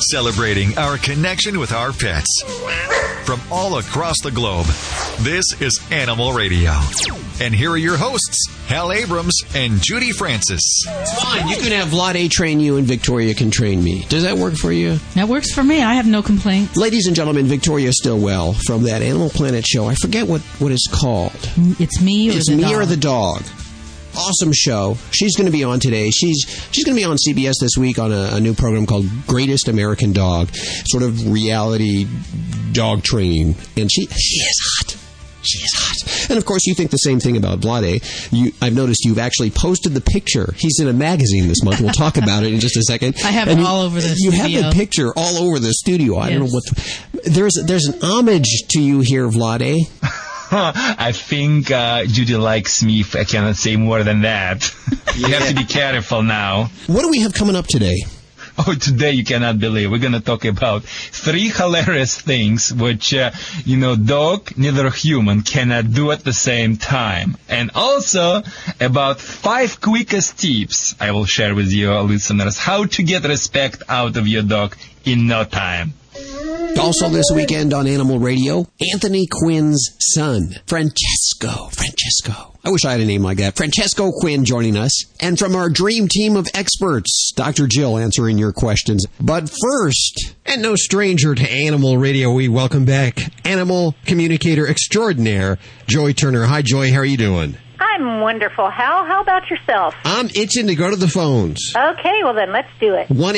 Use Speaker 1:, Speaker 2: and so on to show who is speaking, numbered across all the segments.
Speaker 1: celebrating our connection with our pets. From all across the globe, this is Animal Radio. And here are your hosts, Hal Abrams and Judy Francis.
Speaker 2: Fine, you can have Vladae train you and Victoria can train me. Does that work for you?
Speaker 3: That works for me. I have no complaints.
Speaker 2: Ladies and gentlemen, Victoria Stilwell from that Animal Planet show. I forget what, what it's called.
Speaker 3: It's me or
Speaker 2: It's
Speaker 3: the
Speaker 2: me
Speaker 3: dog.
Speaker 2: or the dog. Awesome show. She's going to be on today. She's she's going to be on CBS this week on a, a new program called Greatest American Dog, sort of reality dog training. And she she is hot. She is hot. And of course, you think the same thing about Vladae. You, I've noticed you've actually posted the picture. He's in a magazine this month. We'll talk about it in just a second.
Speaker 3: I have
Speaker 2: And
Speaker 3: it all over the
Speaker 2: You have
Speaker 3: studio.
Speaker 2: the picture all over the studio. I don't know what. To, there's there's an homage to you here, Vladae.
Speaker 4: I think uh, Judy likes me if I cannot say more than that. you have to be careful now.
Speaker 2: What do we have coming up today?
Speaker 4: Oh, today you cannot believe. We're going to talk about three hilarious things which, uh, you know, dog, neither human cannot do at the same time. And also about five quickest tips I will share with you, listeners, how to get respect out of your dog in no time.
Speaker 2: Also this weekend on Animal Radio, Anthony Quinn's son, Francesco. Francesco. I wish I had a name like that. Francesco Quinn joining us. And from our dream team of experts, Dr. Jill answering your questions. But first, and no stranger to Animal Radio, we welcome back animal communicator extraordinaire, Joy Turner. Hi, Joy. How are you doing?
Speaker 5: I'm wonderful. Hal, how about yourself?
Speaker 2: I'm itching to go to the phones.
Speaker 5: Okay, well then let's do it.
Speaker 2: 1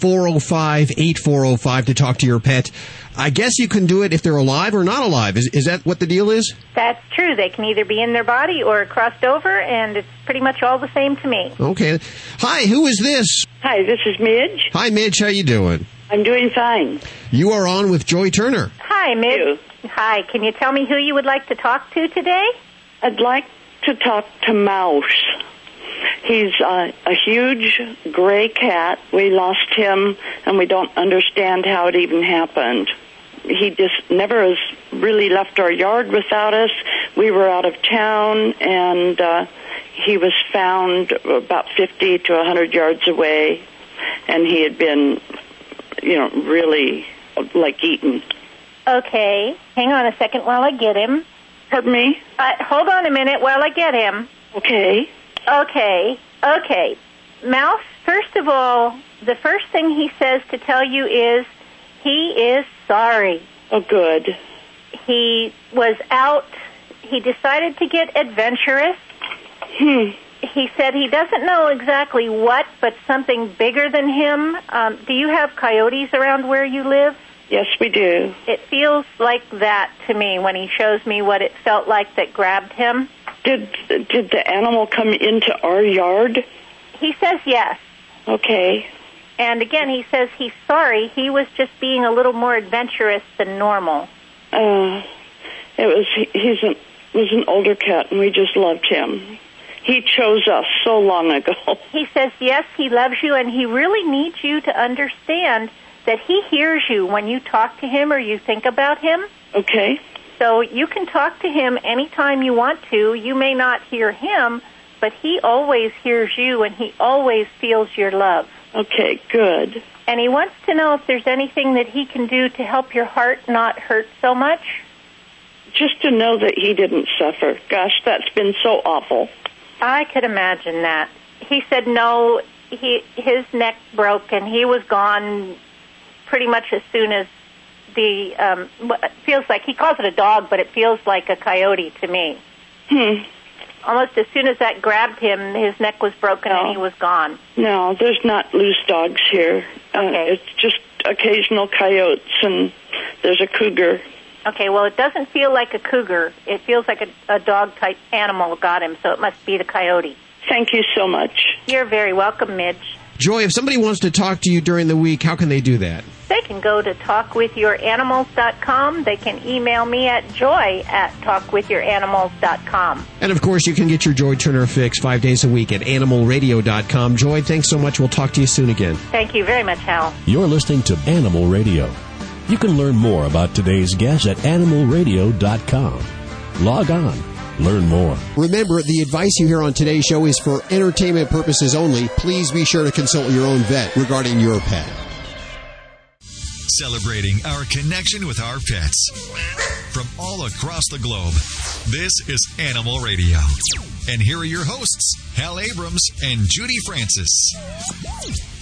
Speaker 2: 405 8405 to talk to your pet. I guess you can do it if they're alive or not alive. Is, is that what the deal is?
Speaker 5: That's true. They can either be in their body or crossed over, and it's pretty much all the same to me.
Speaker 2: Okay. Hi, who is this?
Speaker 6: Hi, this is Midge.
Speaker 2: Hi, Midge. How you doing?
Speaker 6: I'm doing fine.
Speaker 2: You are on with Joy Turner.
Speaker 5: Hi, Midge. Hi, can you tell me who you would like to talk to today?
Speaker 6: I'd like to talk to Mouse. He's uh, a huge gray cat. We lost him, and we don't understand how it even happened. He just never has really left our yard without us. We were out of town, and uh, he was found about 50 to 100 yards away, and he had been, you know, really like eaten.
Speaker 5: Okay, hang on a second while I get him.
Speaker 6: Pardon me?
Speaker 5: Uh, hold on a minute while I get him.
Speaker 6: Okay.
Speaker 5: Okay, okay. Mouse, first of all, the first thing he says to tell you is he is sorry.
Speaker 6: Oh, good.
Speaker 5: He was out. He decided to get adventurous.
Speaker 6: Hmm.
Speaker 5: He said he doesn't know exactly what, but something bigger than him. Um, do you have coyotes around where you live?
Speaker 6: Yes, we do.
Speaker 5: It feels like that to me when he shows me what it felt like that grabbed him.
Speaker 6: Did did the animal come into our yard?
Speaker 5: He says yes.
Speaker 6: Okay.
Speaker 5: And again, he says he's sorry. He was just being a little more adventurous than normal.
Speaker 6: Uh, it was he, he's an was an older cat, and we just loved him. He chose us so long ago.
Speaker 5: He says yes, he loves you, and he really needs you to understand that he hears you when you talk to him or you think about him.
Speaker 6: Okay.
Speaker 5: So you can talk to him anytime you want to. You may not hear him, but he always hears you and he always feels your love.
Speaker 6: Okay. Good.
Speaker 5: And he wants to know if there's anything that he can do to help your heart not hurt so much.
Speaker 6: Just to know that he didn't suffer. Gosh, that's been so awful.
Speaker 5: I could imagine that. He said no, he his neck broke and he was gone pretty much as soon as the um what- feels like he calls it a dog, but it feels like a coyote to me.
Speaker 6: Hmm.
Speaker 5: Almost as soon as that grabbed him, his neck was broken and he was gone.
Speaker 6: No, there's not loose dogs here.
Speaker 5: Okay.
Speaker 6: Uh, it's just occasional coyotes, and there's a cougar.
Speaker 5: Okay, well, it doesn't feel like a cougar. It feels like a, a dog type animal got him, so it must be the coyote.
Speaker 6: Thank you so much.
Speaker 5: You're very welcome, Midge.
Speaker 2: Joy, if somebody wants to talk to you during the week, how can they do that?
Speaker 5: They can go to talkwithyouranimals.com. They can email me at joy at talkwithyouranimals.com.
Speaker 2: And of course, you can get your Joy Turner fix five days a week at animalradio.com. Joy, thanks so much. We'll talk to you soon again.
Speaker 5: Thank you very much, Hal.
Speaker 7: You're listening to Animal Radio. You can learn more about today's guest at animalradio.com. Log on, learn more.
Speaker 2: Remember, the advice you hear on today's show is for entertainment purposes only. Please be sure to consult your own vet regarding your pet.
Speaker 1: Celebrating our connection with our pets. From all across the globe, this is Animal Radio. And here are your hosts, Hal Abrams and Judy Francis.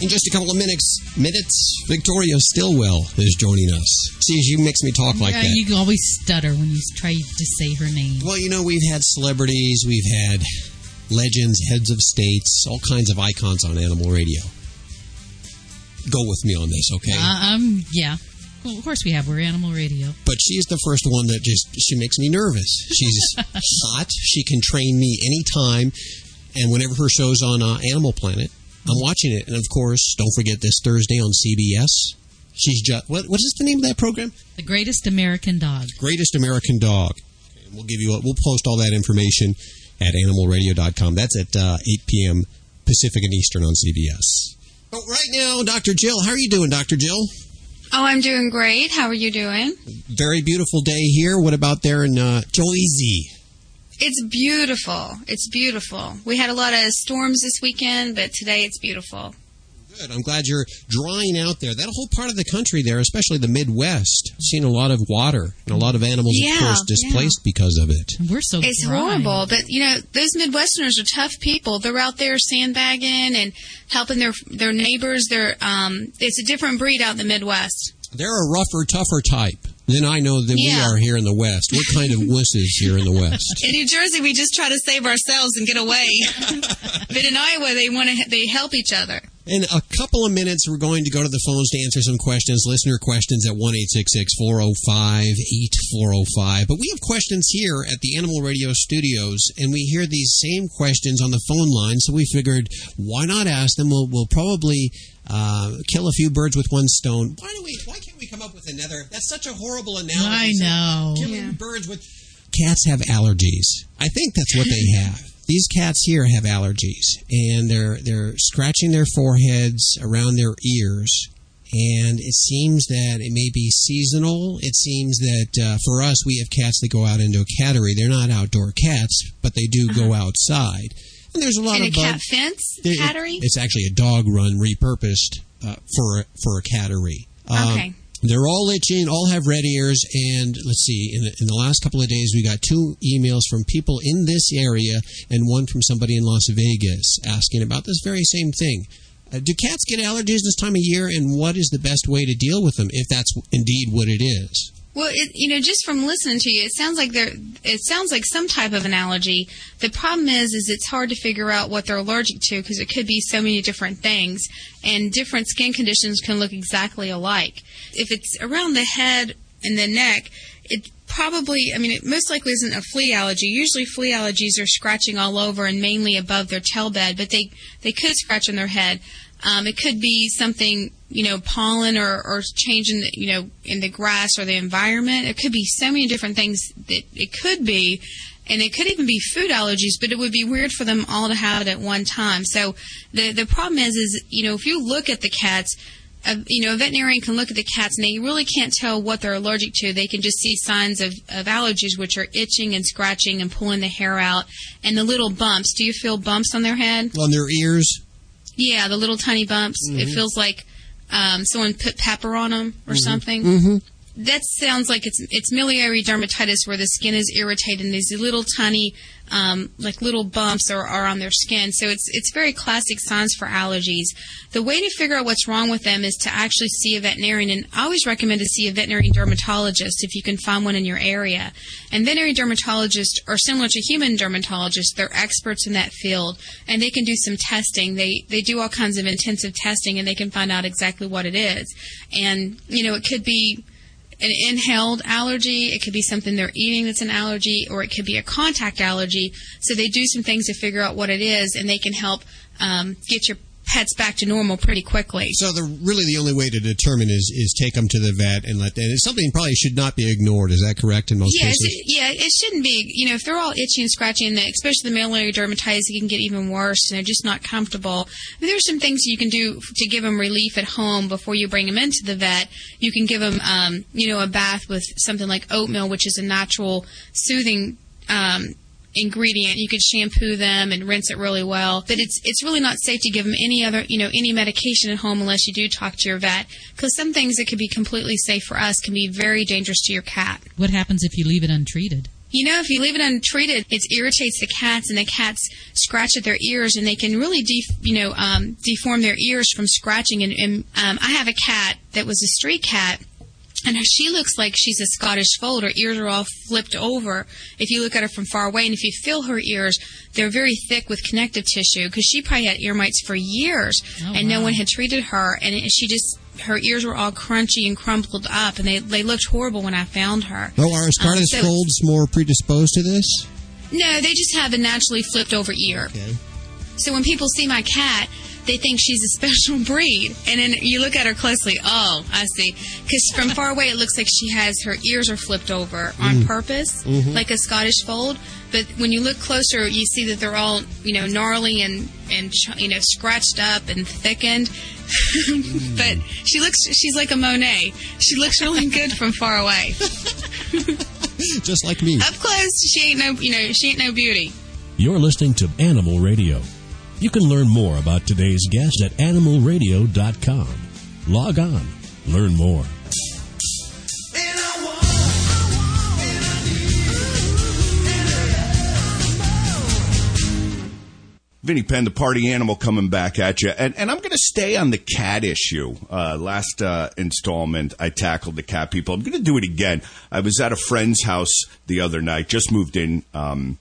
Speaker 2: In just a couple of minutes, minutes, Victoria Stilwell is joining us. See, as you makes me talk like
Speaker 3: Yeah,
Speaker 2: that.
Speaker 3: You always stutter when you try to say her name.
Speaker 2: Well, you know, we've had celebrities, we've had legends, heads of states, all kinds of icons on Animal Radio. Go with me on this, okay?
Speaker 3: Uh, um, yeah. Well, of course we have. We're Animal Radio.
Speaker 2: but she's the first one that just she makes me nervous. She's hot. She can train me anytime, and whenever her show's on uh, Animal Planet, I'm watching it. And of course, don't forget this Thursday on CBS. She's just what? What is the name of that program?
Speaker 3: The greatest American dog.
Speaker 2: Greatest American Dog. And we'll give you. A, we'll post all that information at animalradio.com. That's at uh, 8 p.m. Pacific and Eastern on CBS. But right now, Dr. Jill, how are you doing, Dr. Jill?
Speaker 8: Oh, I'm doing great. How are you doing?
Speaker 2: Very beautiful day here. What about there in uh, Joyzy?
Speaker 8: It's beautiful. It's beautiful. We had a lot of storms this weekend, but today it's beautiful.
Speaker 2: Good. I'm glad you're drying out there. That whole part of the country there, especially the Midwest, seen a lot of water and a lot of animals,
Speaker 8: Yeah,
Speaker 2: of course, displaced because of it.
Speaker 3: And we're so
Speaker 8: It's
Speaker 3: dry.
Speaker 8: horrible, but you know those Midwesterners are tough people. They're out there sandbagging and helping their their neighbors. They're um, it's a different breed out in the Midwest.
Speaker 2: They're a rougher, tougher type than I know than we are here in the West. We're kind of wusses here in the West.
Speaker 8: In New Jersey, we just try to save ourselves and get away. but in Iowa, they want to they help each other.
Speaker 2: In a couple of minutes, we're going to go to the phones to answer some questions, listener questions at 1 405 8405. But we have questions here at the Animal Radio studios, and we hear these same questions on the phone line, so we figured, why not ask them? We'll, we'll probably uh, kill a few birds with one stone. Why don't we? Why can't we come up with another? That's such a horrible analogy.
Speaker 3: I know.
Speaker 2: Killing birds with cats have allergies. I think that's what they have. These cats here have allergies, and they're they're scratching their foreheads around their ears. And it seems that it may be seasonal. It seems that uh, for us, we have cats that go out into a cattery. They're not outdoor cats, but they do go outside. And there's a lot
Speaker 8: In
Speaker 2: of
Speaker 8: a cat fence
Speaker 2: there- it-
Speaker 8: cattery.
Speaker 2: it's actually a dog run repurposed uh, for a, for a cattery. Um,
Speaker 8: Okay.
Speaker 2: They're all itching, all have red ears, and let's see. In the, in the last couple of days, we got two emails from people in this area, and one from somebody in Las Vegas asking about this very same thing. Uh, do cats get allergies this time of year, and what is the best way to deal with them if that's indeed what it is?
Speaker 8: Well, it, you know, just from listening to you, it sounds like there. It sounds like some type of an allergy. The problem is, is it's hard to figure out what they're allergic to because it could be so many different things, and different skin conditions can look exactly alike. If it's around the head and the neck, it probably. I mean, it most likely isn't a flea allergy. Usually, flea allergies are scratching all over and mainly above their tail bed, but they they could scratch on their head. Um, it could be something, you know, pollen or, or change in the, you know, in the grass or the environment. It could be so many different things that it could be. And it could even be food allergies, but it would be weird for them all to have it at one time. So the, the problem is, is, you know, if you look at the cats, a, you know, a veterinarian can look at the cats and they really can't tell what they're allergic to. They can just see signs of, of allergies, which are itching and scratching and pulling the hair out and the little bumps. Do you feel bumps on their head?
Speaker 2: On their ears?
Speaker 8: Yeah, the little tiny bumps. It feels like um, someone put pepper on them or something.
Speaker 2: Mm-hmm.
Speaker 8: That sounds like it's it's miliary dermatitis where the skin is irritated and these little tiny um, like little bumps are, are on their skin. So it's it's very classic signs for allergies. The way to figure out what's wrong with them is to actually see a veterinarian, and I always recommend to see a veterinary dermatologist if you can find one in your area. And veterinary dermatologists are similar to human dermatologists; they're experts in that field, and they can do some testing. They they do all kinds of intensive testing, and they can find out exactly what it is. And you know, it could be an inhaled allergy. It could be something they're eating that's an allergy, or it could be a contact allergy. So they do some things to figure out what it is, and they can help um, get your pets back to normal pretty quickly.
Speaker 2: So the really the only way to determine is is take them to the vet and let. And it's something probably should not be ignored. Is that correct in most
Speaker 8: Yeah,
Speaker 2: cases?
Speaker 8: it's, yeah, it shouldn't be. You know, if they're all itchy and scratchy, and especially the miliary dermatitis, it can get even worse, and they're just not comfortable. I mean, there's some things you can do to give them relief at home before you bring them into the vet. You can give them, um, you know, a bath with something like oatmeal, which is a natural, soothing. Um, ingredient. You could shampoo them and rinse it really well, but it's it's really not safe to give them any other you know any medication at home unless you do talk to your vet because some things that could be completely safe for us can be very dangerous to your cat.
Speaker 3: What happens if you leave it untreated?
Speaker 8: You know, if you leave it untreated, it irritates the cats, and the cats scratch at their ears, and they can really, def- you know, um, deform their ears from scratching. And, and um, I have a cat that was a street cat, and she looks like she's a Scottish fold. Her ears are all flipped over if you look at her from far away. And if you feel her ears, they're very thick with connective tissue because she probably had ear mites for years
Speaker 3: Oh,
Speaker 8: and no one had treated her. And it- she just, her ears were all crunchy and crumpled up and they, they looked horrible when I found her.
Speaker 2: Oh, are Scottish
Speaker 8: Um, so-
Speaker 2: folds more predisposed to this?
Speaker 8: No, they just have a naturally flipped over ear.
Speaker 2: Okay.
Speaker 8: So when people see my cat, they think she's a special breed. And then you look at her closely, oh, I see. Because from far away, it looks like she has her ears are flipped over on mm. purpose, mm-hmm. like a Scottish fold. But when you look closer, you see that they're all, you know, gnarly and, and you know, scratched up and thickened. but she looks, she's like a Monet. She looks really good from far away.
Speaker 2: Just like me.
Speaker 8: Up close, she ain't no, you know, she ain't no beauty.
Speaker 9: You're listening to Animal Radio. You can learn more about today's guest at animalradio.com. Log on, learn more.
Speaker 10: Vinnie Penn, the party animal, coming back at you, and and I'm going to stay on the cat issue. Uh, last uh, installment, I tackled the cat people. I'm going to do it again. I was at a friend's house the other night, just moved in um,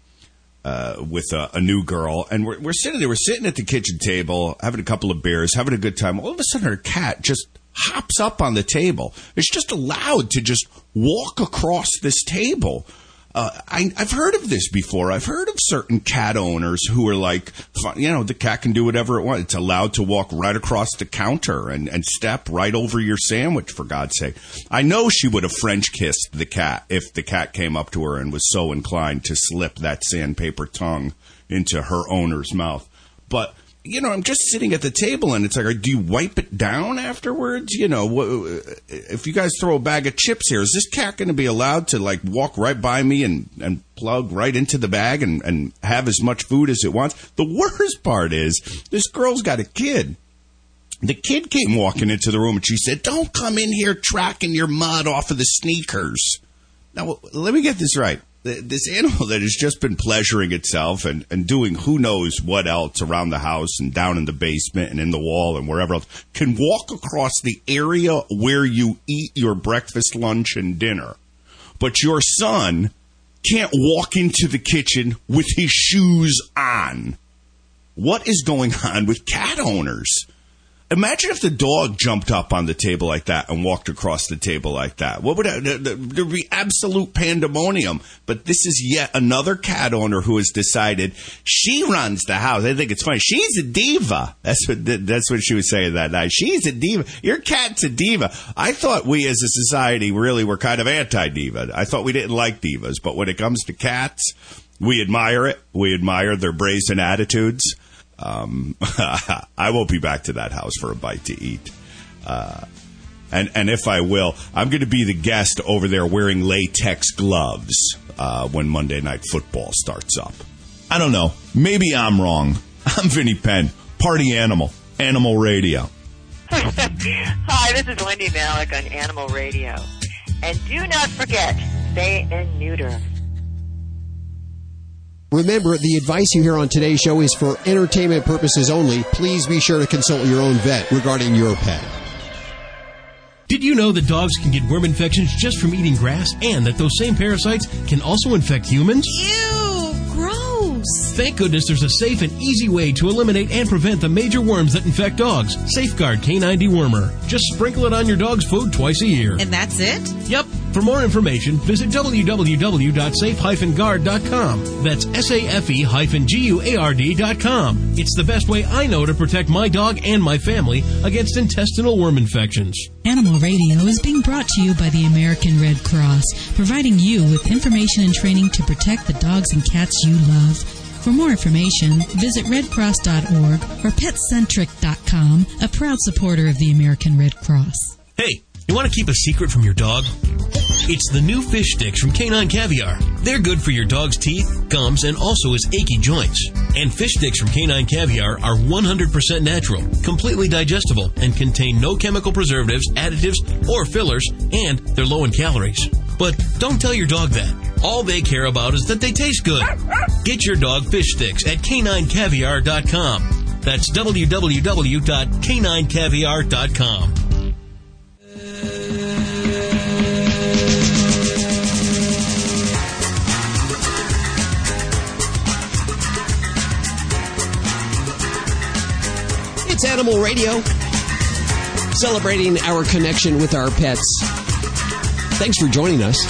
Speaker 10: uh, with a, a new girl, and we're, we're sitting there. We're sitting at the kitchen table, having a couple of beers, having a good time. All of a sudden, her cat just hops up on the table. It's just allowed to just walk across this table. Uh, I, I've heard of this before. I've heard of certain cat owners who are like, you know, the cat can do whatever it wants. It's allowed to walk right across the counter and, and step right over your sandwich, for God's sake. I know she would have French kissed the cat if the cat came up to her and was so inclined to slip that sandpaper tongue into her owner's mouth. But you know, I'm just sitting at the table, and it's like, do you wipe it down afterwards? You know, if you guys throw a bag of chips here, is this cat going to be allowed to like walk right by me and and plug right into the bag and and have as much food as it wants? The worst part is this girl's got a kid. The kid came walking into the room and she said, "Don't come in here tracking your mud off of the sneakers." Now, let me get this right. Th- This animal that has just been pleasuring itself and, and doing who knows what else around the house and down in the basement and in the wall and wherever else can walk across the area where you eat your breakfast, lunch, and dinner. But your son can't walk into the kitchen with his shoes on. What is going on with cat owners? Imagine if the dog jumped up on the table like that and walked across the table like that. What would uh, there there'd be absolute pandemonium? But this is yet another cat owner who has decided she runs the house. I think it's funny. She's a diva. That's what that's what she was saying that night. She's a diva. Your cat's a diva. I thought we as a society really were kind of anti diva. I thought we didn't like divas, but when it comes to cats, we admire it. We admire their brazen attitudes. Um, I won't be back to that house for a bite to eat. Uh, and and if I will, I'm going to be the guest over there wearing latex gloves uh, when Monday Night Football starts up. I don't know. Maybe I'm wrong. I'm Vinnie Penn, party animal, animal radio.
Speaker 11: Hi, this is Wendy Malick on Animal Radio. And do not forget, spay and neuter.
Speaker 2: Remember, the advice you hear on today's show is for entertainment purposes only. Please be sure to consult your own vet regarding your pet.
Speaker 12: Did you know that dogs can get worm infections just from eating grass and that those same parasites can also infect humans?
Speaker 8: Ew, gross.
Speaker 12: Thank goodness there's a safe and easy way to eliminate and prevent the major worms that infect dogs. Safeguard K9 Wormer. Just sprinkle it on your dog's food twice a year.
Speaker 13: And that's it?
Speaker 12: Yep. For more information, visit www.safe-guard.com. That's S-A-F-E-G-U-A-R-D.com. It's the best way I know to protect my dog and my family against intestinal worm infections.
Speaker 3: Animal Radio is being brought to you by the American Red Cross, providing you with information and training to protect the dogs and cats you love. For more information, visit redcross.org or petcentric.com, a proud supporter of the American Red Cross.
Speaker 12: Hey, You want to keep a secret from your dog? It's the new fish sticks from Canine Caviar. They're good for your dog's teeth, gums, and also his achy joints. And fish sticks from Canine Caviar are 100% natural, completely digestible, and contain no chemical preservatives, additives, or fillers, and they're low in calories. But don't tell your dog that. All they care about is that they taste good. Get your dog fish sticks at caninecaviar.com. That's www.caninecaviar.com.
Speaker 2: It's Animal Radio, celebrating our connection with our pets. Thanks for joining us.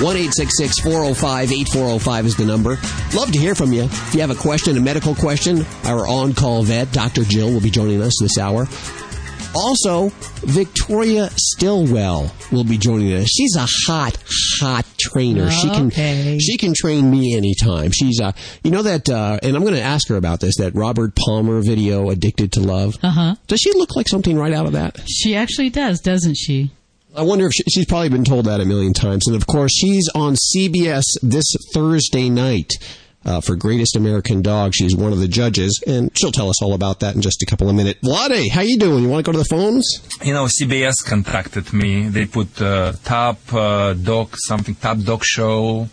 Speaker 2: 1 405 8405 is the number. Love to hear from you. If you have a question, a medical question, our on call vet, Dr. Jill, will be joining us this hour. Also, Victoria Stilwell will be joining us. She's a hot, hot trainer. She can she can train me anytime. She's uh you know that uh and I'm going to ask her about this that Robert Palmer video Addicted to Love.
Speaker 3: Uh huh.
Speaker 2: Does she look like something right out of that?
Speaker 3: She actually does, doesn't she?
Speaker 2: I wonder if she, she's probably been told that a million times. And of course, she's on CBS this Thursday night uh, for Greatest American Dog. She's one of the judges, and she'll tell us all about that in just a couple of minutes. Vladae, how you doing? You want to go to the phones?
Speaker 4: You know, CBS contacted me. They put uh, top uh, dog something top dog show,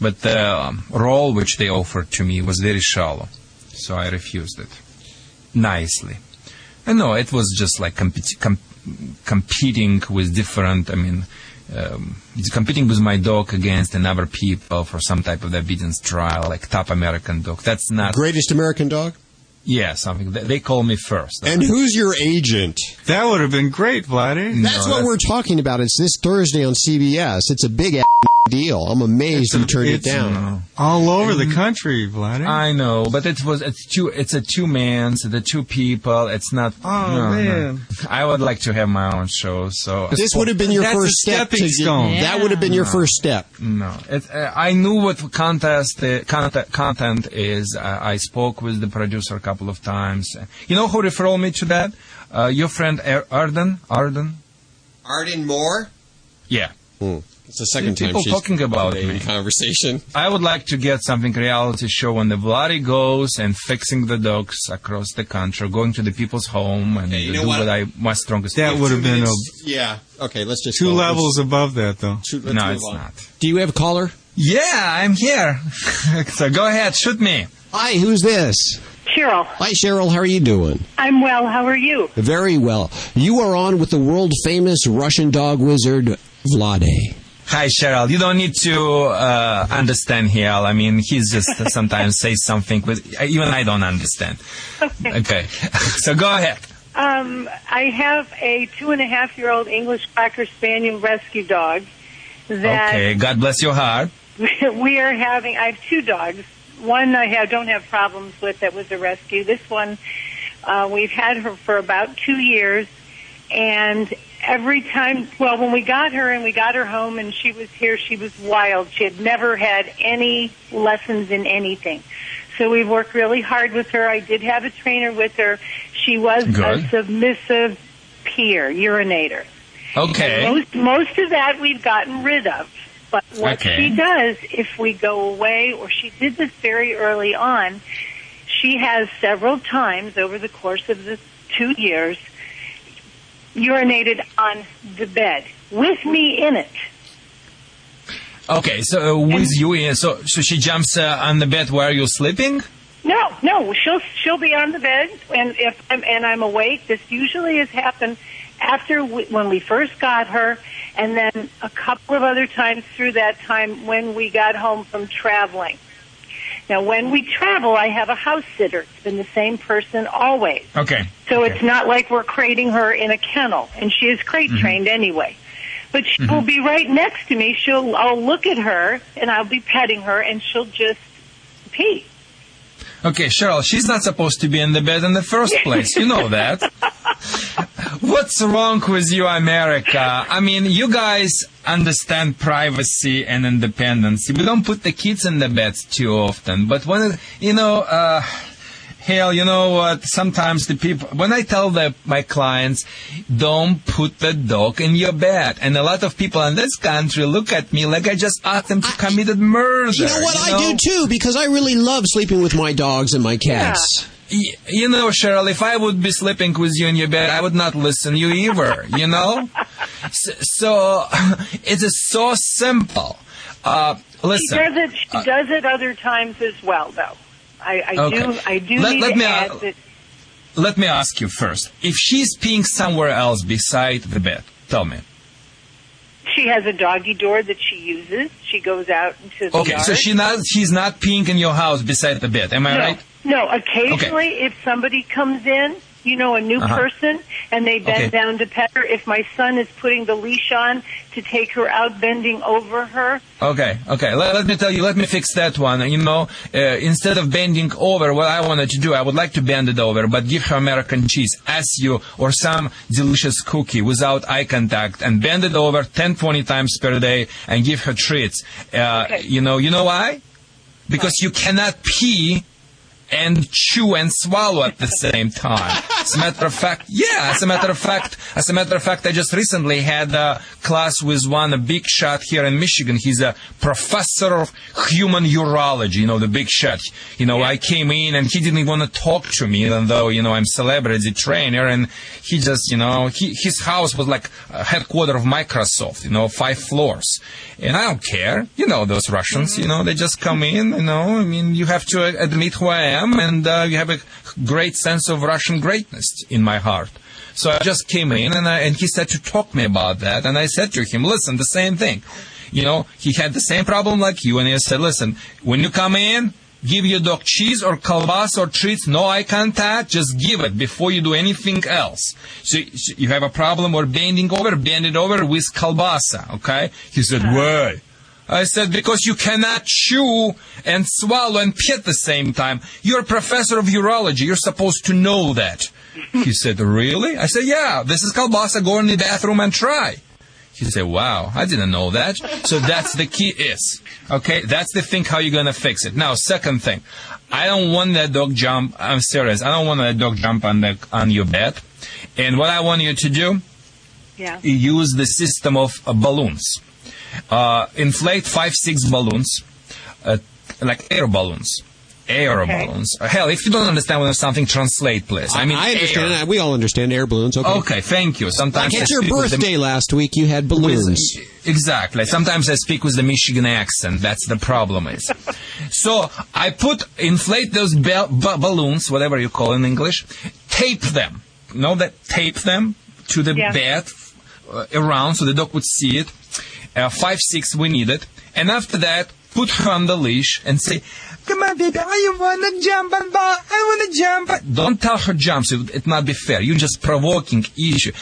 Speaker 4: but the um, role which they offered to me was very shallow, so I refused it nicely. And no, it was just like com- competing with different. I mean, um, it's competing with my dog against another people for some type of obedience trial, like top American dog. That's not
Speaker 2: Greatest American Dog?
Speaker 4: yeah something. They, they call me first.
Speaker 2: And who's your agent?
Speaker 14: That would have been great, Vladdy.
Speaker 2: That's what we're talking about. It's this Thursday on CBS. It's a big deal. I'm amazed you turned it
Speaker 14: it's,
Speaker 2: down.
Speaker 14: All over the country, Vladdy.
Speaker 4: I know, but it was it's two it's a two man, so the two people. It's not.
Speaker 14: Oh,
Speaker 4: no, no.
Speaker 14: man.
Speaker 4: I would like to have my own show. So
Speaker 2: This would have been your
Speaker 14: That's a
Speaker 2: first step.
Speaker 14: stepping
Speaker 2: to-
Speaker 14: stone.
Speaker 2: That would have been your
Speaker 4: No.
Speaker 2: first step.
Speaker 4: no. It, uh, I knew what contest uh, content, content is. I, I spoke with the producer a couple of times. You know who referred me to that? Uh, your friend Arden. Arden.
Speaker 2: Arden Moore?
Speaker 4: Yeah. Hmm.
Speaker 2: It's the second
Speaker 4: People
Speaker 2: time she's
Speaker 4: talking about
Speaker 2: in conversation.
Speaker 4: I would like to get something reality show when the bloody goes and fixing the dogs across the country, going to the people's home and
Speaker 2: you know
Speaker 4: do
Speaker 2: what?
Speaker 4: what? I my strongest.
Speaker 14: That would have been a,
Speaker 2: Yeah. Okay, let's just
Speaker 14: two
Speaker 2: go. Let's-
Speaker 14: levels above that, though.
Speaker 2: shoot,
Speaker 4: No, it's
Speaker 2: on.
Speaker 4: not.
Speaker 2: Do you have a caller?
Speaker 4: Yeah, I'm here. so go ahead, shoot me.
Speaker 2: Hi, who's this?
Speaker 15: Cheryl,
Speaker 2: Hi, Cheryl. How are you doing?
Speaker 15: I'm well. How are you?
Speaker 2: Very well. You are on with the world famous Russian dog wizard Vladae.
Speaker 4: Hi, Cheryl. You don't need to uh, understand here. I mean, he's just sometimes says something, but even I don't understand. Okay. so go ahead.
Speaker 15: Um, I have a two and a half year old English Cocker Spaniel rescue dog that
Speaker 4: Okay. God bless your heart.
Speaker 15: we are having. I have two dogs. One I have don't have problems with that was a rescue. This one uh, we've had her for about two years, and every time, well, when we got her and we got her home and she was here, she was wild. She had never had any lessons in anything. So we've worked really hard with her. I did have a trainer with her. She was a submissive peer, urinator.
Speaker 4: Okay.
Speaker 15: And most most of that we've gotten rid of. But what
Speaker 4: Okay.
Speaker 15: she does, if we go away, or she did this very early on, she has several times over the course of the two years urinated on the bed with me in it.
Speaker 4: Okay. So uh, with you, uh, so so she jumps uh, on the bed while you're sleeping.
Speaker 15: No, no, she'll she'll be on the bed, and if I'm and I'm awake. This usually has happened after we, when we first got her, and then a couple of other times through that time when we got home from traveling. Now, when we travel, I have a house sitter. It's been the same person always.
Speaker 4: Okay.
Speaker 15: So it's not like we're crating her in a kennel, and she is crate mm-hmm. trained anyway. But she mm-hmm. will be right next to me. She'll, I'll look at her, and I'll be petting her, and she'll just pee.
Speaker 4: Okay, Cheryl, she's not supposed to be in the bed in the first place. You know that. What's wrong with you, America? I mean, you guys understand privacy and independence. We don't put the kids in the bed too often. But when, it- you know, uh, Hell, you know what? Sometimes the people, when I tell the, my clients, don't put the dog in your bed, and a lot of people in this country look at me like I just asked them to committed murder.
Speaker 2: You know what? I do too because I really love sleeping with my dogs and my cats.
Speaker 4: Y- You know, Cheryl, if I would be sleeping with you in your bed, I would not listen to you either, you know? So, so it is so simple. Uh,
Speaker 15: She
Speaker 4: listen.
Speaker 15: does it. She does it other times as well, though. I, I
Speaker 4: Okay.
Speaker 15: do. I do
Speaker 4: Let-
Speaker 15: need
Speaker 4: let
Speaker 15: to
Speaker 4: me,
Speaker 15: add that.
Speaker 4: Let me ask you first. If she's peeing somewhere else beside the bed, tell me.
Speaker 15: She has a doggy door that she uses. She goes out into the
Speaker 4: Okay,
Speaker 15: yard.
Speaker 4: so she not, she's not peeing in your house beside the bed. Am I
Speaker 15: no,
Speaker 4: right?
Speaker 15: No, occasionally if somebody comes in, you know, a new
Speaker 4: Uh-huh.
Speaker 15: person, and they bend
Speaker 4: Okay.
Speaker 15: down to pet her, if my son is putting the leash on to take her out, bending over her,
Speaker 4: Okay, okay. Let, let me tell you, let me fix that one. You know, uh, instead of bending over, what I wanted to do, I would like to bend it over, but give her American cheese, as you, or some delicious cookie without eye contact, and bend it over 10, 20 times per day, and give her treats. Uh, You know, you know why? Because you cannot pee and chew and swallow at the same time. As a matter of fact, yeah, as a matter of fact, as a matter of fact, I just recently had a class with one a big shot here in Michigan. He's a professor of human urology, you know, the big shot. You know, I came in and he didn't even want to talk to me, even though, you know, I'm celebrity trainer and he just, you know, he, his house was like a headquarter of Microsoft, you know, five floors. And I don't care. You know, those Russians, you know, they just come in, you know, I mean, you have to admit who I am and uh, you have a great sense of Russian greatness in my heart. So I just came in and, I, and he said to talk me about that. And I said to him, listen, the same thing. You know, he had the same problem like you. And he said, listen, when you come in, give your dog cheese or kalbas or treats, no eye contact, just give it before you do anything else. So so you have a problem or bending over, bend it over with kalbasa, okay? He said, uh-huh. why? I said, because you cannot chew and swallow and pee at the same time. You're a professor of urology. You're supposed to know that. He said, really? I said, yeah, this is kalbasa. Go in the bathroom and try. He said, wow, I didn't know that. So that's the key is, okay, that's the thing how you're going to fix it. Now, second thing, I don't want that dog jump, I'm serious, I don't want that dog jump on the, on your bed. And what I want you to do,
Speaker 15: yeah.
Speaker 4: use the system of uh, balloons. Uh, inflate five, six balloons, uh, like air balloons. Air
Speaker 2: Okay.
Speaker 4: balloons. Uh, hell, if you don't understand what something, translate, please. I mean,
Speaker 2: I understand.
Speaker 4: air.
Speaker 2: We all understand air balloons. Okay.
Speaker 4: Okay, thank you. Sometimes
Speaker 2: Like at your
Speaker 4: speak with the-
Speaker 2: birthday last week, you had balloons.
Speaker 4: with- exactly. Sometimes I speak with the Michigan accent. That's the problem is. so I put inflate those bel- ba- balloons, whatever you call in English, tape them. You know that tape them to the
Speaker 16: Yeah.
Speaker 4: bed uh, around so the dog would see it. Uh, five six we need it, and after that put her on the leash and say. Come on, baby, I wanna jump and ball. I wanna jump. Don't tell her jump, so it not be fair. You're just provoking issue.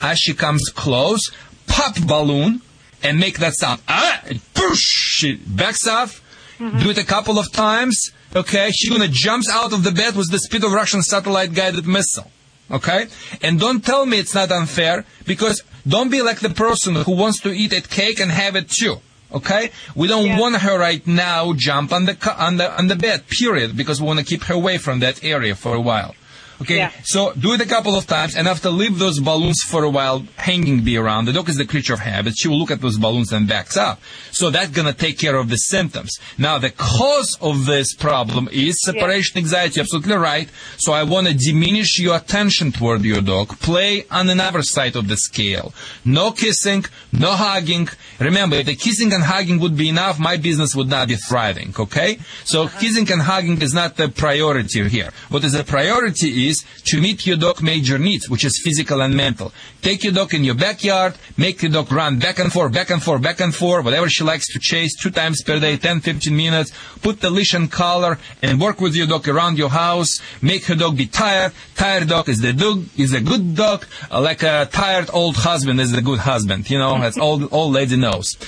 Speaker 4: As she comes close, pop balloon and make that sound. Ah, push, she backs off. Do it a couple of times. Okay, she's gonna jumps out of the bed with the speed of Russian satellite guided missile. Okay, and don't tell me it's not unfair because don't be like the person who wants to eat a cake and have it too. Okay, we don't want her right now jump on the on the on the bed. Period, because we want to keep her away from that area for a while. Okay, so do it a couple of times, and after leave those balloons for a while hanging be around. The dog is the creature of habit. She will look at those balloons and backs up. So that's gonna take care of the symptoms. Now the cause of this problem is separation anxiety. Absolutely right. So I want to diminish your attention toward your dog. Play on another side of the scale. No kissing, no hugging. Remember, if the kissing and hugging would be enough, my business would not be thriving. Okay? So uh-huh. kissing and hugging is not the priority here. What is the priority is to meet your dog major needs, which is physical and mental. Take your dog in your backyard, make your dog run back and forth, back and forth, back and forth, whatever she likes to chase, two times per day, 10, 15 minutes. Put the leash and collar and work with your dog around your house. Make her dog be tired. Tired dog is the dog, is a good dog. Uh, like a tired old husband is a good husband. You know, that's all, old lady knows.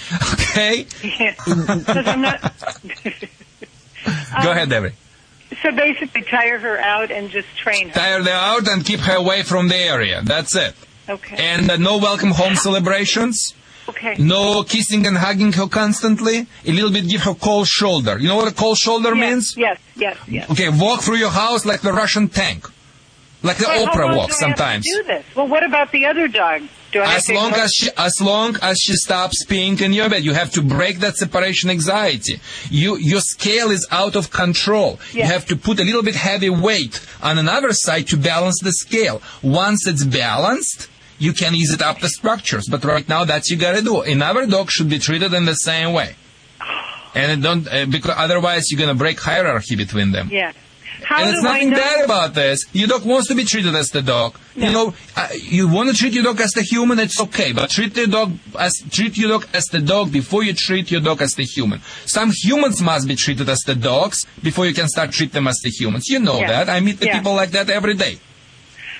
Speaker 4: Okay?
Speaker 15: Yeah. I'm not-
Speaker 4: Go ahead, Debbie.
Speaker 15: So basically, tire her out and just train her.
Speaker 4: Tire her out and keep her away from the area. That's it.
Speaker 15: Okay.
Speaker 4: And uh, no welcome home celebrations.
Speaker 15: Okay.
Speaker 4: No kissing and hugging her constantly. A little bit give her cold shoulder. You know what a cold shoulder means?
Speaker 15: Yes, yes, yes.
Speaker 4: Okay, walk through your house like the Russian tank. Like the
Speaker 15: Well,
Speaker 4: Oprah walks sometimes.
Speaker 15: do this? Well, what about the other dog? Do I
Speaker 4: As long as she, as long as she stops peeing in your bed, you have to break that separation anxiety. You, your scale is out of control. You have to put a little bit heavy weight on another side to balance the scale. Once it's balanced, you can ease it up the structures. But right now, that's you gotta do. Another dog should be treated in the same way. And it don't, uh, because otherwise you're gonna break hierarchy between them.
Speaker 15: Yeah. How
Speaker 4: and it's nothing bad about this. Your dog wants to be treated as the dog. You know, uh, you want to treat your dog as the human, it's okay. But treat the dog as treat your dog as the dog before you treat your dog as the human. Some humans must be treated as the dogs before you can start treat them as the humans. You know
Speaker 15: Yeah.
Speaker 4: that. I meet the
Speaker 15: Yeah.
Speaker 4: people like that every day.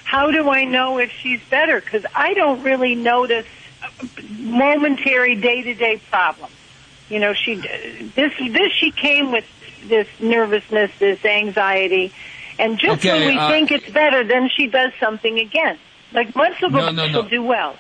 Speaker 15: How do I know if she's better? Because I don't really notice momentary day-to-day problems. You know, she this this she came with this nervousness, this anxiety, and just
Speaker 4: Okay,
Speaker 15: when we
Speaker 4: uh,
Speaker 15: think it's better, then she does something again. Like months ago,
Speaker 4: No, no,
Speaker 15: she'll
Speaker 4: no.
Speaker 15: do well.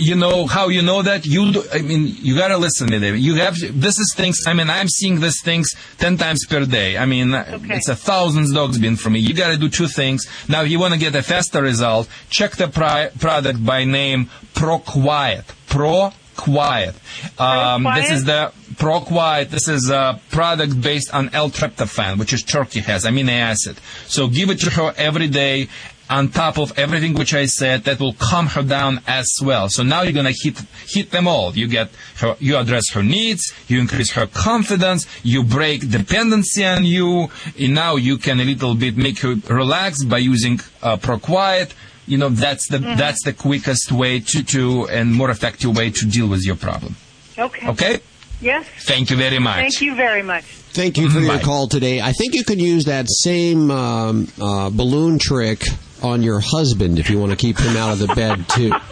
Speaker 4: You know how you know that? You, do, I mean, you gotta listen to me. You have this is things. I mean, I'm seeing these things ten times per day. I mean, it's a thousands dogs been for me. You gotta do two things. Now, if you want to get a faster result, check the pri- product by name Pro Quiet. Pro Quiet. Um, this is the Pro Quiet. This is a product based on L-tryptophan, which is turkey has amino acid. So give it to her every day on top of everything which I said that will calm her down as well. So now you're gonna hit hit them all. You get her, you address her needs, you increase her confidence, you break dependency on you, and now you can a little bit make her relax by using uh, ProQuiet. You know that's the that's the quickest way to to and more effective way to deal with your problem.
Speaker 15: Okay.
Speaker 4: Okay.
Speaker 15: Yes.
Speaker 4: Thank you very much.
Speaker 15: Thank you very much.
Speaker 2: Thank you for your
Speaker 4: Bye.
Speaker 2: call today. I think you could use that same um, uh, balloon trick on your husband if you want to keep him out of the bed too.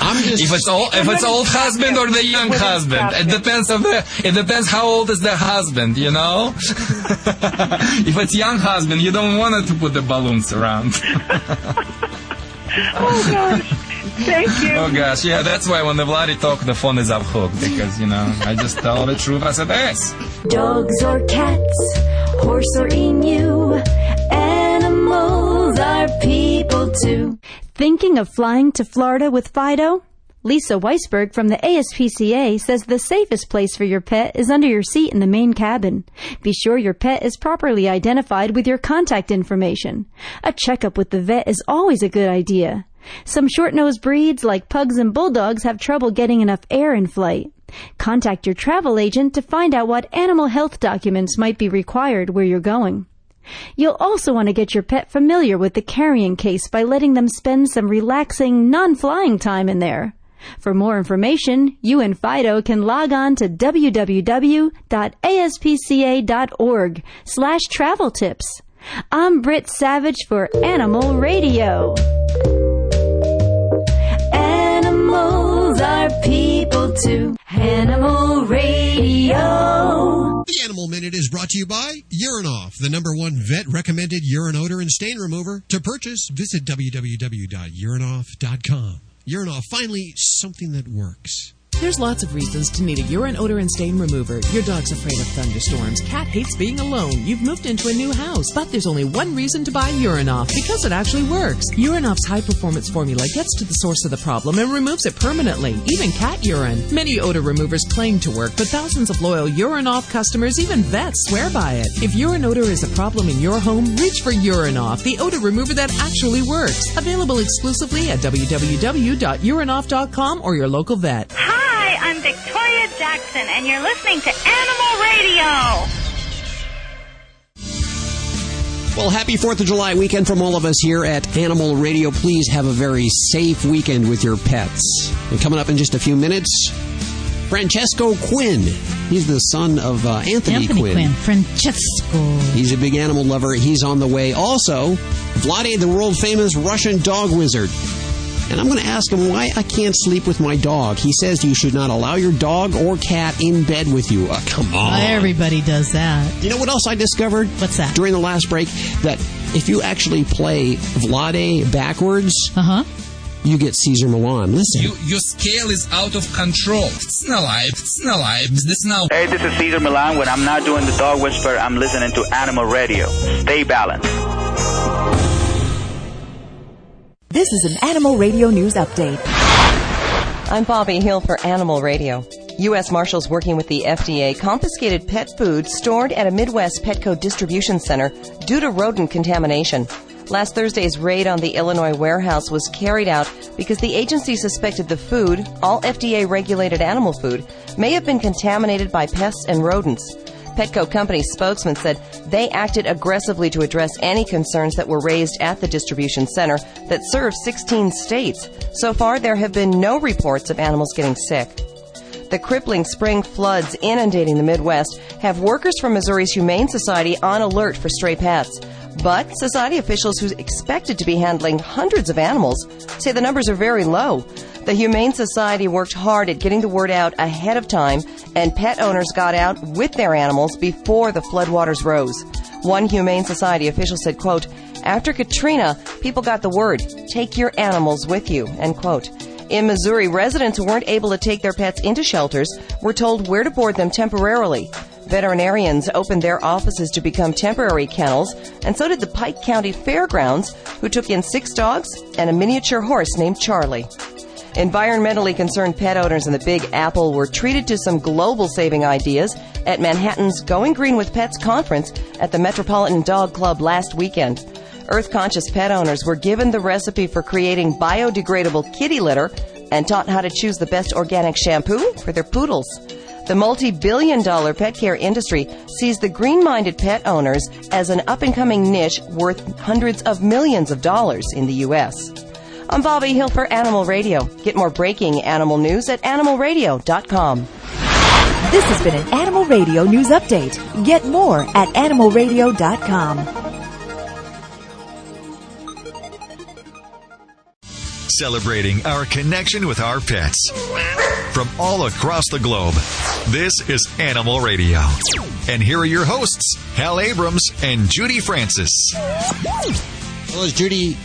Speaker 2: I'm just
Speaker 4: if it's old, if it's old husband or the young husband, it depends of the. It depends how old is the husband, you know. if it's young husband, you don't want it to put the balloons around.
Speaker 15: Oh gosh. Thank you.
Speaker 4: oh gosh, yeah, that's why when the Vladi talk, the phone is up hook because you know I just tell the truth as it is.
Speaker 17: Dogs or cats, horse or emu, animals are people too.
Speaker 18: Thinking of flying to Florida with Fido? Lisa Weisberg from the ASPCA says the safest place for your pet is under your seat in the main cabin. Be sure your pet is properly identified with your contact information. A checkup with the vet is always a good idea. Some short-nosed breeds like pugs and bulldogs have trouble getting enough air in flight. Contact your travel agent to find out what animal health documents might be required where you're going. You'll also want to get your pet familiar with the carrying case by letting them spend some relaxing, non-flying time in there. For more information, you and Fido can log on to www.aspca.org slash travel tips. I'm Britt Savage for Animal Radio. Animals are people too. Animal Radio.
Speaker 19: The Animal Minute is brought to you by Urine Off, the number one vet recommended urine odor and stain remover. To purchase, visit www.urinoff.com. Urine Off, finally, something that works.
Speaker 20: There's lots of reasons to need a urine odor and stain remover. Your dog's afraid of thunderstorms. Cat hates being alone. You've moved into a new house. But there's only one reason to buy Urine Off because it actually works. Urine Off's high performance formula gets to the source of the problem and removes it permanently, even cat urine. Many odor removers claim to work, but thousands of loyal Urine Off customers, even vets, swear by it. If urine odor is a problem in your home, reach for Urine Off, the odor remover that actually works. Available exclusively at www.urinoff.com or your local vet.
Speaker 21: Hi, I'm Victoria Jackson, and you're listening to Animal Radio.
Speaker 2: Well, happy 4th of July weekend from all of us here at Animal Radio. Please have a very safe weekend with your pets. And coming up in just a few minutes, Francesco Quinn. He's the son of uh, Anthony,
Speaker 3: Anthony
Speaker 2: Quinn.
Speaker 3: Quinn. Francesco.
Speaker 2: He's a big animal lover. He's on the way. Also, Vladae, the world famous Russian dog wizard. And I'm going to ask him why I can't sleep with my dog. He says you should not allow your dog or cat in bed with you. Uh, come on.
Speaker 3: Everybody does that.
Speaker 2: You know what else I discovered?
Speaker 3: What's that?
Speaker 2: During the last break, that if you actually play Vladae backwards,
Speaker 3: uh-huh.
Speaker 2: you get Cesar Millan. Listen.
Speaker 22: You, your scale is out of control. It's not live. It's not live. This now.
Speaker 23: Hey, this is Cesar Millan. When I'm not doing the dog whisper, I'm listening to Animal Radio. Stay balanced.
Speaker 24: This is an Animal Radio News Update.
Speaker 25: I'm Bobby Hill for Animal Radio. U.S. Marshals working with the FDA confiscated pet food stored at a Midwest Petco distribution center due to rodent contamination. Last Thursday's raid on the Illinois warehouse was carried out because the agency suspected the food, all FDA regulated animal food, may have been contaminated by pests and rodents. Petco company spokesman said they acted aggressively to address any concerns that were raised at the distribution center that serves 16 states. So far, there have been no reports of animals getting sick. The crippling spring floods inundating the Midwest have workers from Missouri's Humane Society on alert for stray pets. But society officials who expected to be handling hundreds of animals say the numbers are very low. The Humane Society worked hard at getting the word out ahead of time, and pet owners got out with their animals before the floodwaters rose. One Humane Society official said, quote, after Katrina, people got the word, take your animals with you, end quote. In Missouri, residents who weren't able to take their pets into shelters were told where to board them temporarily. Veterinarians opened their offices to become temporary kennels, and so did the Pike County Fairgrounds, who took in six dogs and a miniature horse named Charlie. Environmentally concerned pet owners in the Big Apple were treated to some global saving ideas at Manhattan's Going Green with Pets conference at the Metropolitan Dog Club last weekend. Earth conscious pet owners were given the recipe for creating biodegradable kitty litter and taught how to choose the best organic shampoo for their poodles. The multi billion dollar pet care industry sees the green minded pet owners as an up and coming niche worth hundreds of millions of dollars in the U.S. I'm Bobby Hill for Animal Radio. Get more breaking animal news at animalradio.com.
Speaker 24: This has been an Animal Radio News Update. Get more at animalradio.com.
Speaker 1: Celebrating our connection with our pets. From all across the globe, this is Animal Radio. And here are your hosts, Hal Abrams and Judy Francis.
Speaker 2: Well, as Judy,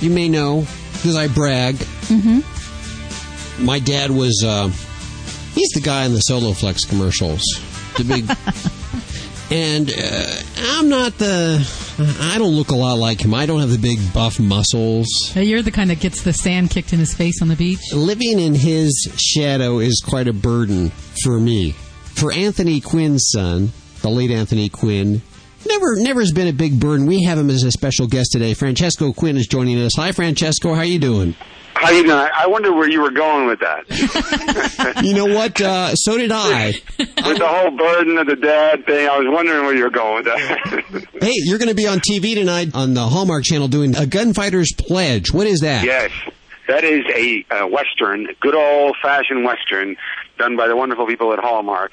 Speaker 2: you may know, because I brag,
Speaker 3: Mm-hmm.
Speaker 2: my dad was, uh, he's the guy in the Soloflex commercials. The big. and uh, I'm not the. I don't look a lot like him. I don't have the big buff muscles.
Speaker 3: You're the kind that gets the sand kicked in his face on the beach.
Speaker 2: Living in his shadow is quite a burden for me. For Anthony Quinn's son, the late Anthony Quinn, never never has been a big burden. We have him as a special guest today. Francesco Quinn is joining us. Hi, Francesco. How are you doing?
Speaker 26: How you doing? I I wonder where you were going with that.
Speaker 2: you know what? Uh, so did I.
Speaker 26: with the whole burden of the dad thing, I was wondering where you were going with that.
Speaker 2: Hey, you're going to be on TV tonight on the Hallmark Channel doing a Gunfighter's Pledge. What is that?
Speaker 26: yes, that is a uh, western, good old fashioned western, done by the wonderful people at Hallmark,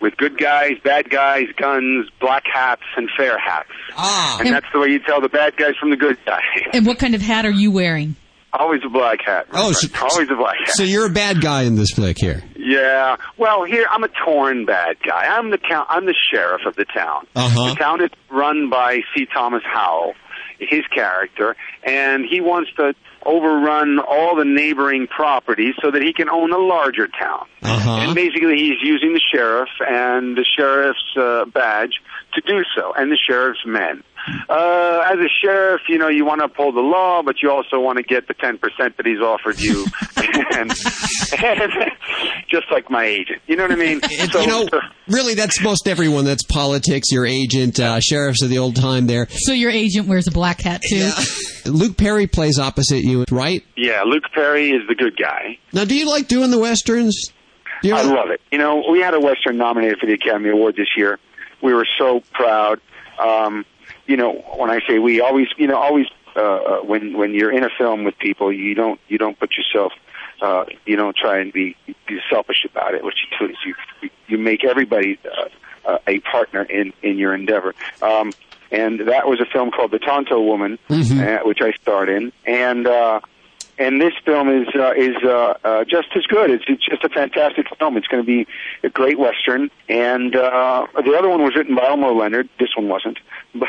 Speaker 26: with good guys, bad guys, guns, black hats, and fair hats.
Speaker 2: Ah.
Speaker 26: And that's the way you tell the bad guys from the good guys.
Speaker 3: And what kind of hat are you wearing?
Speaker 26: Always a black hat.
Speaker 2: Oh, so,
Speaker 26: always a black hat.
Speaker 2: so you're a bad guy in this flick here.
Speaker 26: Yeah. Well, here I'm a torn bad guy. I'm the town. I'm the sheriff of the town.
Speaker 2: Uh-huh.
Speaker 26: The town is run by C. Thomas Howell, his character, and he wants to overrun all the neighboring properties so that he can own a larger town.
Speaker 2: Uh-huh.
Speaker 26: And basically, he's using the sheriff and the sheriff's uh, badge to do so, and the sheriff's men. Uh, as a sheriff, you know, you want to uphold the law, but you also want to get the 10% that he's offered you. and, and just like my agent. You know what I mean?
Speaker 2: It- you know, really, that's most everyone. That's politics, your agent, uh, sheriffs of the old time there.
Speaker 3: So your agent wears a black hat too.
Speaker 2: Luke Perry plays opposite you, right?
Speaker 26: Yeah, Luke Perry is the good guy.
Speaker 2: Now, do you like doing the westerns? Do you
Speaker 26: I love it. You know, we had a Western nominated for the Academy Award this year. We were so proud. Um, you know, when I say we, always, you know, always uh, when when you're in a film with people, you don't you don't put yourself, uh, you don't try and be be selfish about it. What you do is you you make everybody uh, uh, a partner in in your endeavor. Um, and that was a film called The Tonto Woman, uh, which I starred in, and. uh and this film is uh, is uh, uh, just as good. It's, it's just a fantastic film. It's going to be a great western, and uh, the other one was written by Elmore Leonard. This one wasn't, but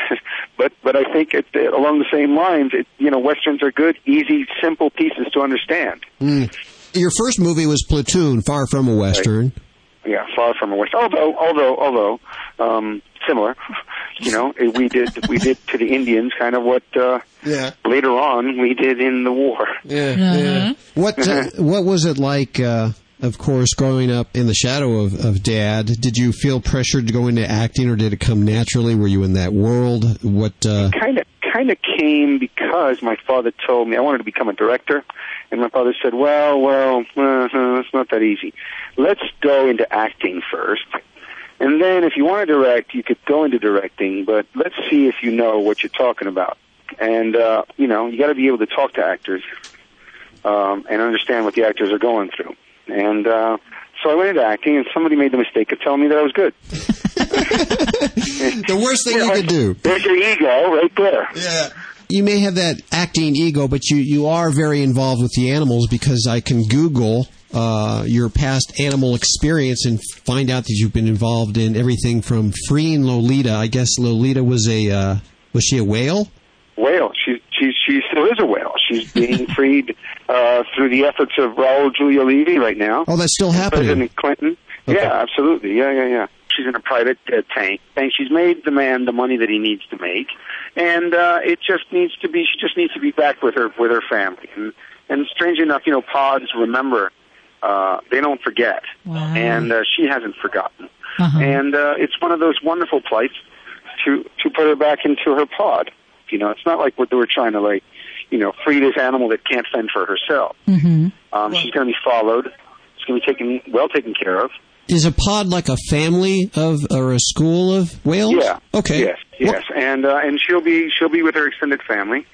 Speaker 26: but but I think it, uh, along the same lines, it, you know, westerns are good, easy, simple pieces to understand.
Speaker 2: Mm. Your first movie was Platoon, Far From a Western.
Speaker 26: Yeah, far from a western. Although although although um, similar, you know, we did we did to the Indians kind of what uh,
Speaker 2: yeah.
Speaker 26: later on we did in the war.
Speaker 2: Yeah, yeah. What uh, what was it like? Uh, of course, growing up in the shadow of, of Dad, did you feel pressured to go into acting, or did it come naturally? Were you in that world? What? Uh...
Speaker 26: Kind of kind of came because my father told me I wanted to become a director, and my father said, "Well, well, uh, it's not that easy. Let's go into acting first, and then if you want to direct, you could go into directing. But let's see if you know what you're talking about. And uh, you know, you got to be able to talk to actors um, and understand what the actors are going through. And uh, so I went into acting, and somebody made the mistake of telling me that I was good.
Speaker 2: the worst thing you could do.
Speaker 26: There's your ego right there.
Speaker 2: Yeah. You may have that acting ego, but you, you are very involved with the animals because I can Google uh, your past animal experience and find out that you've been involved in everything from freeing Lolita. I guess Lolita was a uh, was she a whale?
Speaker 26: Whale. She she she still is a whale. She's being freed uh, through the efforts of Raul Julia Levy right now.
Speaker 2: Oh, that's still happening.
Speaker 26: President Clinton.
Speaker 2: Okay.
Speaker 26: Yeah, absolutely. Yeah, yeah, yeah. She's in a private uh, tank, and she's made the man the money that he needs to make, and uh, it just needs to be. She just needs to be back with her with her family. And and strange enough, you know, pods remember. Uh, they don't forget,
Speaker 3: Wow.
Speaker 26: and uh, she hasn't forgotten.
Speaker 3: Uh-huh.
Speaker 26: And uh, it's one of those wonderful plights to to put her back into her pod. You know, it's not like what they were trying to like, you know, free this animal that can't fend for herself.
Speaker 3: Mm-hmm.
Speaker 26: Um, she's going to be followed. She's going to be taken well taken care of.
Speaker 2: Is a pod like a family of or a school of whales?
Speaker 26: Yeah.
Speaker 2: Okay.
Speaker 26: Yes. Yes. And uh, and she'll be she'll be with her extended family.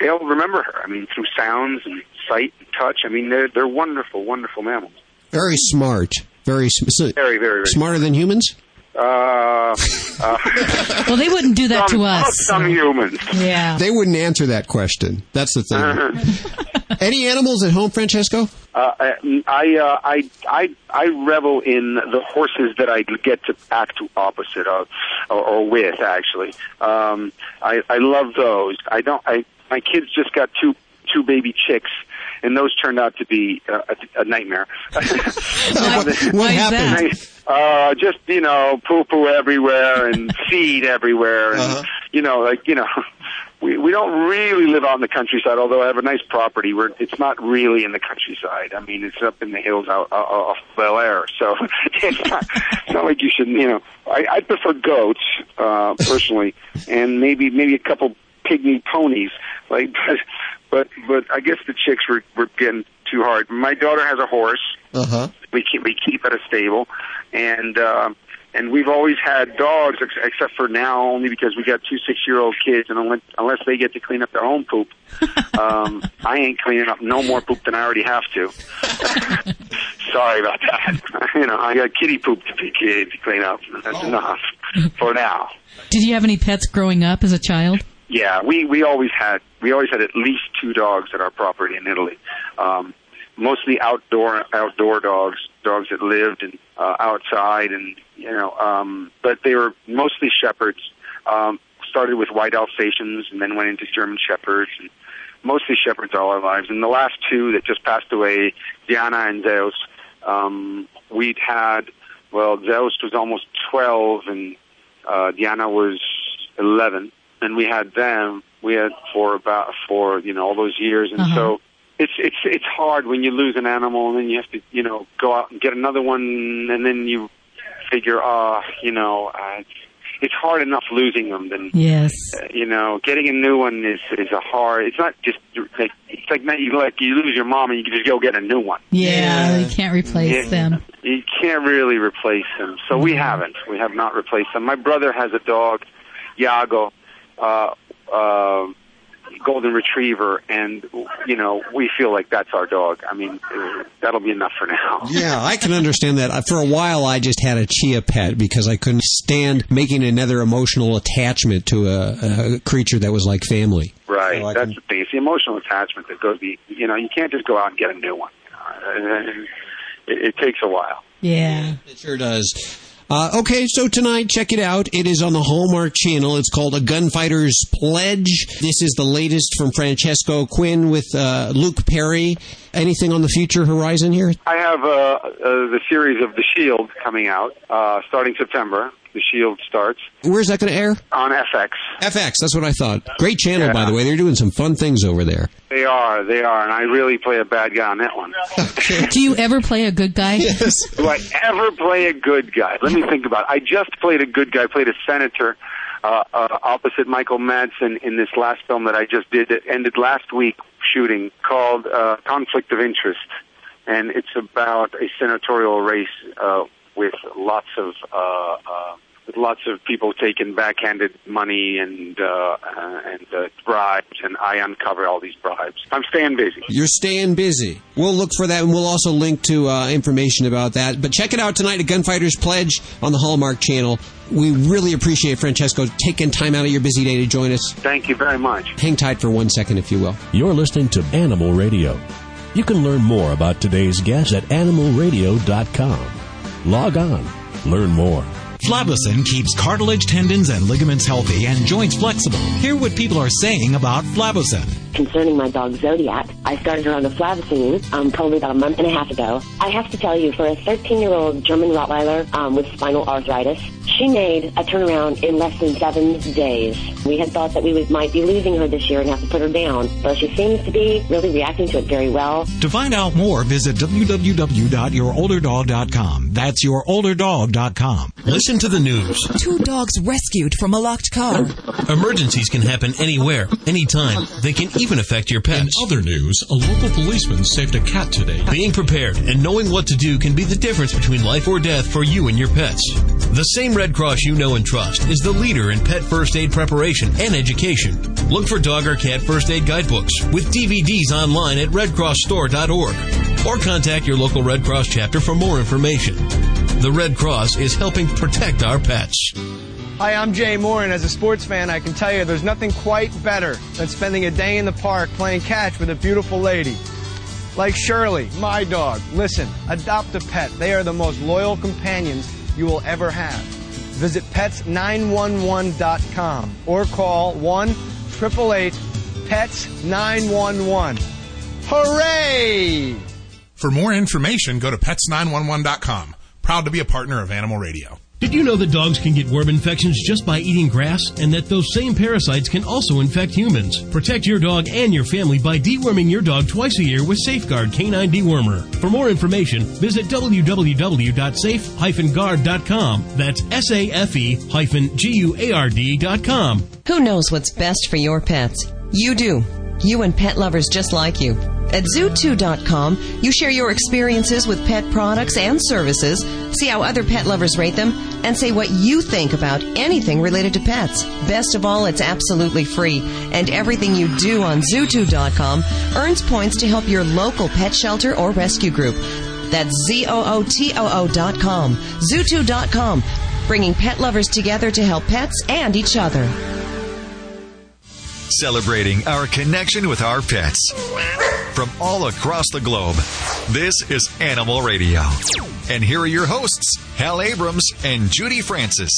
Speaker 26: They'll remember her. I mean, through sounds and sight and touch. I mean, they're they're wonderful, wonderful mammals.
Speaker 2: Very smart. Very, sm-
Speaker 26: Very, very, very.
Speaker 2: smarter than humans.
Speaker 26: Uh, uh,
Speaker 3: Well, they wouldn't do that
Speaker 26: some,
Speaker 3: to us.
Speaker 26: Some humans.
Speaker 3: Yeah.
Speaker 2: They wouldn't answer that question. That's the thing. Any animals at home, Francesco?
Speaker 26: Uh, I, uh, I, I, I revel in the horses that I get to act opposite of, or, or with. Actually, um, I, I love those. I don't. I, my kids just got two, two baby chicks, and those turned out to be uh, a, a nightmare.
Speaker 2: what is happened?
Speaker 26: Uh, just you know, poo poo everywhere and feed everywhere, and you know, like you know. We we don't really live out in the countryside, although I have a nice property where it's not really in the countryside. I mean, it's up in the hills out, out off Bel Air, so it's not, it's not like you should, you know. I, I prefer goats uh, personally, and maybe maybe a couple pygmy ponies. Like, but but but I guess the chicks were were getting too hard. My daughter has a horse.
Speaker 2: Uh huh.
Speaker 26: We keep we keep at a stable, and uh, and we've always had dogs, ex- except for now, only because we got two six year old kids, and unless, unless they get to clean up their own poop, um, I ain't cleaning up no more poop than I already have to. Sorry about that. you know, I got kitty poop to, be, kid, to clean up. That's enough for now.
Speaker 3: Did you have any pets growing up as a child?
Speaker 26: Yeah, we we always had we always had at least two dogs at our property in Italy. Um, mostly outdoor outdoor dogs, dogs that lived and uh, outside, and you know, um, but they were mostly shepherds. Um, started with white Alsatians and then went into German shepherds, and mostly shepherds all our lives. And the last two that just passed away, Diana and Zeus, um, we'd had. Well, Zeus was almost twelve, and uh, Diana was eleven and we had them. We had for about for you know all those years, and
Speaker 3: Uh-huh.
Speaker 26: so it's it's it's hard when you lose an animal, and then you have to you know go out and get another one, and then you figure, ah, you know, uh, it's, it's hard enough losing them than
Speaker 3: Yes.
Speaker 26: uh, you know getting a new one is is a hard. It's not just like it's like not you like you lose your mom and you can just go get a new one.
Speaker 3: Yeah, you can't replace
Speaker 26: Yeah.
Speaker 3: them.
Speaker 26: You can't really replace them. So we haven't. We have not replaced them. My brother has a dog, Yago, uh, uh, golden retriever, and you know we feel like that's our dog. I mean, uh, that'll be enough for now.
Speaker 2: Yeah, I can understand that. Uh, For a while, I just had a chia pet because I couldn't stand making another emotional attachment to a, a creature that was like family.
Speaker 26: Right. That's the thing. It's the emotional attachment that goes. Be you know you can't just go out and get a new one. You know? It, it takes a while.
Speaker 3: Yeah.
Speaker 2: It sure does. Uh, okay, so tonight, check it out. It is on the Hallmark Channel. It's called A Gunfighter's Pledge. This is the latest from Francesco Quinn with uh, Luke Perry. Anything on the future horizon here?
Speaker 26: I have uh, uh, the series of The Shield coming out uh, starting September. The Shield starts
Speaker 2: Where's that going to air?
Speaker 26: on FX.
Speaker 2: FX, that's what I thought. Great channel, by the way. They're doing some fun things over there.
Speaker 26: They are, they are, and I really play a bad guy on that one.
Speaker 3: Do you ever play a good guy?
Speaker 26: Do I ever play a good guy? Let me think about it. I just played a good guy, played a senator uh, uh, opposite Michael Madsen in this last film that I just did that ended last week shooting called uh, Conflict of Interest. And it's about a senatorial race uh, with lots of uh, uh, with lots of people taking backhanded money and uh, uh, and uh, bribes, and I uncover all these bribes. I'm staying busy.
Speaker 2: You're staying busy. We'll look for that, and we'll also link to uh, information about that. But check it out tonight at Gunfighters Pledge on the Hallmark Channel. We really appreciate Francesco taking time out of your busy day to join us.
Speaker 26: Thank you very much.
Speaker 2: Hang tight for one second, if you will.
Speaker 9: You're listening to Animal Radio. You can learn more about today's guest at animalradio.com. Log on, learn more.
Speaker 27: Flabusin keeps cartilage, tendons, and ligaments healthy and joints flexible. Hear what people are saying about Flabusin.
Speaker 28: Concerning my dog Zodiac, I started her on the Flavacine um, probably about a month and a half ago. I have to tell you, for a 13-year-old German Rottweiler um, with spinal arthritis, she made a turnaround in less than seven days. We had thought that we would, might be losing her this year and have to put her down, but she seems to be really reacting to it very well.
Speaker 27: To find out more, visit www.yourolderdog.com. That's yourolderdog.com.
Speaker 12: Listen to the news.
Speaker 20: Two dogs rescued from a locked car.
Speaker 12: Emergencies can happen anywhere, anytime. They can even affect your pets.
Speaker 29: In other news, a local policeman saved a cat today.
Speaker 12: Being prepared and knowing what to do can be the difference between life or death for you and your pets. The same Red Cross you know and trust is the leader in pet first aid preparation and education. Look for dog or cat first aid guidebooks with DVDs online at redcrossstore.org or contact your local Red Cross chapter for more information. The Red Cross is helping protect our pets.
Speaker 30: Hi, I'm Jay Moore, and as a sports fan, I can tell you there's nothing quite better than spending a day in the park playing catch with a beautiful lady. Like Shirley, my dog. Listen, adopt a pet. They are the most loyal companions you will ever have. Visit pets911.com or call 1 888 PETS 911. Hooray!
Speaker 31: For more information, go to pets911.com. Proud to be a partner of Animal Radio.
Speaker 12: Did you know that dogs can get worm infections just by eating grass and that those same parasites can also infect humans? Protect your dog and your family by deworming your dog twice a year with Safeguard Canine Dewormer. For more information, visit www.safe-guard.com. That's E S-A-F-E-G-U-A-R-D.com.
Speaker 25: Who knows what's best for your pets? You do. You and pet lovers just like you. At zootoo.com, you share your experiences with pet products and services, see how other pet lovers rate them, and say what you think about anything related to pets. Best of all, it's absolutely free, and everything you do on zootoo.com earns points to help your local pet shelter or rescue group. That's Z-O-O-T-O-O dot com. Zootoo.com, bringing pet lovers together to help pets and each other.
Speaker 1: Celebrating our connection with our pets. From all across the globe, this is Animal Radio. And here are your hosts, Hal Abrams and Judy Francis.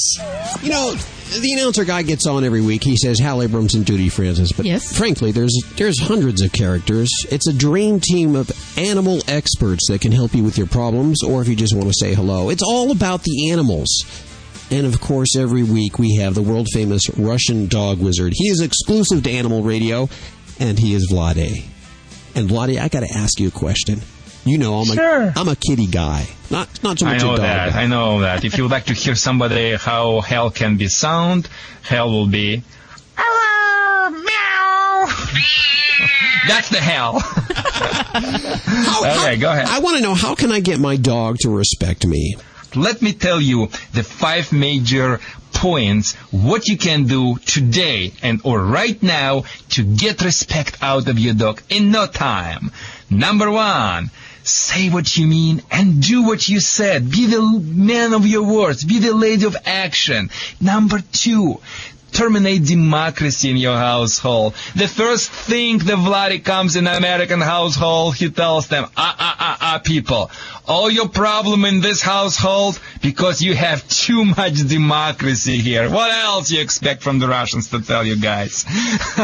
Speaker 2: You know, the announcer guy gets on every week. He says Hal Abrams and Judy Francis, but yes. frankly, there's there's hundreds of characters. It's a dream team of animal experts that can help you with your problems, or if you just want to say hello. It's all about the animals. And of course, every week we have the world famous Russian dog wizard. He is exclusive to Animal Radio, and he is Vladae. And Vladae, I got to ask you a question. You know, I'm a
Speaker 4: Sure.
Speaker 2: am a kitty guy, not not so
Speaker 4: I
Speaker 2: much
Speaker 4: know
Speaker 2: a dog.
Speaker 4: that.
Speaker 2: guy.
Speaker 4: I know that. If you would like to hear somebody how hell can be sound, hell will be. Hello meow. That's the hell. okay, go ahead.
Speaker 2: I want to know how can I get my dog to respect me?
Speaker 4: Let me tell you the five major points what you can do today and or right now to get respect out of your dog in no time. Number one, say what you mean and do what you said. Be the man of your words. Be the lady of action. Number two, terminate democracy in your household. The first thing the Vladae comes in American household, he tells them, ah, ah, ah, ah, people, all your problem in this household because you have too much democracy here. What else you expect from the Russians to tell you guys?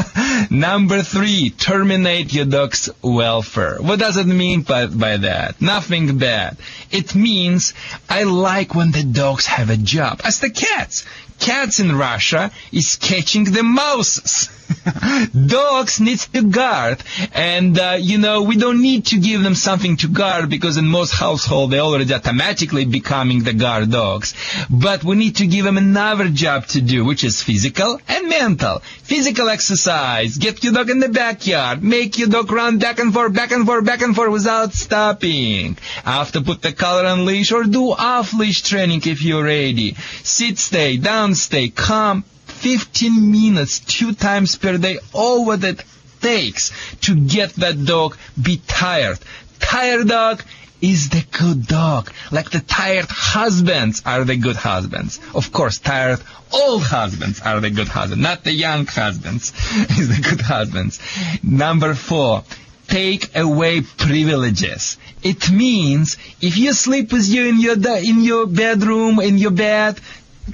Speaker 4: Number three, terminate your dog's welfare. What does it mean by, by that? Nothing bad. It means I like when the dogs have a job, as the cats. Cats in Russia is catching the mouses. Dogs need to guard, and uh, you know we don't need to give them something to guard because in most households they already automatically becoming the guard dogs. But we need to give them another job to do, which is physical and mental. Physical exercise. Get your dog in the backyard. Make your dog run back and forth, back and forth, back and forth without stopping. After put the collar on leash or do off leash training if you're ready. Sit, stay, down, stay, calm 15 minutes two times per day, all what it takes to get that dog be tired. Tired dog is the good dog. Like the tired husbands are the good husbands. Of course, tired old husbands are the good husbands, not the young husbands is the good husbands. Number four, take away privileges. It means if you sleep with you in your in your bedroom in your bed,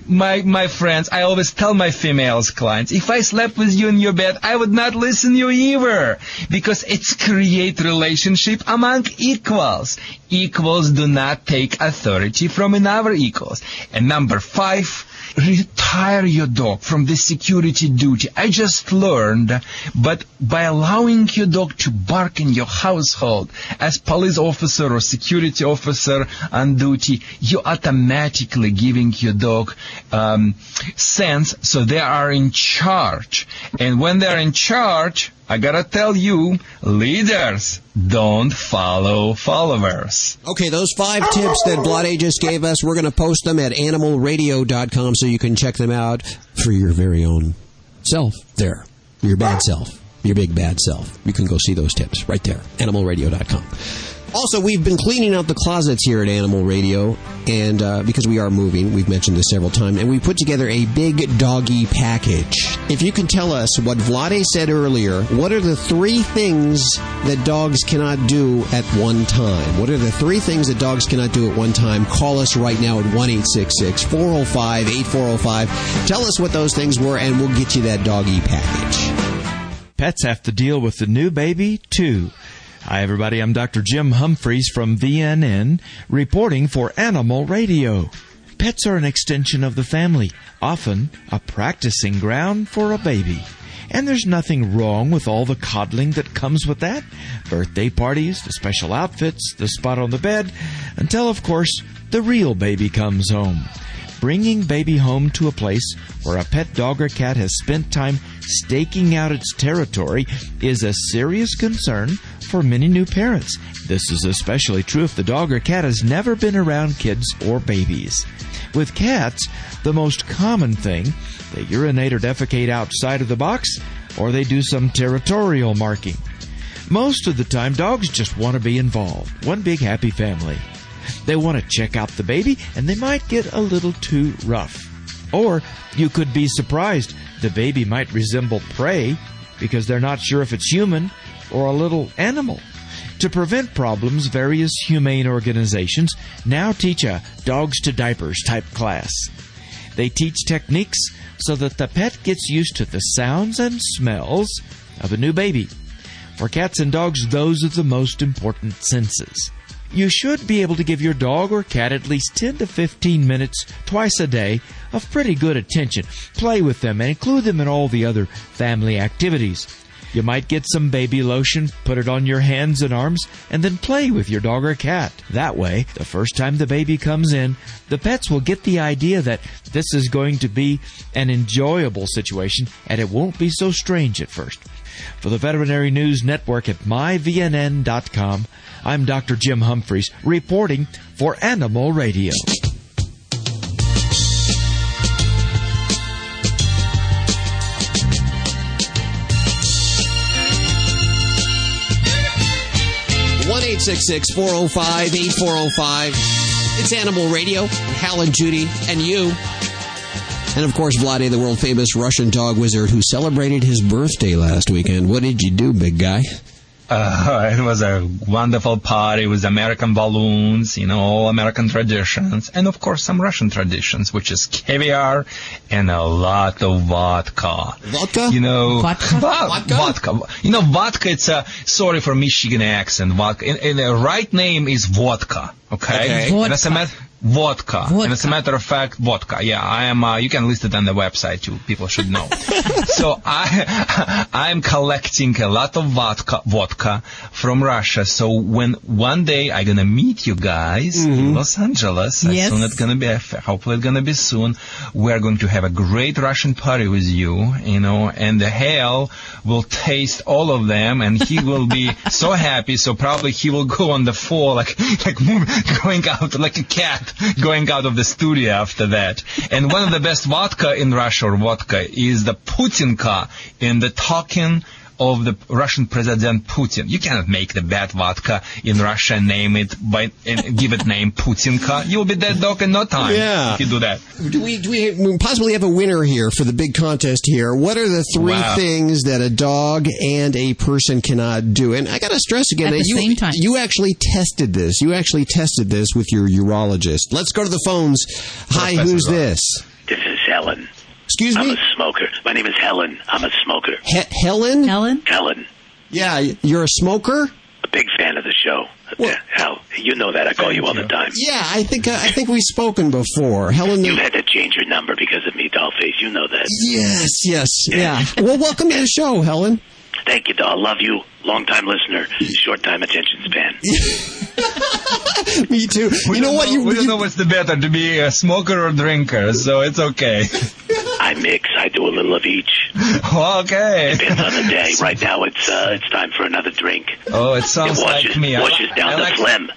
Speaker 4: my my friends, I always tell my females clients, if I slept with you in your bed, I would not listen you either, because it's create relationship among equals. Equals do not take authority from another equals. And number five, retire your dog from the security duty. I just learned, but by allowing your dog to bark in your household as police officer or security officer on duty, you automatically giving your dog um, sense so they are in charge. And when they're in charge, I gotta tell you, leaders don't follow followers.
Speaker 2: Okay, those five tips that Vladae just gave us, we're gonna post them at animalradio.com so you can check them out for your very own self there. Your bad self. Your big bad self. You can go see those tips right there. Animalradio.com. Also, we've been cleaning out the closets here at Animal Radio, and uh, because we are moving, we've mentioned this several times, and we put together a big doggy package. If you can tell us what Vladae said earlier, what are the three things that dogs cannot do at one time? What are the three things that dogs cannot do at one time? Call us right now at 1 405 8405. Tell us what those things were, and we'll get you that doggy package.
Speaker 32: Pets have to deal with the new baby, too. Hi, everybody. I'm Dr. Jim Humphries from VNN, reporting for Animal Radio. Pets are an extension of the family, often a practicing ground for a baby. And there's nothing wrong with all the coddling that comes with that birthday parties, the special outfits, the spot on the bed, until, of course, the real baby comes home. Bringing baby home to a place where a pet dog or cat has spent time staking out its territory is a serious concern for many new parents. This is especially true if the dog or cat has never been around kids or babies. With cats, the most common thing, they urinate or defecate outside of the box, or they do some territorial marking. Most of the time, dogs just want to be involved. One big happy family. They want to check out the baby, and they might get a little too rough. Or you could be surprised. The baby might resemble prey because they're not sure if it's human or a little animal. To prevent problems, various humane organizations now teach a dogs to diapers type class. They teach techniques so that the pet gets used to the sounds and smells of a new baby. For cats and dogs, those are the most important senses. You should be able to give your dog or cat at least 10 to 15 minutes twice a day of pretty good attention. Play with them and include them in all the other family activities. You might get some baby lotion, put it on your hands and arms, and then play with your dog or cat. That way, the first time the baby comes in, the pets will get the idea that this is going to be an enjoyable situation and it won't be so strange at first. For the Veterinary News Network at myvnn.com, I'm Dr. Jim Humphries reporting for Animal Radio.
Speaker 2: One eight six six four zero five eight four zero five. It's Animal Radio. Hal and Judy and you. And of course, Vladae, the world famous Russian dog wizard who celebrated his birthday last weekend. What did you do, big guy?
Speaker 4: Uh, it was a wonderful party with American balloons, you know, all American traditions, and of course some Russian traditions, which is caviar and a lot of vodka.
Speaker 2: Vodka?
Speaker 4: You know,
Speaker 2: Vodka?
Speaker 4: vo-
Speaker 2: Vodka?
Speaker 4: vodka. You know, vodka. It's a sorry for Michigan accent. Vodka. And, and the right name is vodka. Okay.
Speaker 2: Okay.
Speaker 4: And as a mat- vodka. And as a matter of fact, vodka. Yeah, I am. Uh, you can list it on the website. You people should know. so I, I'm collecting a lot of vodka, vodka from Russia. So when one day I'm gonna meet you guys in Los Angeles,
Speaker 3: Yes.
Speaker 4: soon it's gonna be, hopefully it's gonna be soon. We're going to have a great Russian party with you, you know, and the hell will taste all of them, and he will be so happy. So probably he will go on the floor like like going out like a cat going out of the studio after that. And one of the best vodka in Russia or vodka is the Putinka in the talking of the Russian President Putin. You cannot make the bad vodka in Russia and name it by and give it name Putinka. You'll be dead dog in no time
Speaker 2: Yeah.
Speaker 4: if you do that.
Speaker 2: Do we, do we possibly have a winner here for the big contest here? What are the three
Speaker 4: Wow.
Speaker 2: things that a dog and a person cannot do? And I got to stress again
Speaker 3: At
Speaker 2: that
Speaker 3: the
Speaker 2: you,
Speaker 3: same time.
Speaker 2: you actually tested this. You actually tested this with your urologist. Let's go to the phones. Hi,
Speaker 4: Professor
Speaker 2: who's
Speaker 4: Ross.
Speaker 2: this?
Speaker 33: This is Ellen.
Speaker 2: Excuse me?
Speaker 33: I'm a smoker. My name is Helen. I'm a smoker.
Speaker 2: He- Helen?
Speaker 3: Helen?
Speaker 33: Helen.
Speaker 2: Yeah, you're a smoker?
Speaker 33: A big fan of the show. Yeah, Hal, you know that. I call you all the time.
Speaker 2: Yeah, I think uh, I think we've spoken before. Helen.
Speaker 33: You've had to change your number because of me, Dollface. You know that.
Speaker 2: Yes, yes, yeah. Well, welcome to the show, Helen.
Speaker 33: Thank you, doll. Love you. Long time listener. Short time attention span.
Speaker 2: Me too.
Speaker 4: We
Speaker 2: you know
Speaker 4: don't
Speaker 2: what? You,
Speaker 4: we don't know what's the better to be a smoker or drinker, so it's okay.
Speaker 33: I mix. I do a little of each.
Speaker 4: okay.
Speaker 33: Depends on the day. Right now, it's uh, it's time for another drink.
Speaker 4: Oh, it sounds
Speaker 33: it washes,
Speaker 4: like me. I
Speaker 33: washes down
Speaker 4: I
Speaker 33: the
Speaker 4: like-
Speaker 33: phlegm.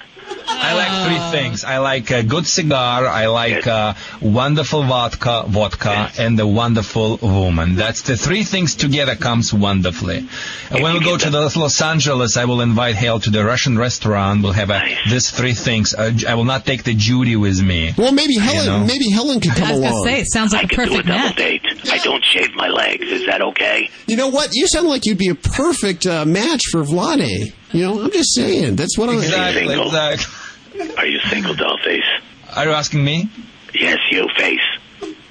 Speaker 4: I like three things. I like a good cigar, I like a wonderful vodka, vodka, and a wonderful woman. That's the three things together comes wonderfully. And when we go to the Los Angeles, I will invite Hale to the Russian restaurant. We'll have a, these three things. Uh, I will not take the Judy with me.
Speaker 2: well, maybe Helen.
Speaker 4: know.
Speaker 2: Maybe Helen could come
Speaker 3: I was
Speaker 2: along.
Speaker 3: gonna say it sounds like
Speaker 33: I
Speaker 3: a
Speaker 33: can do a
Speaker 3: perfect
Speaker 33: double
Speaker 3: match.
Speaker 33: date. I don't shave my legs. Is that okay?
Speaker 2: You know what? You sound like you'd be a perfect uh, match for Vladae. You know, I'm just saying. That's what I'm.
Speaker 4: Exactly, exactly.
Speaker 33: Are you single, Dollface?
Speaker 4: Are you asking me?
Speaker 33: Yes, you face.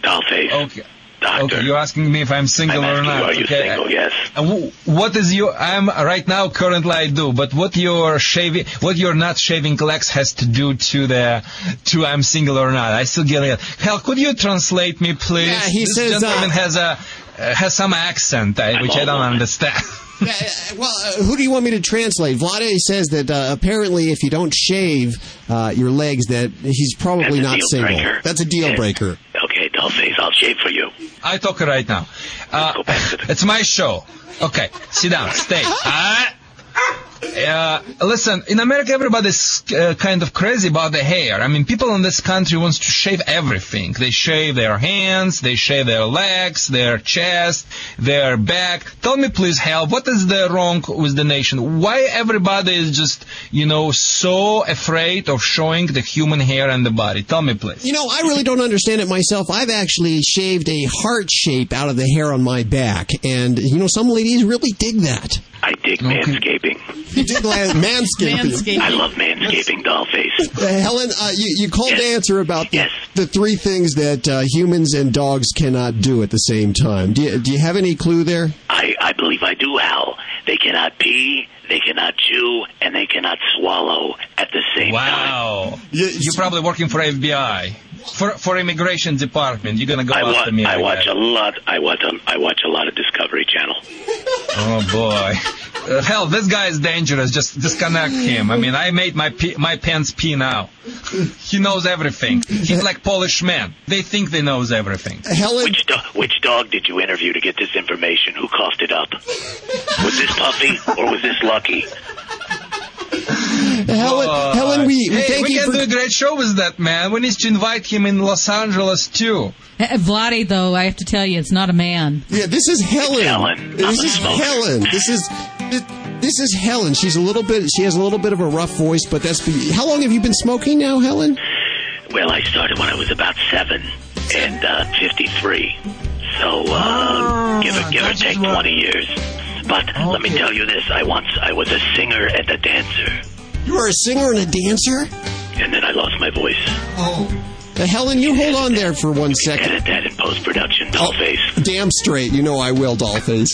Speaker 33: Dollface.
Speaker 4: Okay.
Speaker 33: Doctor.
Speaker 4: Okay, you're asking me if I'm single
Speaker 33: I'm
Speaker 4: or not.
Speaker 33: you, are you
Speaker 4: okay.
Speaker 33: single? Yes.
Speaker 4: Uh, wh- what is your? I'm right now. Currently, I do. But what your shaving, what your not shaving legs has to do to the to I'm single or not? I still get it. Hell, could you translate me, please?
Speaker 2: Yeah, he
Speaker 4: this
Speaker 2: says,
Speaker 4: gentleman
Speaker 2: uh,
Speaker 4: has a uh, has some accent, uh, which I don't understand.
Speaker 2: Yeah, uh, well, uh, who do you want me to translate? Vladae says that uh, apparently, if you don't shave uh, your legs, that he's probably not single.
Speaker 33: breaker.
Speaker 2: That's a deal
Speaker 33: Yeah.
Speaker 2: breaker.
Speaker 33: Okay, Dollface, I'll shave for you.
Speaker 4: I talk right now. Uh, it's my show. Okay, sit down, stay. Uh, uh, listen, in America, everybody's uh, kind of crazy about the hair. I mean, people in this country wants to shave everything. They shave their hands, they shave their legs, their chest, their back. Tell me, please, help. what is the wrong with the nation? Why everybody is just, you know, so afraid of showing the human hair and the body? Tell me, please.
Speaker 2: You know, I really don't understand it myself. I've actually shaved a heart shape out of the hair on my back, and you know, some ladies really dig that.
Speaker 33: I dig manscaping.
Speaker 2: You dig la- manscaping.
Speaker 33: I love manscaping, Dollface.
Speaker 2: Uh, Helen, uh, you, you called to answer about the, the three things that uh, humans and dogs cannot do at the same time. Do you, do you have any clue there?
Speaker 33: I, I believe I do, Hal. They cannot pee, they cannot chew, and they cannot swallow at the same time.
Speaker 4: Wow. You're probably working for FBI. For for immigration department. You're gonna go
Speaker 33: I,
Speaker 4: after
Speaker 33: wa-
Speaker 4: me.
Speaker 33: I
Speaker 4: like
Speaker 33: watch
Speaker 4: that.
Speaker 33: a lot. I watch. A, I watch a lot of Discovery Channel.
Speaker 4: Oh boy. Uh, hell, this guy is dangerous. Just disconnect him. I mean, I made my pee, my pants pee now. He knows everything. He's like Polish man. They think they knows everything.
Speaker 2: Helen,
Speaker 33: Which, do- which dog did you interview to get this information? Who coughed it up? Was this Puffy or was this Lucky?
Speaker 2: Helen, Helen, we, we
Speaker 4: hey,
Speaker 2: thank
Speaker 4: we
Speaker 2: you
Speaker 4: can
Speaker 2: for.
Speaker 4: do a great show with that man. We need to invite him in Los Angeles too.
Speaker 3: Uh, Vladae, though, I have to tell you, it's not a man.
Speaker 2: Yeah, this is Helen.
Speaker 33: Helen.
Speaker 2: This is. Helen. This is. This is Helen. She's a little bit. She has a little bit of a rough voice, but that's. How long have you been smoking now, Helen?
Speaker 33: Well, I started when I was about seven and uh, 53. So, uh, give, or, give or take 20 years. But let me tell you this: I once I was a singer and a dancer,
Speaker 2: You are a singer and a dancer.
Speaker 33: and then I lost my voice.
Speaker 2: Oh. Uh, Helen, you hold on there for one second.
Speaker 33: Edit that in post production, dollface.
Speaker 2: Damn straight, you know I will, Dollface.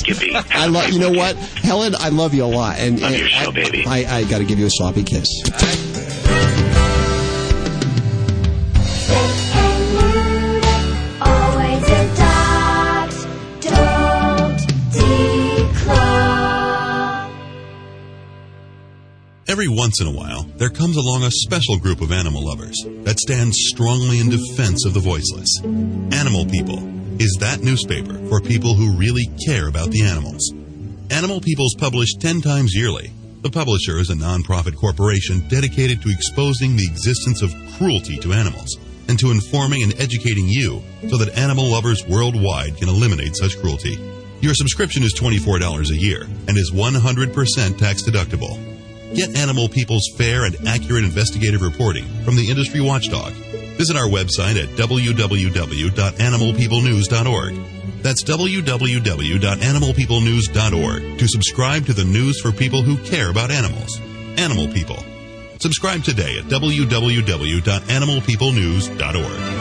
Speaker 2: I love. You know what, Helen? I love you a lot, and,
Speaker 33: Love
Speaker 2: and
Speaker 33: your show,
Speaker 2: I,
Speaker 33: baby.
Speaker 2: I, I got to give you a sloppy kiss.
Speaker 34: Every once in a while, there comes along a special group of animal lovers that stands strongly in defense of the voiceless. Animal People is that newspaper for people who really care about the animals. Animal People's published 10 times yearly. The publisher is a nonprofit corporation dedicated to exposing the existence of cruelty to animals and to informing and educating you so that animal lovers worldwide can eliminate such cruelty. Your subscription is $24 a year and is 100% tax deductible. Get Animal People's fair and accurate investigative reporting from the industry watchdog. Visit our website at www.animalpeoplenews.org. That's www.animalpeoplenews.org to subscribe to the news for people who care about animals. Animal People. Subscribe today at www.animalpeoplenews.org.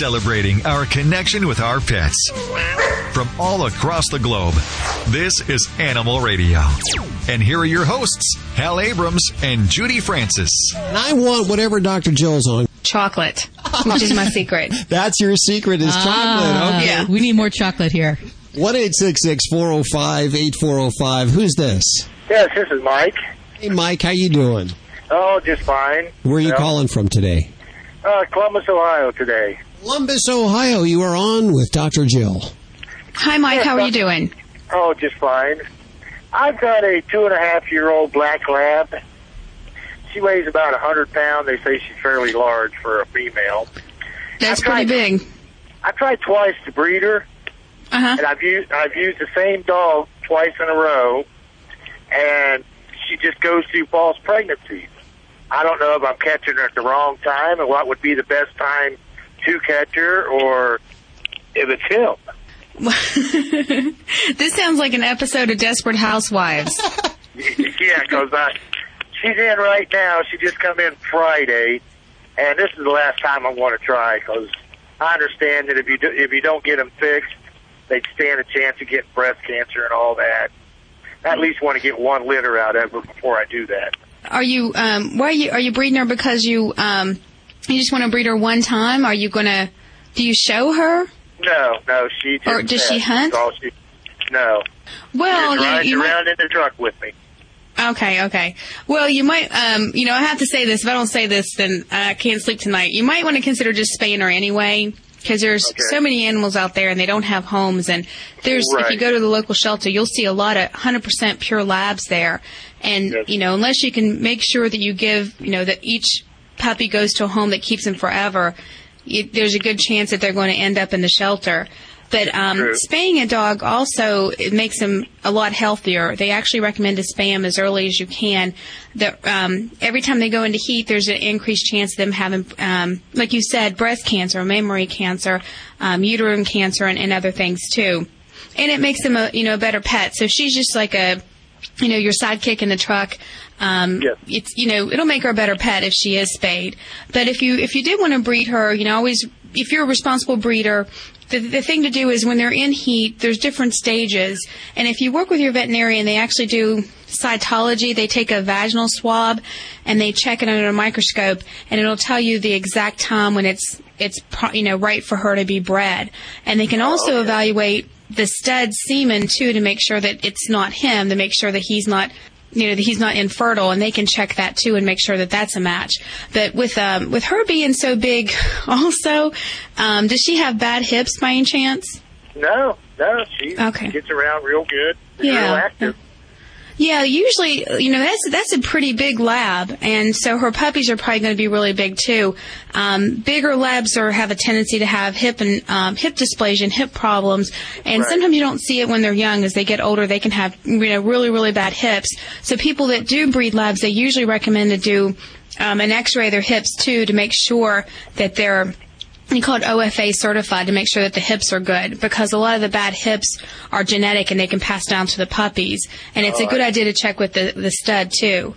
Speaker 1: Celebrating our connection with our pets. From all across the globe, this is Animal Radio. And here are your hosts, Hal Abrams and Judy Francis.
Speaker 2: And I want whatever Dr. Jill's on.
Speaker 8: Chocolate, which is my secret.
Speaker 2: That's your secret is
Speaker 3: Ah,
Speaker 2: chocolate. Okay.
Speaker 3: Yeah, we need more chocolate here.
Speaker 2: One eight six six four zero five eight four zero five. Who's this?
Speaker 26: Yes, this is Mike.
Speaker 2: Hey, Mike. How you doing?
Speaker 26: Oh, just fine.
Speaker 2: Where are you
Speaker 26: Yeah.
Speaker 2: calling from today?
Speaker 26: Uh, Columbus, Ohio today.
Speaker 2: Columbus, Ohio. You are on with Dr. Jill.
Speaker 8: Hi, Mike. How are you doing?
Speaker 26: Oh, just fine. I've got a two and a half year old black lab. She weighs about a hundred pounds. They say she's fairly large for a female.
Speaker 8: That's
Speaker 26: I've tried-
Speaker 8: pretty big.
Speaker 26: I tried twice to breed her,
Speaker 8: Uh-huh.
Speaker 26: and I've used I've used the same dog twice in a row, and she just goes through false pregnancies. I don't know if I'm catching her at the wrong time, and what would be the best time to catcher or if it's him.
Speaker 8: this sounds like an episode of Desperate Housewives.
Speaker 26: yeah, because she's in right now. She just come in Friday, and this is the last time I'm going to try because I understand that if you do, if you don't get them fixed, they stand a chance of getting breast cancer and all that. I at least want to get one litter out of her before I do that.
Speaker 8: Are you? Um, why are you? Are you breeding her because you? Um, you just want to breed her one time? Are you gonna? Do you show her?
Speaker 26: No, no, she just
Speaker 8: Or does she hunt?
Speaker 26: she- no.
Speaker 8: Well,
Speaker 26: she
Speaker 8: you-
Speaker 26: rides
Speaker 8: you might-
Speaker 26: around in the truck with me.
Speaker 8: Okay, okay. Well, you might, um, you know, I have to say this. If I don't say this, then I can't sleep tonight. You might want to consider just spaying her anyway, because there's so many animals out there and they don't have homes. And there's, if you go to the local shelter, you'll see a lot of 100% pure labs there. And you know, unless you can make sure that you give, you know, that each puppy goes to a home that keeps them forever, you, there's a good chance that they're going to end up in the shelter. But um, spaying a dog also it makes them a lot healthier. They actually recommend to spay them as early as you can. That um, every time they go into heat, there's an increased chance of them having, um, like you said, breast cancer, mammary cancer, um, uterine cancer, and, and other things too. And it makes them a you know a better pet. So she's just like a you know your sidekick in the truck. Um, It's you know it'll make her a better pet if she is spayed. But if you if you did want to breed her, you know always if you're a responsible breeder. The, the thing to do is when they're in heat, there's different stages, and if you work with your veterinarian, they actually do cytology. They take a vaginal swab and they check it under a microscope, and it'll tell you the exact time when it's it's you know right for her to be bred. And they can also evaluate the stud semen too to make sure that it's not him, to make sure that he's not you know that he's not infertile and they can check that too and make sure that that's a match but with um with her being so big also um does she have bad hips by any chance
Speaker 26: No, no, she
Speaker 8: Okay.
Speaker 26: gets around real good.
Speaker 8: Yeah.
Speaker 26: real active.
Speaker 8: Yeah, usually, you know, that's that's a pretty big lab, and so her puppies are probably going to be really big too. Um, bigger labs are have a tendency to have hip and um, hip dysplasia and hip problems, and
Speaker 35: Right.
Speaker 8: sometimes you don't see it when they're young. As they get older, they can have you know really really bad hips. So people that do breed labs, they usually recommend to do um, an X-ray of their hips too to make sure that they're you call it OFA certified to make sure that the hips are good because a lot of the bad hips are genetic and they can pass down to the puppies. And it's a good idea to check with the, the stud too.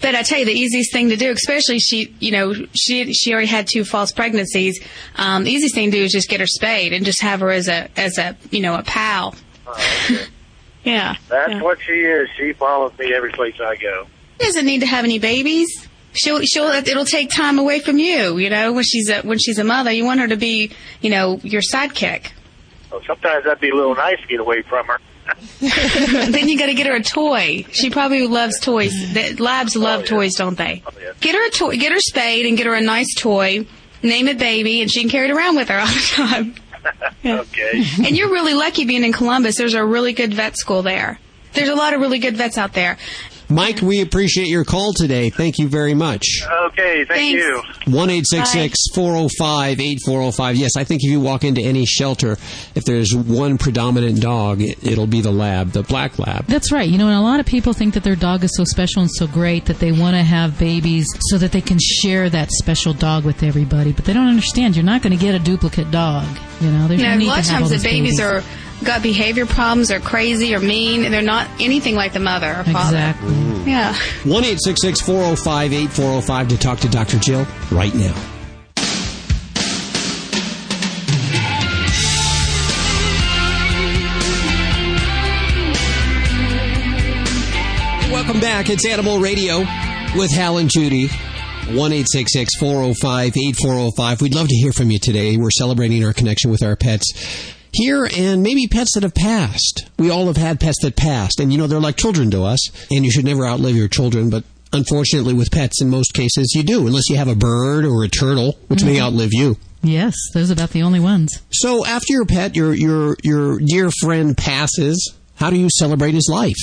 Speaker 8: But I tell you, the easiest thing to do, especially she, you know, she she already had two false pregnancies. Um, the easiest thing to do is just get her spayed and just have her as a as a you know a pal. yeah,
Speaker 26: That's
Speaker 8: yeah.
Speaker 26: what she is. She follows me every place I go.
Speaker 8: She doesn't need to have any babies. She'll she'll it'll take time away from you. You know, when she's a when she's a mother, you want her to be you know your sidekick.
Speaker 26: So sometimes that'd be a little nice to get away from her.
Speaker 8: then you got to get her a toy. She probably loves toys. The labs oh, love toys, don't they? Oh, get her a toy. Get her spayed and get her a nice toy. Name it baby, and she can carry it around with her all the time.
Speaker 26: Okay.
Speaker 8: And you're really lucky being in Columbus. There's a really good vet school there. There's a lot of really good vets out there.
Speaker 2: Mike, we appreciate your call today. Thank you very much.
Speaker 26: Okay, thank you.
Speaker 2: One eight six six four zero five eight four zero five. Yes, I think if you walk into any shelter, if there's one predominant dog, it, it'll be the lab, the black lab.
Speaker 3: That's right. You know, and a lot of people think that their dog is so special and so great that they want to have babies so that they can share that special dog with everybody. But they don't understand. You're not going to get a duplicate dog. You know, there's
Speaker 8: You
Speaker 3: no
Speaker 8: know,
Speaker 3: need
Speaker 8: a lot
Speaker 3: to
Speaker 8: of times the
Speaker 3: these
Speaker 8: babies are got behavior problems, or crazy, or mean, and they're not anything like the mother or father.
Speaker 3: Exactly. Mm.
Speaker 8: Yeah.
Speaker 2: One eight six six four zero five eight four zero five to talk to Dr. Jill right now. Welcome back. It's Animal Radio with Hal and Judy. 1 405 8405. We'd love to hear from you today. We're celebrating our connection with our pets here and maybe pets that have passed. We all have had pets that passed, and you know, they're like children to us, and you should never outlive your children, but unfortunately, with pets, in most cases, you do, unless you have a bird or a turtle, which may
Speaker 3: Mhm.
Speaker 2: outlive you.
Speaker 3: Yes, those are about the only ones.
Speaker 2: So after your pet, your your your dear friend passes, how do you celebrate his life?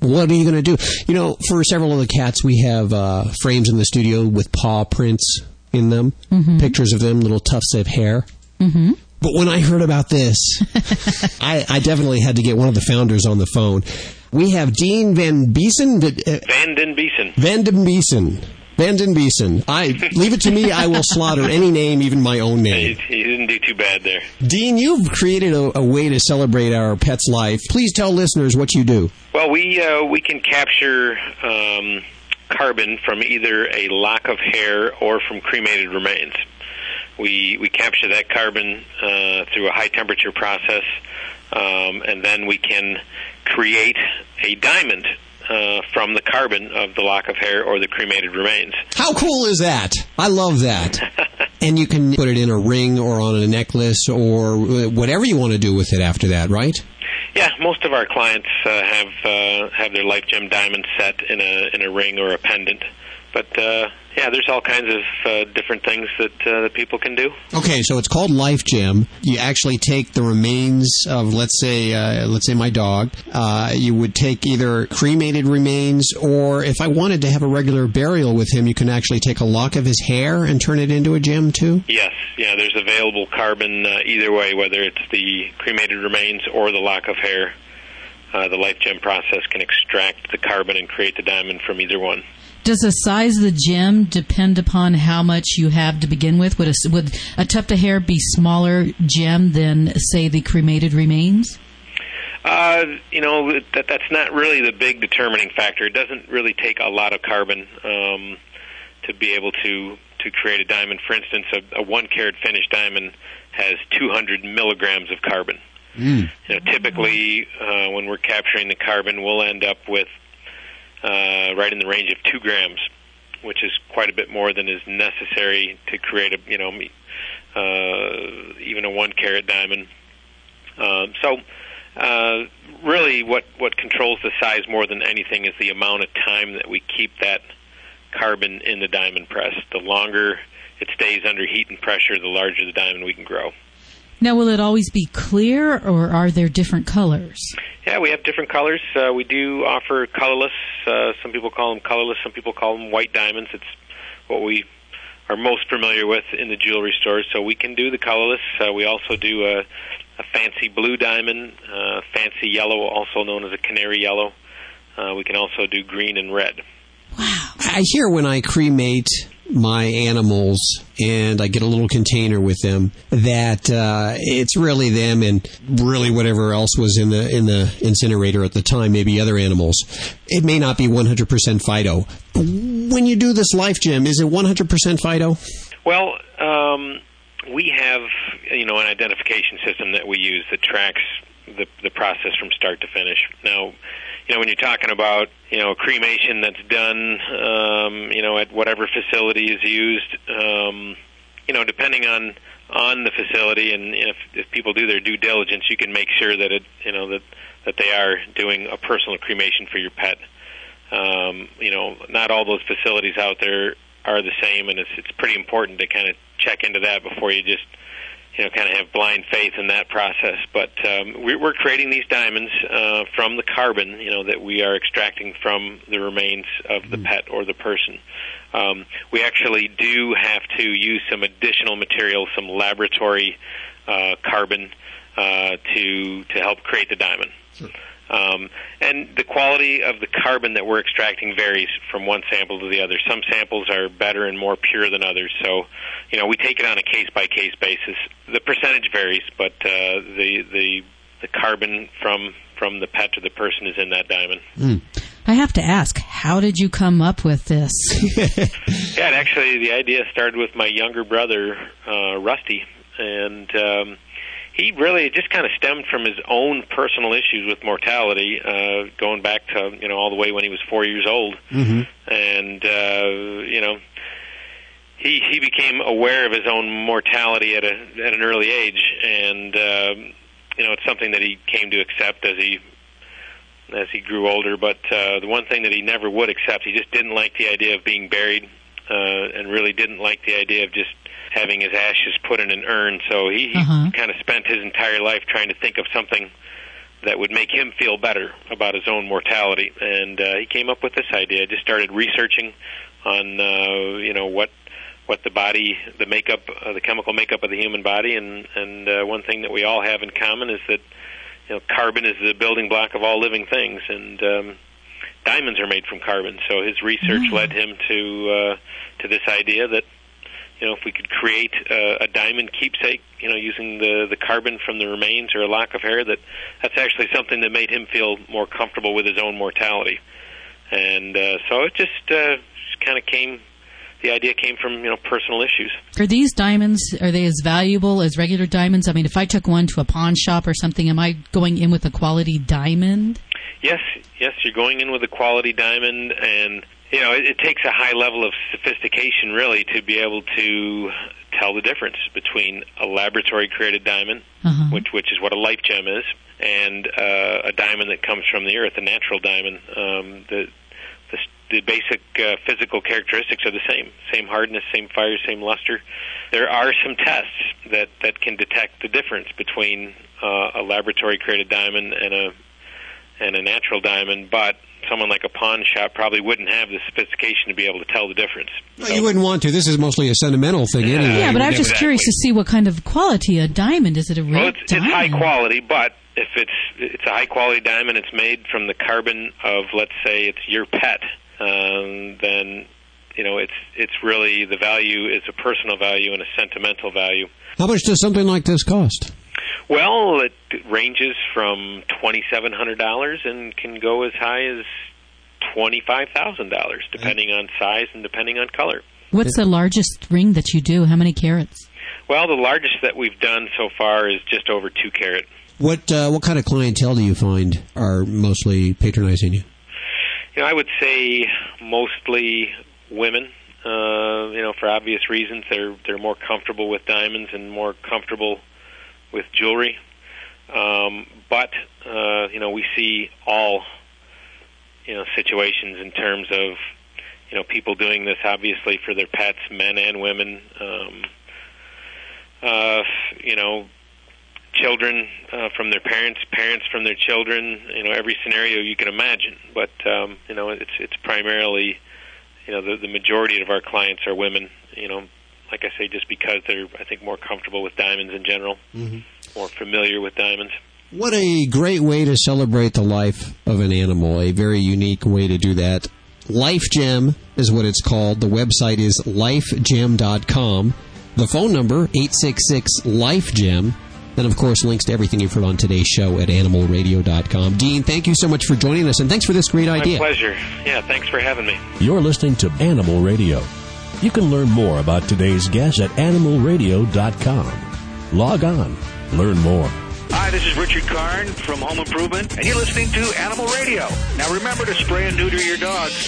Speaker 2: What are you going to do? You know, for several of the cats, we have uh, frames in the studio with paw prints in them,
Speaker 3: Mhm.
Speaker 2: pictures of them, little tufts of hair.
Speaker 3: Mm-hmm.
Speaker 2: But when I heard about this, I, I definitely had to get one of the founders on the phone. We have Dean Van Beesen. Uh,
Speaker 36: Van Den Beesen.
Speaker 2: Van den Beesen. Van den Beesen. I leave it to me. I will slaughter any name, even my own name.
Speaker 36: He, he didn't do too bad there.
Speaker 2: Dean, you've created a, a way to celebrate our pet's life. Please tell listeners what you do.
Speaker 36: Well, we uh, we can capture um, carbon from either a lock of hair or from cremated remains. We we capture that carbon uh, through a high temperature process, um, and then we can create a diamond uh, from the carbon of the lock of hair or the cremated remains.
Speaker 2: How cool is that? I love that. and you can put it in a ring or on a necklace or uh, whatever you want to do with it after that, right?
Speaker 36: Yeah, most of our clients uh, have uh, have their life gem diamond set in a in a ring or a pendant. But uh, yeah, there's all kinds of uh, different things that uh, that people can do.
Speaker 2: Okay, so it's called Life Gem. You actually take the remains of, let's say, uh, let's say my dog. Uh, you would take either cremated remains, or if I wanted to have a regular burial with him, you can actually take a lock of his hair and turn it into a gem too.
Speaker 36: Yes, yeah, there's available carbon uh, either way, whether it's the cremated remains or the lock of hair. Uh, the life gem process can extract the carbon and create the diamond from either one.
Speaker 3: Does the size of the gem depend upon how much you have to begin with? Would a, would a tuft of hair be smaller gem than, say, the cremated remains?
Speaker 36: Uh, you know that that's not really the big determining factor. It doesn't really take a lot of carbon um, to be able to to create a diamond. For instance, a, a one carat finished diamond has 200 milligrams of carbon.
Speaker 2: Mm.
Speaker 36: You know, typically uh, when we're capturing the carbon, we'll end up with uh, right in the range of two grams, which is quite a bit more than is necessary to create a you know uh, even a one carat diamond. Um, so uh, really, what what controls the size more than anything is the amount of time that we keep that carbon in the diamond press. The longer it stays under heat and pressure, the larger the diamond we can grow.
Speaker 3: Now, will it always be clear, or are there different colors?
Speaker 36: Yeah, we have different colors. Uh, we do offer colorless. Uh, some people call them colorless. Some people call them white diamonds. It's what we are most familiar with in the jewelry stores. So we can do the colorless. Uh, we also do a, a fancy blue diamond, uh, fancy yellow, also known as a canary yellow. Uh, we can also do green and red. Wow.
Speaker 2: I hear when I cremate my animals and I get a little container with them that uh, it's really them and really whatever else was in the in the incinerator at the time, maybe other animals. It may not be 100% Fido. When you do this life gem, is it 100% Fido?
Speaker 36: Well, um, we have you know an identification system that we use that tracks the the process from start to finish. Now, you know when you're talking about you know cremation that's done, um, you know at whatever facility is used, um, you know depending on on the facility and if if people do their due diligence, you can make sure that it you know that that they are doing a personal cremation for your pet. Um, you know, not all those facilities out there are the same, and it's it's pretty important to kind of check into that before you just you know kind of have blind faith in that process. But um, we, we're creating these diamonds uh, from the carbon, you know, that we are extracting from the remains of the pet or the person. Um, we actually do have to use some additional material, some laboratory uh, carbon, uh, to to help create the diamond. Um, and the quality of the carbon that we're extracting varies from one sample to the other. Some samples are better and more pure than others. So, you know, we take it on a case by case basis. The percentage varies, but uh, the the the carbon from from the pet to the person is in that diamond.
Speaker 3: I have to ask, how did you come up with this?
Speaker 36: Yeah, actually, the idea started with my younger brother, uh, Rusty, and um, he really just kind of stemmed from his own personal issues with mortality, uh, going back to you know all the way when he was four years old,
Speaker 2: Mm-hmm.
Speaker 36: and uh, you know he he became aware of his own mortality at a at an early age, and um, you know it's something that he came to accept as he as he grew older. But uh, the one thing that he never would accept, he just didn't like the idea of being buried, uh, and really didn't like the idea of just having his ashes put in an urn. So he, he
Speaker 3: Uh-huh.
Speaker 36: kind of spent his entire life trying to think of something that would make him feel better about his own mortality, and uh, he came up with this idea. Just started researching on uh, you know what what the body, the makeup, uh, the chemical makeup of the human body, and and uh, one thing that we all have in common is that you know carbon is the building block of all living things, and um, diamonds are made from carbon. So his research led him to uh, to this idea that you know if we could create uh, a diamond keepsake, you know, using the the carbon from the remains or a lock of hair, that that's actually something that made him feel more comfortable with his own mortality. And uh, so it just uh, kind of came. The idea came from you know personal issues.
Speaker 3: Are these diamonds, are they as valuable as regular diamonds? I mean, if I took one to a pawn shop or something, am I going in with a quality diamond?
Speaker 36: Yes, yes, you're going in with a quality diamond, and you know it, it takes a high level of sophistication really to be able to tell the difference between a laboratory created diamond, which which is what a life gem is, and uh, a diamond that comes from the earth, a natural diamond. Um, the the, the basic uh, physical characteristics are the same: same hardness, same fire, same luster. There are some tests that that can detect the difference between uh, a laboratory created diamond and a and a natural diamond, but someone like a pawn shop probably wouldn't have the sophistication to be able to tell the difference.
Speaker 2: Well, you wouldn't want to. This is mostly a sentimental thing anyway.
Speaker 3: Yeah, but I'm just curious to see what kind of quality a diamond is. It a real
Speaker 36: Well, it's, it's high quality, but if it's it's a high quality diamond, it's made from the carbon of let's say it's your pet, um, then you know it's it's really the value is a personal value and a sentimental value.
Speaker 2: How much does something like this cost?
Speaker 36: Well, it ranges from twenty seven hundred dollars and can go as high as twenty five thousand dollars, depending on size and depending on color.
Speaker 3: What's the largest ring that you do? How many carats?
Speaker 36: Well, the largest that we've done so far is just over two carat.
Speaker 2: What uh, what kind of clientele do you find are mostly patronizing you?
Speaker 36: You know, I would say mostly women. Uh, you know, for obvious reasons, they're they're more comfortable with diamonds and more comfortable with jewelry. Um, but uh, you know, we see all you know situations in terms of you know people doing this obviously for their pets, men and women. Um, uh, you know, children uh, from their parents, parents from their children. You know, every scenario you can imagine. But um, you know, it's it's primarily, you know, the the majority of our clients are women. You know, like I say, just because they're I think more comfortable with diamonds in general,
Speaker 2: Mhm.
Speaker 36: more familiar with diamonds.
Speaker 2: What a great way to celebrate the life of an animal. A very unique way to do that. Life Gem is what it's called. The website is lifegem.com. The phone number, 866-LIFE-GEM. And of course, links to everything you've heard on today's show at animalradio.com. Dean, thank you so much for joining us, and thanks for this great idea.
Speaker 36: My pleasure. Yeah, thanks for having me.
Speaker 9: You're listening to Animal Radio. You can learn more about today's guest at animalradio.com. Log on, learn more.
Speaker 37: Hi, this is Richard Karn from Home Improvement, and you're listening to Animal Radio. Now remember to spray and neuter your dogs.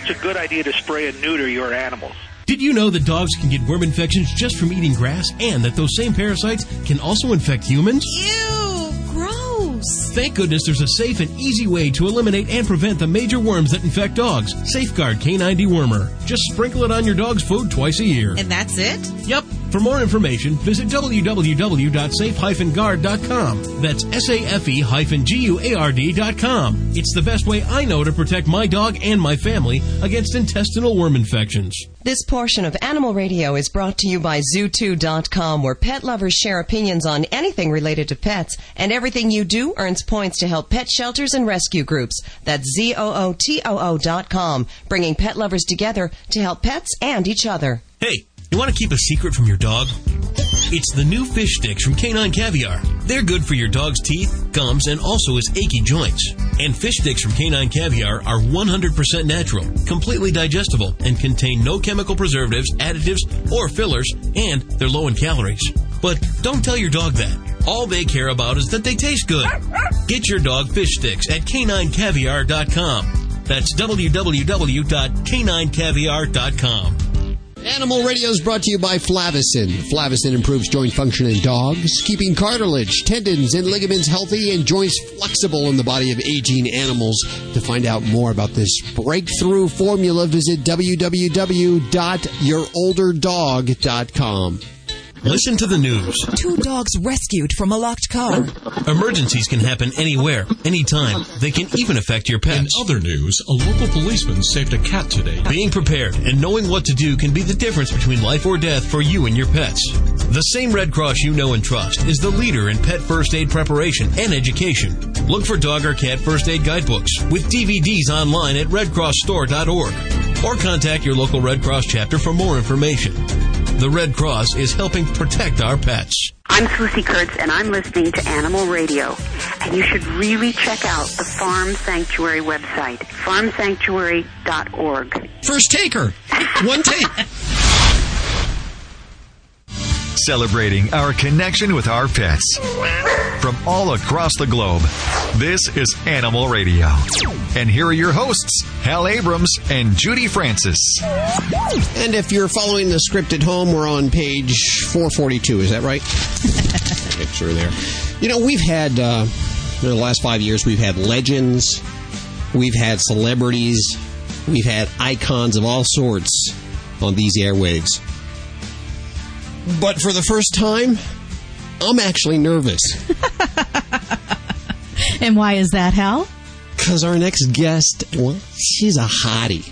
Speaker 37: it's a good idea to spray and neuter your animals.
Speaker 12: Did you know that dogs can get worm infections just from eating grass and that those same parasites can also infect humans?
Speaker 20: Ew, gross.
Speaker 12: Thank goodness there's a safe and easy way to eliminate and prevent the major worms that infect dogs. Safeguard K9 Wormer. Just sprinkle it on your dog's food twice a year.
Speaker 20: And that's it?
Speaker 12: Yep. For more information, visit www.safe-guard.com. That's S-A-F-E-G-U-A-R-D.com. It's the best way I know to protect my dog and my family against intestinal worm infections.
Speaker 25: This portion of Animal Radio is brought to you by Zootoo.com, where pet lovers share opinions on anything related to pets, and everything you do earns points to help pet shelters and rescue groups. That's Z-O-O-T-O-O dot com, bringing pet lovers together to help pets and each other.
Speaker 12: Hey, you want to keep a secret from your dog? It's the new fish sticks from Canine Caviar. They're good for your dog's teeth, gums, and also his achy joints. And fish sticks from Canine Caviar are 100% natural, completely digestible, and contain no chemical preservatives, additives, or fillers, and they're low in calories. But don't tell your dog that. All they care about is that they taste good. Get your dog fish sticks at caninecaviar.com. That's www.caninecaviar.com.
Speaker 2: Animal Radio is brought to you by Flavicin. Flavicin improves joint function in dogs, keeping cartilage, tendons, and ligaments healthy and joints flexible in the body of aging animals. To find out more about this breakthrough formula, visit www.yourolderdog.com.
Speaker 12: Listen to the news.
Speaker 20: Two dogs rescued from a locked car.
Speaker 12: Emergencies can happen anywhere, anytime. They can even affect your pets.
Speaker 29: In other news, a local policeman saved a cat today.
Speaker 12: Being prepared and knowing what to do can be the difference between life or death for you and your pets. The same Red Cross you know and trust is the leader in pet first aid preparation and education. Look for dog or cat first aid guidebooks with DVDs online at redcrossstore.org or contact your local Red Cross chapter for more information. The Red Cross is helping protect our pets.
Speaker 38: I'm Susie Kurtz, and I'm listening to Animal Radio. And you should really check out the Farm Sanctuary website, farmsanctuary.org.
Speaker 2: First taker. One take.
Speaker 1: Celebrating our connection with our pets. From all across the globe, this is Animal Radio. And here are your hosts, Hal Abrams and Judy Francis.
Speaker 2: And if you're following the script at home, we're on page 442. Is that right? Make sure there. You know, we've had, uh, in the last five years, we've had legends, we've had celebrities, we've had icons of all sorts on these airwaves. But for the first time, I'm actually nervous.
Speaker 3: And why is that, Hal?
Speaker 2: Because our next guest, well, she's a hottie.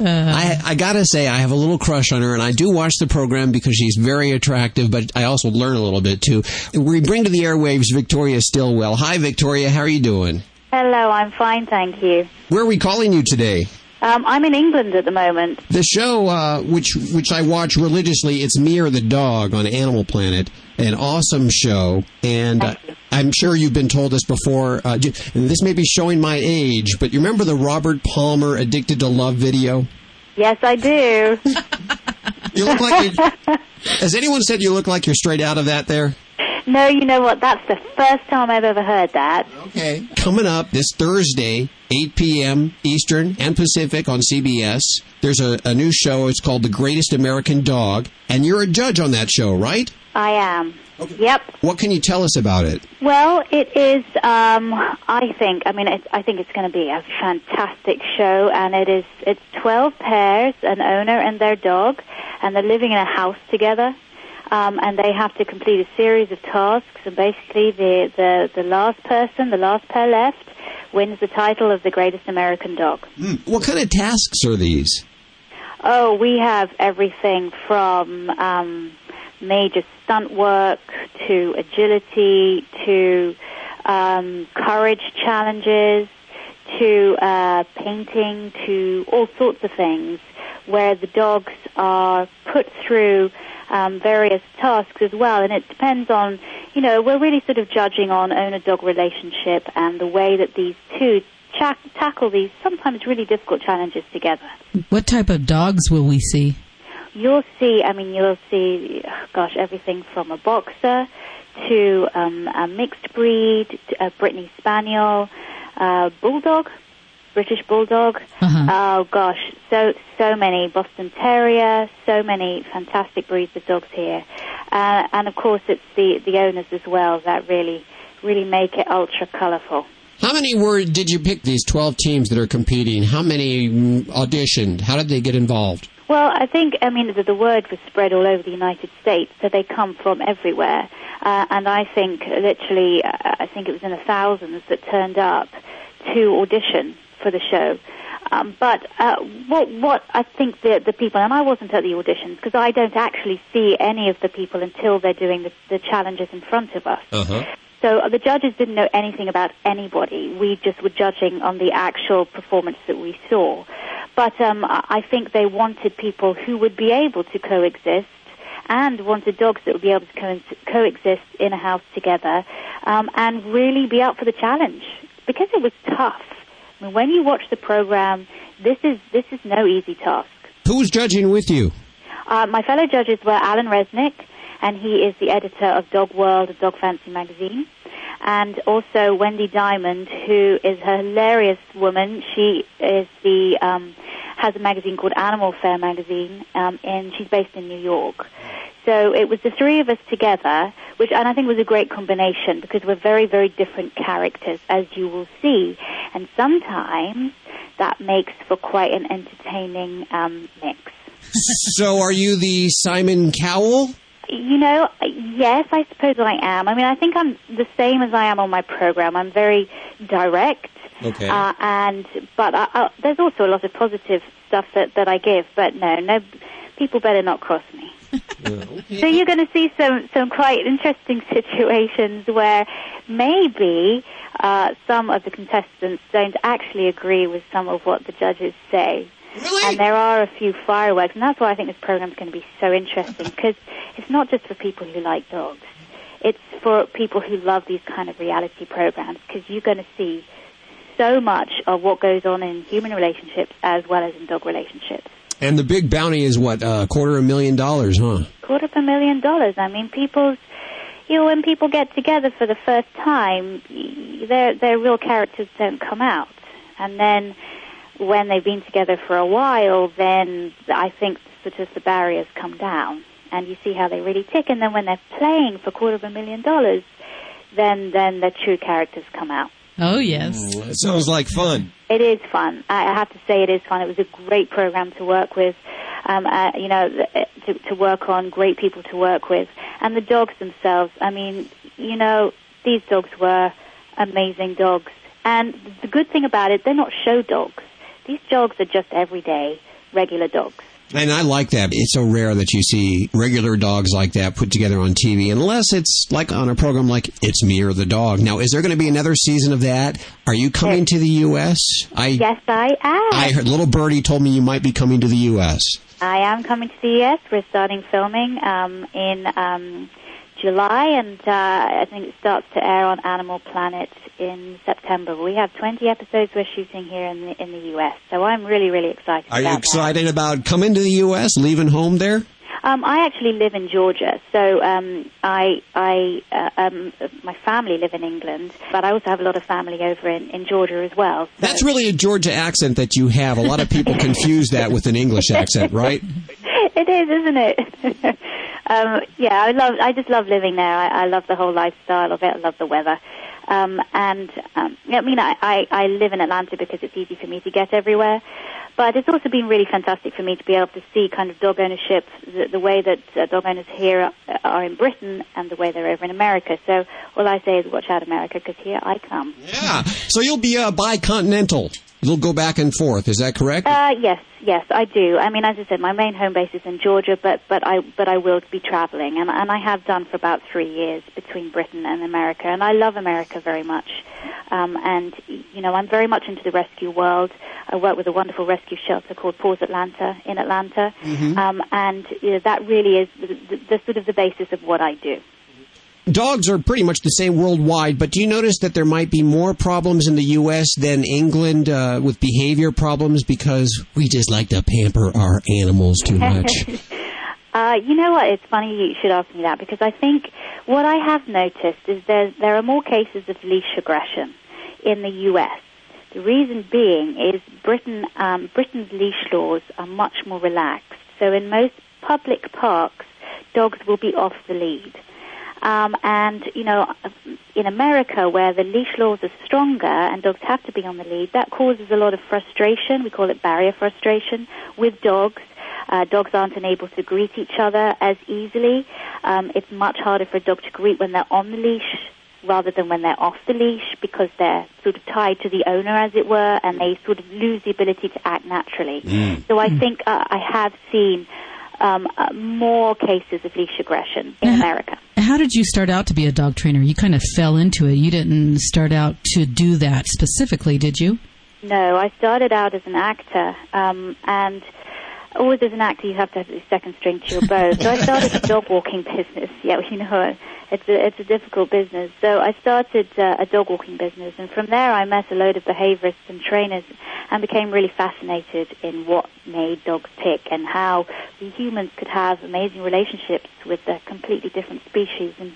Speaker 3: Uh,
Speaker 2: I, I gotta say, I have a little crush on her, and I do watch the program because she's very attractive, but I also learn a little bit too. We bring to the airwaves Victoria Stilwell. Hi, Victoria. How are you doing?
Speaker 39: Hello, I'm fine, thank you.
Speaker 2: Where are we calling you today?
Speaker 39: Um, I'm in England at the moment.
Speaker 2: The show, uh, which which I watch religiously, it's Me or the Dog on Animal Planet. An awesome show, and uh, I'm sure you've been told this before. Uh, and this may be showing my age, but you remember the Robert Palmer "Addicted to Love" video?
Speaker 39: Yes, I do.
Speaker 2: You look like you. Has anyone said you look like you're straight out of that? There.
Speaker 39: No, you know what? That's the first time I've ever heard that.
Speaker 2: Okay. Coming up this Thursday, 8 p.m. Eastern and Pacific on CBS. There's a, a new show. It's called The Greatest American Dog, and you're a judge on that show, right?
Speaker 39: I am. Okay. Yep.
Speaker 2: What can you tell us about it?
Speaker 39: Well, it is. Um, I think. I mean, it's, I think it's going to be a fantastic show, and it is. It's twelve pairs, an owner and their dog, and they're living in a house together. Um, and they have to complete a series of tasks, and basically the, the, the last person, the last pair left, wins the title of the greatest American dog.
Speaker 2: What kind of tasks are these?
Speaker 39: Oh, we have everything from um, major stunt work to agility to um, courage challenges to uh, painting to all sorts of things where the dogs are put through um, various tasks as well. And it depends on, you know, we're really sort of judging on owner-dog relationship and the way that these two cha- tackle these sometimes really difficult challenges together.
Speaker 3: What type of dogs will we see?
Speaker 39: You'll see, I mean, you'll see, gosh, everything from a boxer to um, a mixed breed, to a Brittany Spaniel, uh, bulldog, British bulldog. Oh gosh, so so many Boston Terrier, so many fantastic breeds of dogs here, uh, and of course it's the the owners as well that really really make it ultra colourful.
Speaker 2: How many were did you pick these 12 teams that are competing? How many auditioned? How did they get involved?
Speaker 39: Well, I think, I mean, the, the word was spread all over the United States, so they come from everywhere. Uh, and I think, literally, uh, I think it was in the thousands that turned up to audition for the show. Um, but uh, what, what I think the, the people, and I wasn't at the auditions because I don't actually see any of the people until they're doing the, the challenges in front of us.
Speaker 2: Uh-huh.
Speaker 39: So uh, the judges didn't know anything about anybody. We just were judging on the actual performance that we saw. But um, I I think they wanted people who would be able to coexist and wanted dogs that would be able to co- coexist in a house together um, and really be up for the challenge because it was tough. When you watch the program, this is this is no easy task.
Speaker 2: Who's judging with you?
Speaker 39: Uh, my fellow judges were Allan Reznik, and he is the editor of Dog World and Dog Fancy magazine, and also Wendy Diamond, who is a hilarious woman. She is the um, has a magazine called Animal Fair magazine, um, and she's based in New York. So it was the three of us together, which and I think was a great combination because we're very, very different characters, as you will see, and sometimes that makes for quite an entertaining um, mix.
Speaker 2: so are you the Simon Cowell?
Speaker 39: You know, yes, I suppose I am. I mean, I think I'm the same as I am on my program. I'm very direct.
Speaker 2: Okay.
Speaker 39: Uh, and but I, I, there's also a lot of positive stuff that that I give. But no, no, people better not cross me. So you're going to see some some quite interesting situations where maybe uh, some of the contestants don't actually agree with some of what the judges say. Really? And there are a few fireworks, and that's why I think this program is going to be so interesting because it's not just for people who like dogs. It's for people who love these kind of reality programs because you're going to see so much of what goes on in human relationships as well as in dog relationships.
Speaker 2: And the big bounty is what, a quarter of a million dollars, huh?
Speaker 39: quarter of a million dollars. I mean, people's, you know, when people get together for the first time, their their real characters don't come out, and then when they've been together for a while, then I think sort of the barriers come down, and you see how they really tick. And then when they're playing for quarter of a million dollars, then then the true characters come out.
Speaker 3: Oh, yes.
Speaker 2: it sounds like fun.
Speaker 39: It is fun. I I have to say it is fun. It was a great program to work with, um, uh, you know, to, to work on, great people to work with. And the dogs themselves, I mean, you know, these dogs were amazing dogs. And the good thing about it, they're not show dogs. These dogs are just everyday, regular dogs.
Speaker 2: And I like that. It's so rare that you see regular dogs like that put together on TV, unless it's like on a program like It's Me or the Dog. Now, is there going to be another season of that? Are you coming to the U.S.? I
Speaker 39: Yes, I am.
Speaker 2: I heard little birdie told me you might be coming to the U.S.
Speaker 39: I am coming to the US. We're starting filming um, in um, July, and uh, I think it starts to air on Animal Planet in September. We have 20 episodes we're shooting here in the in the US, so I'm really, really excited.
Speaker 2: Are you excited about coming to the U.S., leaving home there?
Speaker 39: Um, I actually live in Georgia, so um, I, I, uh, um, my family live in England, but I also have a lot of family over in, in Georgia as well.
Speaker 2: That's really a Georgia accent that you have. A lot of people confuse that with an English accent, right?
Speaker 39: it is, isn't it? um, yeah, I love. I just love living there. I, I love the whole lifestyle of it. I love the weather. Um, and um, I mean, I, I, I live in Atlanta because it's easy for me to get everywhere. But it's also been really fantastic for me to be able to see kind of dog ownership, the, the way that uh, dog owners here are, are in Britain and the way they're over in America. So all I say is watch out, America, because here I come.
Speaker 2: Yeah. So you'll be uh, bicontinental. You'll go back and forth. Is that correct?
Speaker 39: Uh, yes, yes, I do. I mean, as I said, my main home base is in Georgia, but but I but I will be traveling, and and I have done for about three years between Britain and America, and I love America very much. Um, and you know, I'm very much into the rescue world. I work with a wonderful rescue shelter called Paws Atlanta in Atlanta,
Speaker 2: Mhm.
Speaker 39: um, and you know, that really is the, the, the sort of the basis of what I do.
Speaker 2: Dogs are pretty much the same worldwide, but do you notice that there might be more problems in the U.S. than England uh, with behavior problems because we just like to pamper our animals too much?
Speaker 39: Uh, you know what? It's funny you should ask me that because I think what I have noticed is there there are more cases of leash aggression in the U.S. The reason being is Britain um, Britain's leash laws are much more relaxed. So in most public parks, dogs will be off the lead. Um, and you know, in America, where the leash laws are stronger and dogs have to be on the lead, that causes a lot of frustration. We call it barrier frustration with dogs. Uh, dogs aren't able to greet each other as easily. Um, it's much harder for a dog to greet when they're on the leash rather than when they're off the leash because they're sort of tied to the owner, as it were, and they sort of lose the ability to act naturally.
Speaker 3: Mm.
Speaker 39: So I think uh, I have seen um, uh, more cases of leash aggression in America.
Speaker 3: How did you start out to be a dog trainer? You kind of fell into it. You didn't start out to do that specifically, did you?
Speaker 39: No, I started out as an actor, um, and always as an actor you have to have a second string to your bow. So I started a dog walking business. Yeah, you know, it's a it's a difficult business. So I started uh, a dog walking business, and from there I met a load of behaviorists and trainers, and became really fascinated in what made dogs tick and how we humans could have amazing relationships with a completely different species and.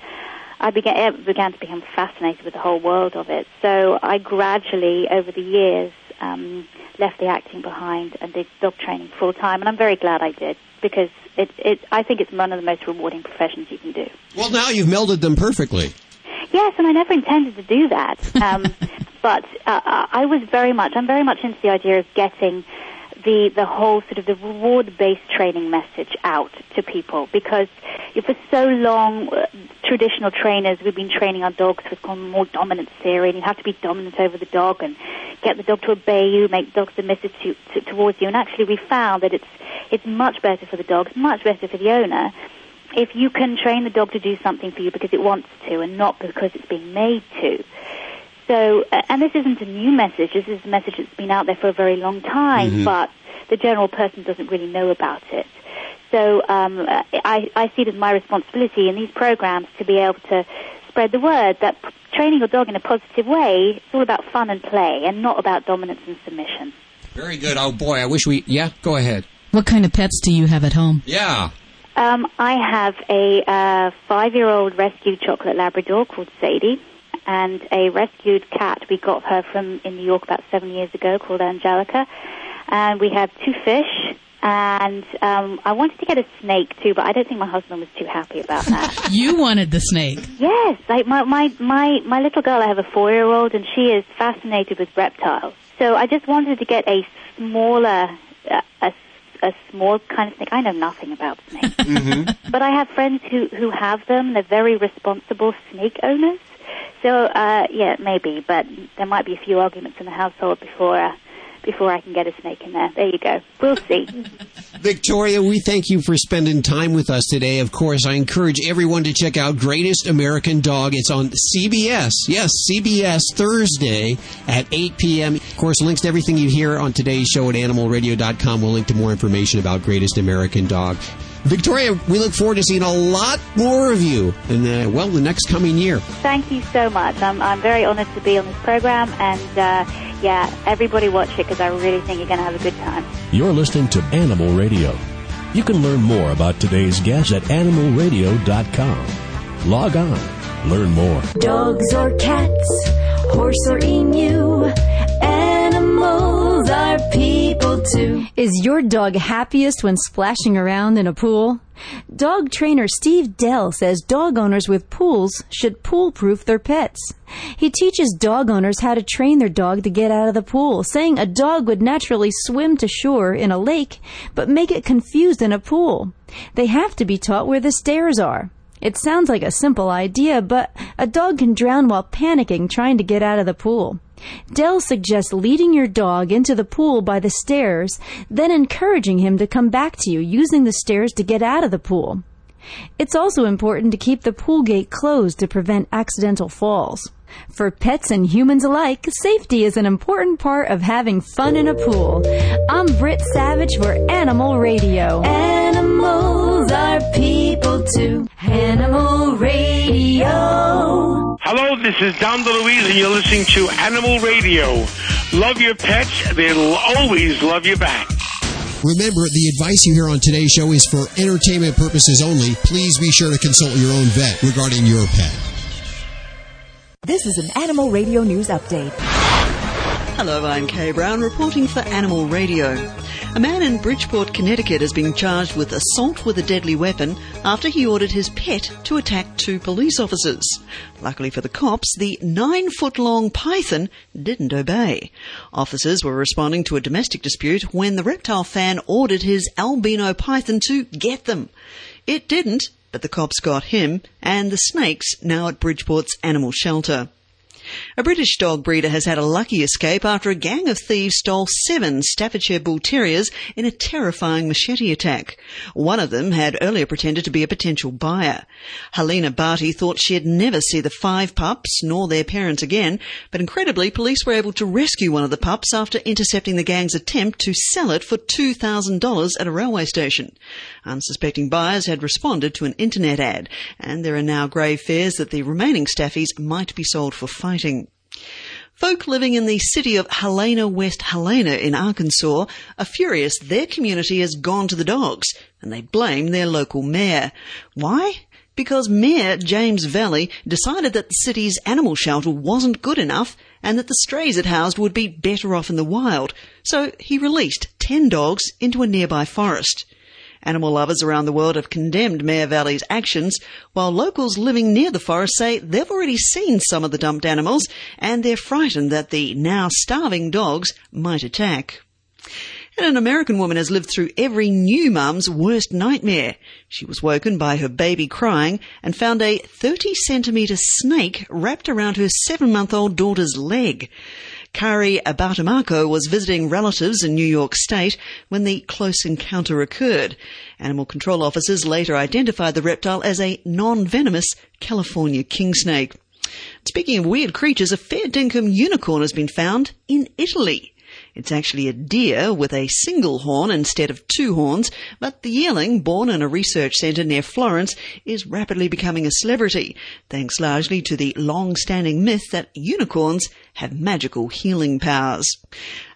Speaker 39: I began, began to become fascinated with the whole world of it. So I gradually, over the years, um, left the acting behind and did dog training full time, and I'm very glad I did because it, it, I think it's one of the most rewarding professions you can do.
Speaker 2: Well, now you've melded them perfectly.
Speaker 39: Yes, and I never intended to do that, um, but uh, I was very much, I'm very much into the idea of getting the the whole sort of the reward based training message out to people. Because for so long uh, traditional trainers we've been training our dogs with more dominant theory and you have to be dominant over the dog and get the dog to obey you make dogs submissive to, to, towards you. And actually we found that it's it's much better for the dogs much better for the owner if you can train the dog to do something for you because it wants to and not because it's being made to so, uh, and this isn't a new message. This is a message that's been out there for a very long time,
Speaker 40: Mhm.
Speaker 39: but the general person doesn't really know about it. So, um, uh, I, I see it as my responsibility in these programs to be able to spread the word that training your dog in a positive way is all about fun and play and not about dominance and submission.
Speaker 2: Very good. Oh boy, I wish we. Yeah, go ahead.
Speaker 3: What kind of pets do you have at home?
Speaker 2: Yeah.
Speaker 39: Um, I have a uh, five-year-old rescued chocolate Labrador called Sadie, and a rescued cat we got her from in New York about seven years ago called Angelica. And we have two fish, and um, I wanted to get a snake too, but I don't think my husband was too happy about that.
Speaker 3: You wanted the snake.
Speaker 39: yes, like my my my my little girl, I have a four-year-old, and she is fascinated with reptiles. So I just wanted to get a smaller, uh, a a small kind of snake. I know nothing about snakes.
Speaker 2: Mm-hmm.
Speaker 39: But I have friends who who have them. They're very responsible snake owners. So uh, yeah, maybe, but there might be a few arguments in the household before uh, before I can get a snake in there. There you go. We'll see.
Speaker 2: Victoria, we thank you for spending time with us today. Of course, I encourage everyone to check out Greatest American Dog. It's on CBS. Yes, CBS Thursday at 8 p.m. Of course, links to everything you hear on today's show at animalradio.com. We'll link to more information about Greatest American Dog. Victoria, we look forward to seeing a lot more of you in the, well, the next coming year.
Speaker 39: Thank you so much. I'm I'm very honoured to be on this program, and uh, yeah, everybody watch it because I really think you're going to have a good time.
Speaker 9: You're listening to Animal Radio. You can learn more about today's guest at animalradio.com. Log on, learn more.
Speaker 40: Dogs or cats, horse or emu, are people too.
Speaker 18: Is your dog happiest when splashing around in a pool? Dog trainer Steve Dell says dog owners with pools should pool proof their pets. He teaches dog owners how to train their dog to get out of the pool, saying a dog would naturally swim to shore in a lake, but make it confused in a pool. They have to be taught where the stairs are. It sounds like a simple idea, but a dog can drown while panicking trying to get out of the pool. Dell suggests leading your dog into the pool by the stairs, then encouraging him to come back to you using the stairs to get out of the pool. It's also important to keep the pool gate closed to prevent accidental falls. For pets and humans alike, safety is an important part of having fun in a pool. I'm Britt Savage for Animal Radio. Animals are people too. Animal Radio.
Speaker 41: Hello, this is Dom DeLuise, and you're listening to Animal Radio. Love your pets, they'll always love you back.
Speaker 2: Remember, the advice you hear on today's show is for entertainment purposes only. Please be sure to consult your own vet regarding your pet.
Speaker 42: This is an Animal Radio News Update.
Speaker 43: Hello, I'm Kay Brown reporting for Animal Radio. A man in Bridgeport, Connecticut has been charged with assault with a deadly weapon after he ordered his pet to attack two police officers. Luckily for the cops, the nine foot long python didn't obey. Officers were responding to a domestic dispute when the reptile fan ordered his albino python to get them. It didn't, but the cops got him and the snakes now at Bridgeport's animal shelter. A British dog breeder has had a lucky escape after a gang of thieves stole seven Staffordshire Bull Terriers in a terrifying machete attack. One of them had earlier pretended to be a potential buyer. Helena Barty thought she'd never see the five pups nor their parents again, but incredibly, police were able to rescue one of the pups after intercepting the gang's attempt to sell it for $2,000 at a railway station. Unsuspecting buyers had responded to an internet ad, and there are now grave fears that the remaining staffies might be sold for fighting. Folk living in the city of Helena, West Helena in Arkansas are furious their community has gone to the dogs and they blame their local mayor. Why? Because Mayor James Valley decided that the city's animal shelter wasn't good enough and that the strays it housed would be better off in the wild. So he released 10 dogs into a nearby forest. Animal lovers around the world have condemned Mayor Valley's actions, while locals living near the forest say they've already seen some of the dumped animals and they're frightened that the now starving dogs might attack. And an American woman has lived through every new mum's worst nightmare. She was woken by her baby crying and found a 30 centimetre snake wrapped around her seven month old daughter's leg. Kari Abatamako was visiting relatives in New York State when the close encounter occurred. Animal control officers later identified the reptile as a non-venomous California king snake. Speaking of weird creatures, a fair dinkum unicorn has been found in Italy. It's actually a deer with a single horn instead of two horns, but the yearling, born in a research centre near Florence, is rapidly becoming a celebrity, thanks largely to the long-standing myth that unicorns have magical healing powers.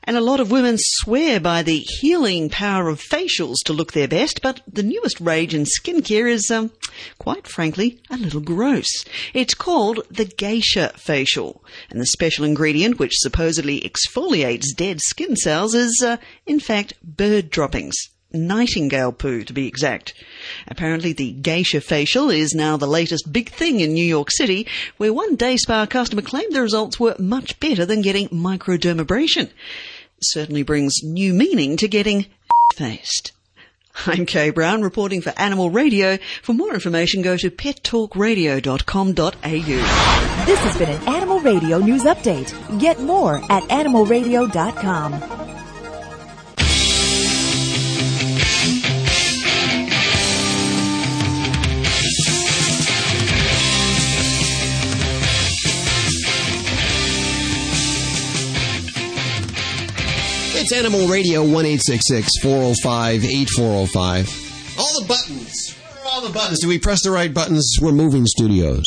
Speaker 43: And a lot of women swear by the healing power of facials to look their best, but the newest rage in skincare is, um, quite frankly, a little gross. It's called the geisha facial, and the special ingredient which supposedly exfoliates dead skin cells is, uh, in fact, bird droppings. Nightingale poo, to be exact. Apparently, the geisha facial is now the latest big thing in New York City, where one day spa customer claimed the results were much better than getting microdermabrasion. Certainly brings new meaning to getting faced. I'm Kay Brown reporting for Animal Radio. For more information, go to pettalkradio.com.au.
Speaker 42: This has been an Animal Radio News Update. Get more at animalradio.com.
Speaker 2: It's Animal Radio 1 405 8405. All the buttons. All the buttons. Do we press the right buttons? We're moving studios.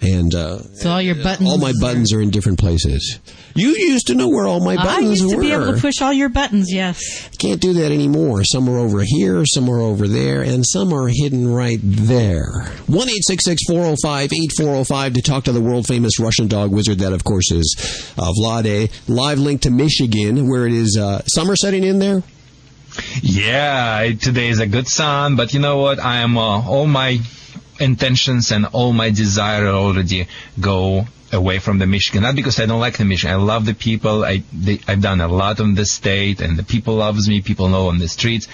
Speaker 2: And uh,
Speaker 3: So all your buttons.
Speaker 2: all my buttons are in different places. You used to know where all my buttons were.
Speaker 3: I
Speaker 2: buttons
Speaker 3: used to
Speaker 2: were.
Speaker 3: be able to push all your buttons. Yes.
Speaker 2: Can't do that anymore. Some are over here, some are over there, and some are hidden right there. 1 405 8405 to talk to the world famous Russian dog wizard. That, of course, is uh, Vladae. Live link to Michigan, where it is uh, summer setting in there.
Speaker 4: Yeah, today is a good sun, but you know what? I am uh, all my intentions and all my desire already go away from the Michigan. Not because I don't like the Michigan. I love the people. I they, I've done a lot on the state, and the people loves me. People know on the streets,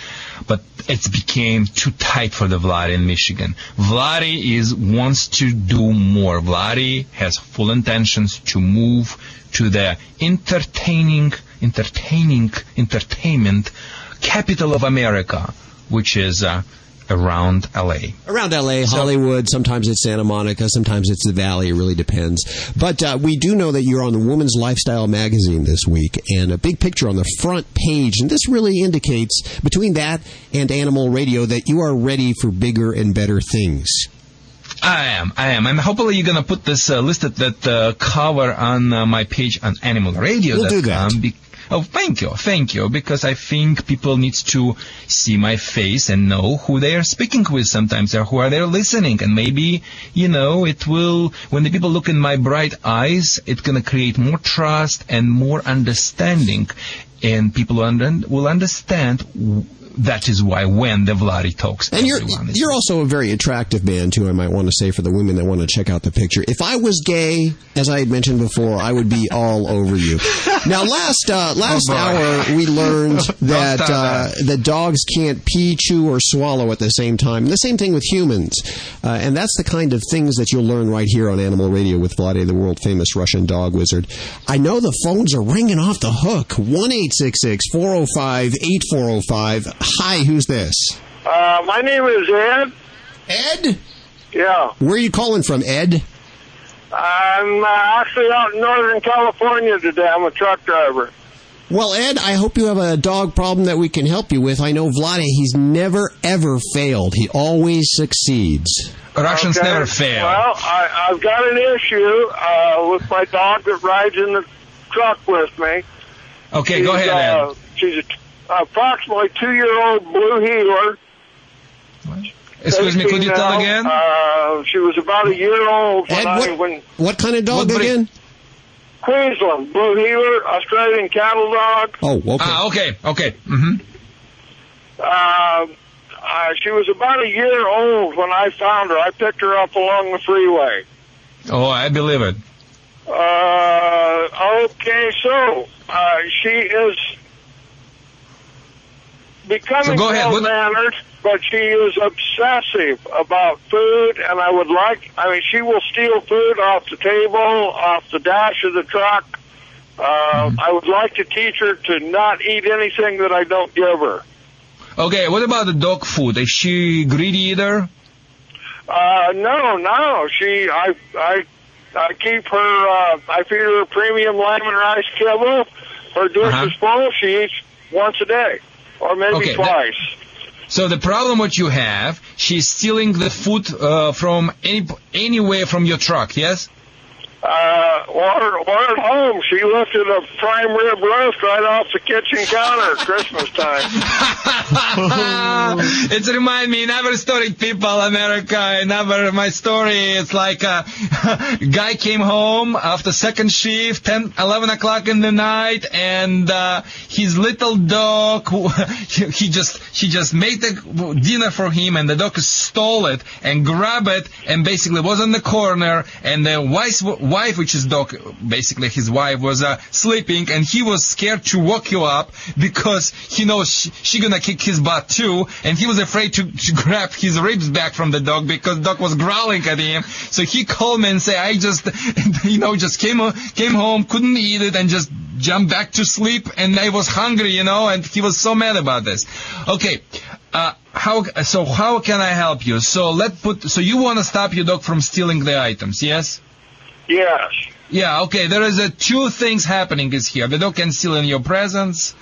Speaker 4: but it became too tight for the Vladae in Michigan. Vladae is wants to do more. Vladae has full intentions to move to the entertaining, entertaining, entertainment capital of America, which is. Uh, around LA.
Speaker 2: Around LA, so, Hollywood, sometimes it's Santa Monica, sometimes it's the Valley, it really depends. But uh, we do know that you're on the Woman's Lifestyle magazine this week, and a big picture on the front page. And this really indicates, between that and Animal Radio, that you are ready for bigger and better things.
Speaker 4: I am. I am. And hopefully you're going to put this uh, listed that uh, cover on uh, my page on Animal Radio.
Speaker 2: We'll do that.
Speaker 4: Be- Oh, thank you, thank you, because I think people need to see my face and know who they are speaking with sometimes or who are they listening. And maybe, you know, it will, when the people look in my bright eyes, it's going to create more trust and more understanding. And people will understand that is why when the Vladae talks,
Speaker 2: and you're you're also a very attractive man too. I might want to say for the women that want to check out the picture. If I was gay, as I had mentioned before, I would be all over you. Now, last uh, last oh hour we learned that uh, that dogs can't pee, chew, or swallow at the same time. And the same thing with humans, uh, and that's the kind of things that you'll learn right here on Animal Radio with Vladae, the world famous Russian dog wizard. I know the phones are ringing off the hook. One eight six six four zero oh five eight four zero oh five. Hi, who's this?
Speaker 26: Uh, my name is Ed.
Speaker 2: Ed?
Speaker 26: Yeah.
Speaker 2: Where are you calling from, Ed?
Speaker 26: I'm uh, actually out in Northern California today. I'm a truck driver.
Speaker 2: Well, Ed, I hope you have a dog problem that we can help you with. I know Vladae, he's never, ever failed. He always succeeds.
Speaker 4: Russians okay. never fail.
Speaker 26: Well, I, have got an issue uh, with my dog that rides in the truck with me.
Speaker 4: Okay, she's, go ahead,
Speaker 26: uh,
Speaker 4: Ed.
Speaker 26: She's a approximately two-year-old blue heeler.
Speaker 4: Excuse me, could you tell again?
Speaker 26: Uh, she was about a year old
Speaker 2: when Ed, what,
Speaker 26: I, when,
Speaker 2: what kind of dog again?
Speaker 26: Queensland, blue heeler, Australian cattle dog.
Speaker 2: Oh, okay.
Speaker 4: Ah, okay, okay. Mm-hmm.
Speaker 26: Uh, uh, she was about a year old when I found her. I picked her up along the freeway.
Speaker 4: Oh, I believe it.
Speaker 26: Uh, okay, so uh, she is becoming
Speaker 4: so
Speaker 26: well mannered, but she is obsessive about food, and I would like, I mean, she will steal food off the table, off the dash of the truck. Uh, mm-hmm. I would like to teach her to not eat anything that I don't give her.
Speaker 4: Okay, what about the dog food? Is she greedy either?
Speaker 26: Uh, no, no. She, I, I, I keep her, uh, I feed her premium lemon rice kibble. Her dish uh-huh. is full. She eats once a day or maybe okay, twice.
Speaker 4: That, so the problem what you have, she's stealing the food uh, from any anywhere from your truck, yes?
Speaker 26: Uh, while at home, she lifted a prime rib roast right off the kitchen counter at Christmas time.
Speaker 4: it reminds me, never story people, America, never my story. It's like a guy came home after second shift, 10, 11 o'clock in the night, and uh, his little dog, he just, he just made the dinner for him, and the dog stole it and grabbed it, and basically was in the corner, and the wife wife, which is dog, basically his wife, was uh, sleeping, and he was scared to wake you up because he knows she, she gonna kick his butt too, and he was afraid to, to grab his ribs back from the dog because dog was growling at him. So he called me and said, I just, you know, just came came home, couldn't eat it, and just jumped back to sleep, and I was hungry, you know, and he was so mad about this. Okay. Uh, how so? How can I help you? So let put. So you want to stop your dog from stealing the items? Yes.
Speaker 26: Yes.
Speaker 4: Yeah, okay. There is a two things happening is here. The dog can steal in your presence,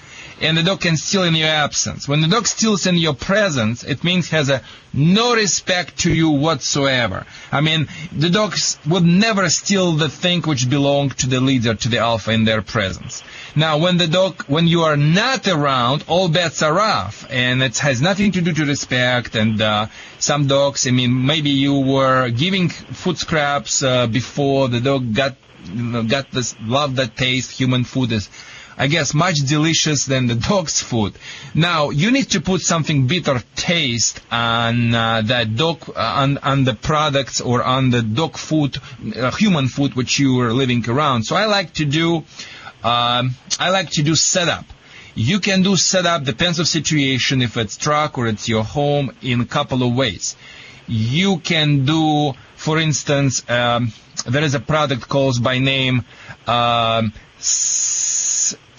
Speaker 4: and the dog can steal in your absence. When the dog steals in your presence, it means has a no respect to you whatsoever. I mean, the dogs would never steal the thing which belonged to the leader, to the alpha in their presence. Now, when the dog, when you are not around, all bets are off, and it has nothing to do to respect. And uh, some dogs, I mean, maybe you were giving food scraps uh, before the dog got got this love that taste. Human food is I guess, much delicious than the dog's food. Now, you need to put something bitter taste on uh, that dog, uh, on, on the products or on the dog food, uh, human food which you are living around. So I like to do, um, I like to do setup. You can do setup, depends of situation, if it's truck or it's your home, in a couple of ways. You can do, for instance, um, there is a product called by name um,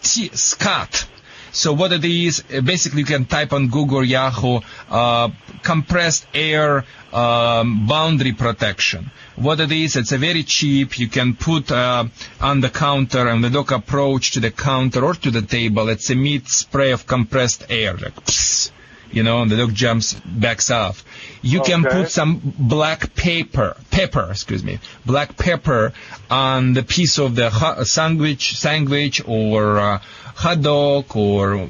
Speaker 4: SSSCAT. So what it is, uh, basically you can type on Google Yahoo, uh, compressed air um, boundary protection. What it is, it's a very cheap. You can put uh, on the counter and the dog approach to the counter or to the table. It's a meat spray of compressed air, like you know, and the dog jumps, backs off. You can put some black paper, pepper, excuse me, black pepper on the piece of the sandwich, sandwich or uh, hot dog or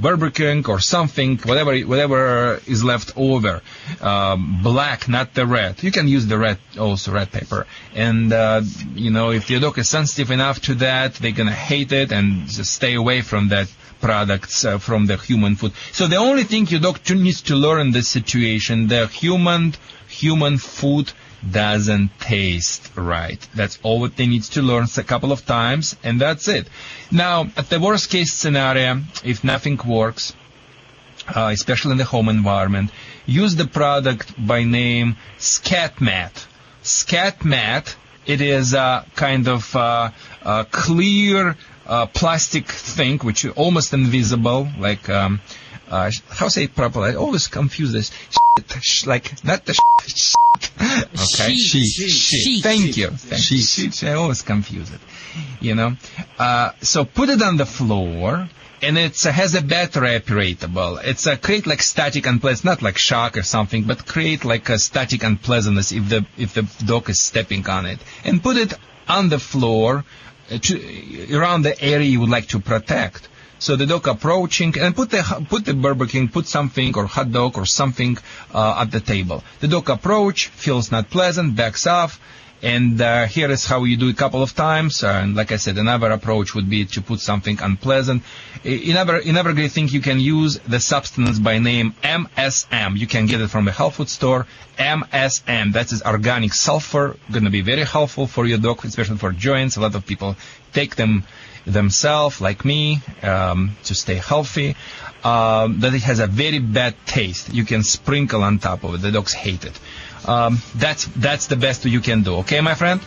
Speaker 4: Burger or something, whatever whatever is left over. Um, black, not the red. You can use the red also, red pepper. And uh, you know, if your dog is sensitive enough to that, they're gonna hate it and just stay away from that products uh, from the human food. So the only thing your dog needs to learn in this situation, the human human food doesn't taste right. That's all what they need to learn a couple of times, and that's it. Now, at the worst case scenario, if nothing works, uh, especially in the home environment, use the product by name ScatMat. ScatMat, it is a kind of uh, a clear uh, plastic thing which is almost invisible, like um, uh, how say it properly? I always confuse this. Shit, sh- like not the sh- okay,
Speaker 26: sheet,
Speaker 4: Sheet.
Speaker 26: sheet.
Speaker 4: Thank you. You. Sheet. I always confuse it. You know, uh, so put it on the floor. And it has a battery operatable. It's a create like static unpleasant, not like shock or something, but create like a static unpleasantness if the if the dog is stepping on it. And put it on the floor uh, to, around the area you would like to protect. So the dog approaching and put the put the Burger King, put something or hot dog or something uh, at the table. The dog approach feels not pleasant, backs off, and uh, here is how you do it a couple of times. Uh, and like I said, another approach would be to put something unpleasant. I- Another another great thing you can use the substance by name MSM. You can get it from a health food store. MSM. That is organic sulfur. Going to be very helpful for your dog, especially for joints. A lot of people take them themselves, like me, um, to stay healthy. Um, that it has a very bad taste. You can sprinkle on top of it. The dogs hate it. Um, that's that's the best you can do. Okay, my friend.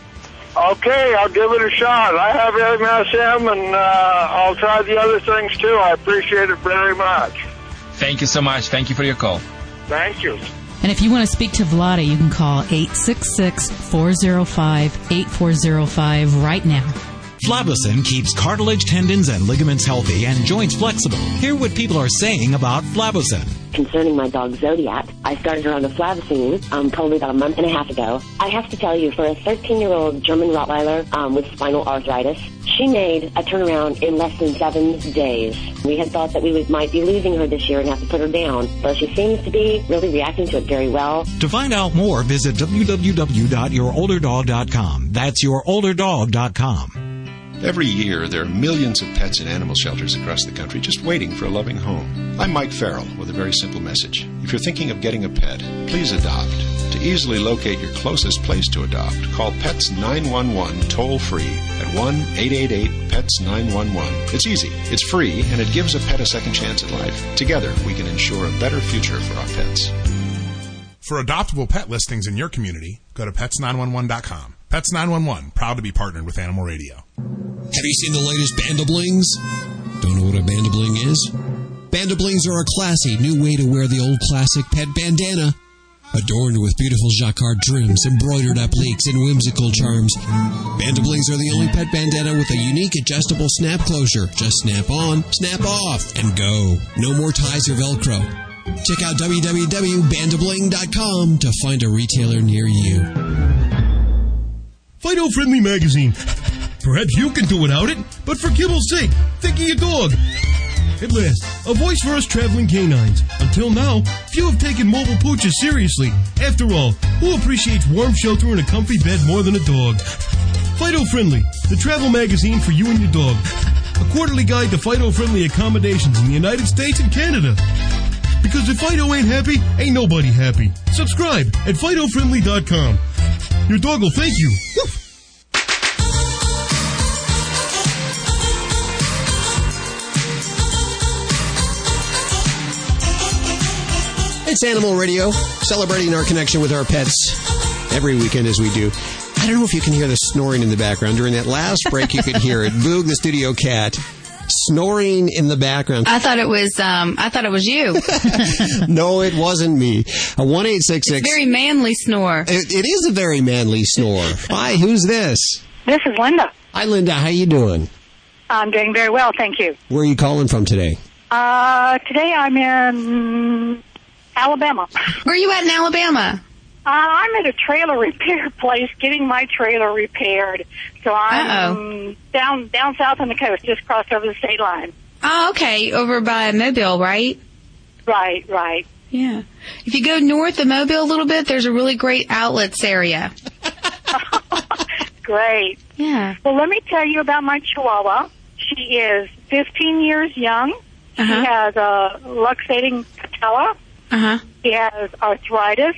Speaker 26: Okay, I'll give it a shot. I have MSM, and uh, I'll try the other things too. I appreciate it very much.
Speaker 4: Thank you so much. Thank you for your call.
Speaker 26: Thank you.
Speaker 3: And if you want to speak to Vladae, you can call 866 405 8405 right now.
Speaker 32: Flavusin keeps cartilage, tendons, and ligaments healthy and joints flexible. Hear what people are saying about Flavusin.
Speaker 44: Concerning my dog Zodiac, I started her on the Flavacine um, probably about a month and a half ago. I have to tell you, for a 13-year-old German Rottweiler um, with spinal arthritis, she made a turnaround in less than seven days. We had thought that we would, might be losing her this year and have to put her down, but she seems to be really reacting to it very well.
Speaker 32: To find out more, visit www.yourolderdog.com. That's yourolderdog.com.
Speaker 45: Every year, there are millions of pets in animal shelters across the country just waiting for a loving home. I'm Mike Farrell with a very simple message. If you're thinking of getting a pet, please adopt. To easily locate your closest place to adopt, call Pets 911 toll free at 1 888 PETS 911. It's easy, it's free, and it gives a pet a second chance at life. Together, we can ensure a better future for our pets.
Speaker 46: For adoptable pet listings in your community, go to pets911.com. Pets 911, proud to be partnered with Animal Radio.
Speaker 2: Have you seen the latest Bandablings? Don't know what a Bandabling is? Bandablings are a classy new way to wear the old classic pet bandana. Adorned with beautiful jacquard trims, embroidered appliques, and whimsical charms, Bandablings are the only pet bandana with a unique adjustable snap closure. Just snap on, snap off, and go. No more ties or Velcro. Check out www.bandabling.com to find a retailer near you.
Speaker 12: Fido Friendly Magazine. Perhaps you can do without it, but for kibble's sake, think of your dog. At last, a voice for us traveling canines. Until now, few have taken mobile pooches seriously. After all, who appreciates warm shelter and a comfy bed more than a dog? Fido Friendly, the travel magazine for you and your dog. a quarterly guide to Fido-friendly accommodations in the United States and Canada. Because if Fido ain't happy, ain't nobody happy. Subscribe at FidoFriendly.com. Your dog will thank you. Woof.
Speaker 2: It's Animal Radio, celebrating our connection with our pets every weekend as we do. I don't know if you can hear the snoring in the background. During that last break, you could hear it. Boog, the studio cat, snoring in the background.
Speaker 8: I thought it was um I thought it was you.
Speaker 2: no, it wasn't me. A one eight six six.
Speaker 8: Very manly snore.
Speaker 2: It, it is a very manly snore. Hi, who's this?
Speaker 47: This is Linda.
Speaker 2: Hi, Linda. How you doing?
Speaker 47: I'm doing very well, thank you.
Speaker 2: Where are you calling from today?
Speaker 47: Uh, today I'm in Alabama.
Speaker 8: Where are you at in Alabama?
Speaker 47: Uh, I'm at a trailer repair place getting my trailer repaired. So I'm down down south on the coast, just crossed over the state line.
Speaker 8: Oh, okay, over by Mobile, right?
Speaker 47: Right, right.
Speaker 8: Yeah. If you go north of Mobile a little bit, there's a really great outlets area.
Speaker 47: Great.
Speaker 8: Yeah.
Speaker 47: Well, let me tell you about my Chihuahua. She is 15 years young. She
Speaker 8: Uh-huh.
Speaker 47: has a luxating patella.
Speaker 8: Uh huh.
Speaker 47: She has arthritis.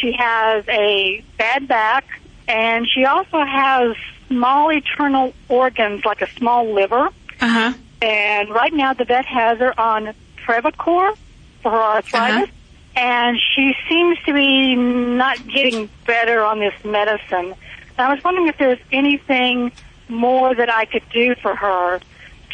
Speaker 47: She has a bad back, and she also has small internal organs like a small liver.
Speaker 8: Uh huh.
Speaker 47: And right now, the vet has her on Previcox for her arthritis, and she seems to be not getting better on this medicine. And I was wondering if there's anything more that I could do for her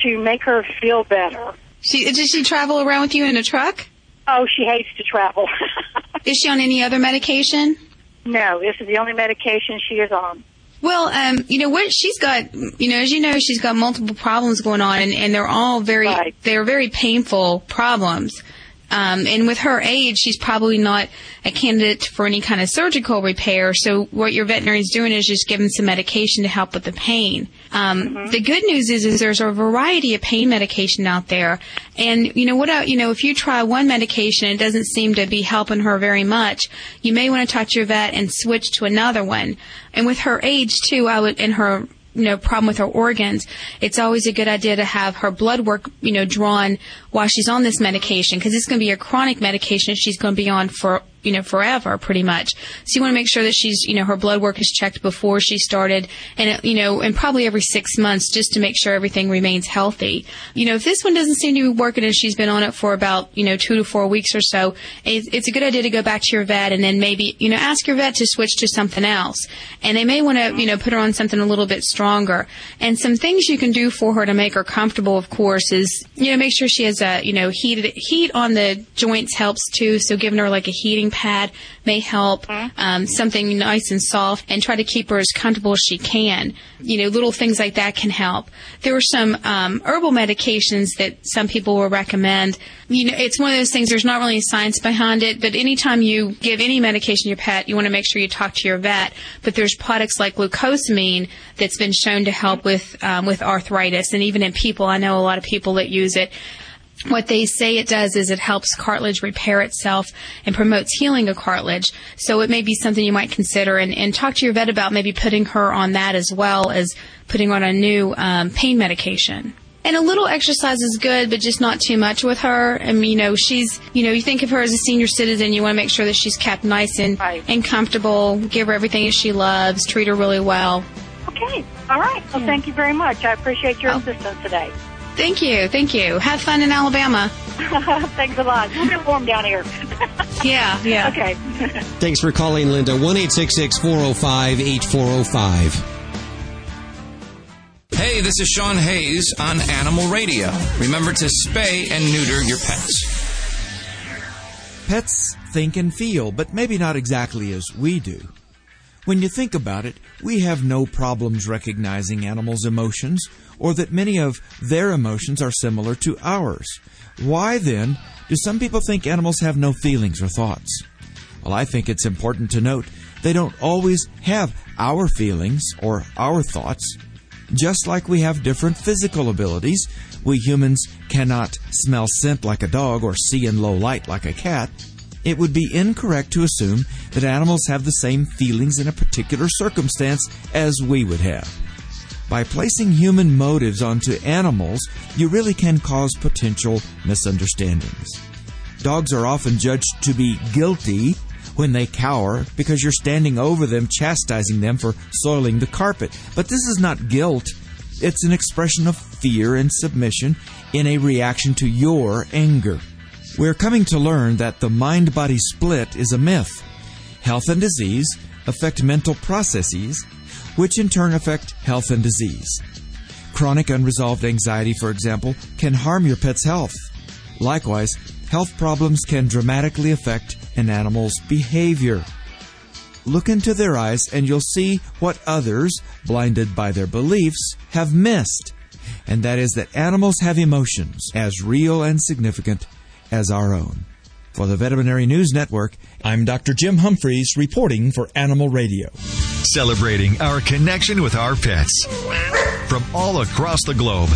Speaker 47: to make her feel better.
Speaker 8: She does she travel around with you in a truck?
Speaker 47: Oh, she hates to travel.
Speaker 8: Is she on any other medication?
Speaker 47: no, this is the only medication she is on.
Speaker 8: Well, um, you know what she's got. You know, as you know, she's got multiple problems going on, and, and they're all very they're very painful problems. Um, and with her age, she's probably not a candidate for any kind of surgical repair. So what your veterinarian is doing is just giving some medication to help with the pain. Um, The good news is, is there's a variety of pain medication out there. And you know what? I- You know, if you try one medication and it doesn't seem to be helping her very much, you may want to talk to your vet and switch to another one. And with her age too, I would and her you know problem with her organs, it's always a good idea to have her blood work you know drawn while she's on this medication because it's going to be a chronic medication she's going to be on for you know forever pretty much. So you want to make sure that she's you know her blood work is checked before she started and you know and probably every six months just to make sure everything remains healthy. You know if this one doesn't seem to be working and she's been on it for about you know two to four weeks or so, it's, it's a good idea to go back to your vet and then maybe you know ask your vet to switch to something else and they may want to you know put her on something a little bit stronger and some things you can do for her to make her comfortable of course is you know make sure she has a you know heated heat on the joints helps too so giving her like a heating pad may help um, something nice and soft and try to keep her as comfortable as she can. You know little things like that can help. There are some um, herbal medications that some people will recommend. You know it's one of those things there's not really science behind it but anytime you give any medication to your pet you want to make sure you talk to your vet. But there's products like glucosamine that's been shown to help with um, with arthritis and even in people i know a lot of people that use it what they say it does is it helps cartilage repair itself and promotes healing of cartilage. So it may be something you might consider and, and talk to your vet about maybe putting her on that as well as putting on a new um, pain medication. And a little exercise is good, but just not too much with her. I mean, you know, she's, you know, you think of her as a senior citizen, you want to make sure that she's kept nice and, and comfortable, give her everything that she loves, treat her really well.
Speaker 47: Okay, all right. Well, thank you very much. I appreciate your assistance today.
Speaker 8: Thank you, thank you. Have fun in Alabama.
Speaker 47: Thanks a lot. It's a bit warm down here.
Speaker 8: Yeah, yeah.
Speaker 47: Okay.
Speaker 2: Thanks for calling, Linda. 1 405 8405.
Speaker 48: Hey, this is Sean Hayes on Animal Radio. Remember to spay and neuter your pets.
Speaker 32: Pets think and feel, but maybe not exactly as we do. When you think about it, we have no problems recognizing animals' emotions, or that many of their emotions are similar to ours. Why then do some people think animals have no feelings or thoughts? Well, I think it's important to note they don't always have our feelings or our thoughts. Just like we have different physical abilities, we humans cannot smell scent like a dog or see in low light like a cat. It would be incorrect to assume that animals have the same feelings in a particular circumstance as we would have. By placing human motives onto animals, you really can cause potential misunderstandings. Dogs are often judged to be guilty when they cower because you're standing over them chastising them for soiling the carpet. But this is not guilt, it's an expression of fear and submission in a reaction to your anger. We're coming to learn that the mind body split is a myth. Health and disease affect mental processes, which in turn affect health and disease. Chronic unresolved anxiety, for example, can harm your pet's health. Likewise, health problems can dramatically affect an animal's behavior. Look into their eyes and you'll see what others, blinded by their beliefs, have missed. And that is that animals have emotions as real and significant as our own. For the Veterinary News Network, I'm Dr. Jim Humphries reporting for Animal Radio.
Speaker 1: Celebrating our connection with our pets. From all across the globe,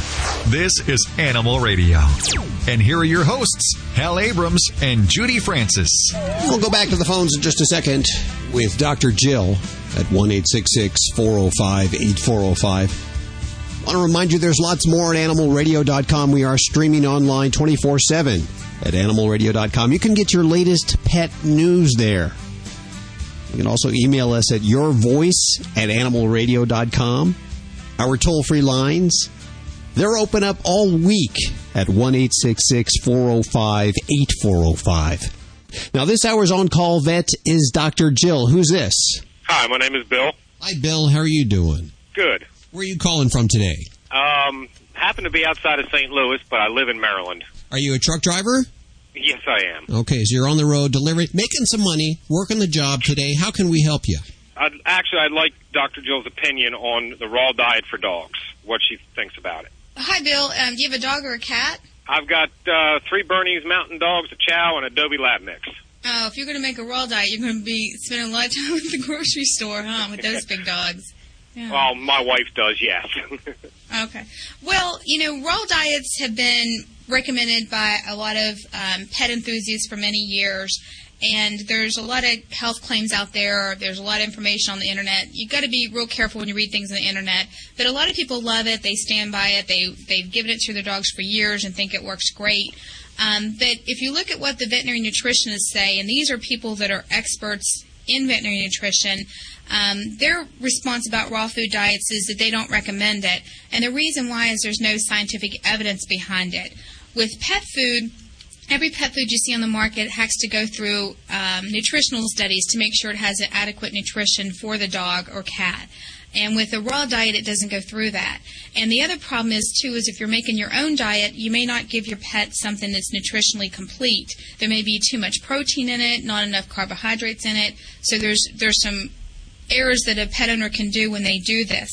Speaker 1: this is Animal Radio. And here are your hosts, Hal Abrams and Judy Francis.
Speaker 2: We'll go back to the phones in just a second with Dr. Jill at 1 405 8405. I want to remind you there's lots more at animalradio.com. We are streaming online 24 7 at animalradio.com. You can get your latest pet news there. You can also email us at yourvoice at animalradio.com. Our toll free lines, they're open up all week at 1 405 8405. Now, this hour's on call vet is Dr. Jill. Who's this?
Speaker 49: Hi, my name is Bill.
Speaker 2: Hi, Bill. How are you doing?
Speaker 49: Good.
Speaker 2: Where are you calling from today?
Speaker 49: Um, happen to be outside of St. Louis, but I live in Maryland.
Speaker 2: Are you a truck driver?
Speaker 49: Yes, I am.
Speaker 2: Okay, so you're on the road delivering, making some money, working the job today. How can we help you?
Speaker 49: I'd, actually, I'd like Dr. Jill's opinion on the raw diet for dogs, what she thinks about it.
Speaker 8: Hi, Bill. Um, do you have a dog or a cat?
Speaker 49: I've got uh, three Bernese Mountain Dogs, a Chow, and a Adobe Lab Mix.
Speaker 8: Oh, if you're going to make a raw diet, you're going to be spending a lot of time at the grocery store, huh, with those big dogs. Yeah.
Speaker 49: Well, my wife does, yes.
Speaker 8: okay. Well, you know, raw diets have been recommended by a lot of um, pet enthusiasts for many years. And there's a lot of health claims out there. There's a lot of information on the internet. You've got to be real careful when you read things on the internet. But a lot of people love it. They stand by it. They they've given it to their dogs for years and think it works great. Um, but if you look at what the veterinary nutritionists say, and these are people that are experts in veterinary nutrition, um, their response about raw food diets is that they don't recommend it. And the reason why is there's no scientific evidence behind it. With pet food, every pet food you see on the market has to go through um, nutritional studies to make sure it has adequate nutrition for the dog or cat. And with a raw diet, it doesn't go through that. And the other problem is too is if you're making your own diet, you may not give your pet something that's nutritionally complete. There may be too much protein in it, not enough carbohydrates in it. So there's there's some errors that a pet owner can do when they do this.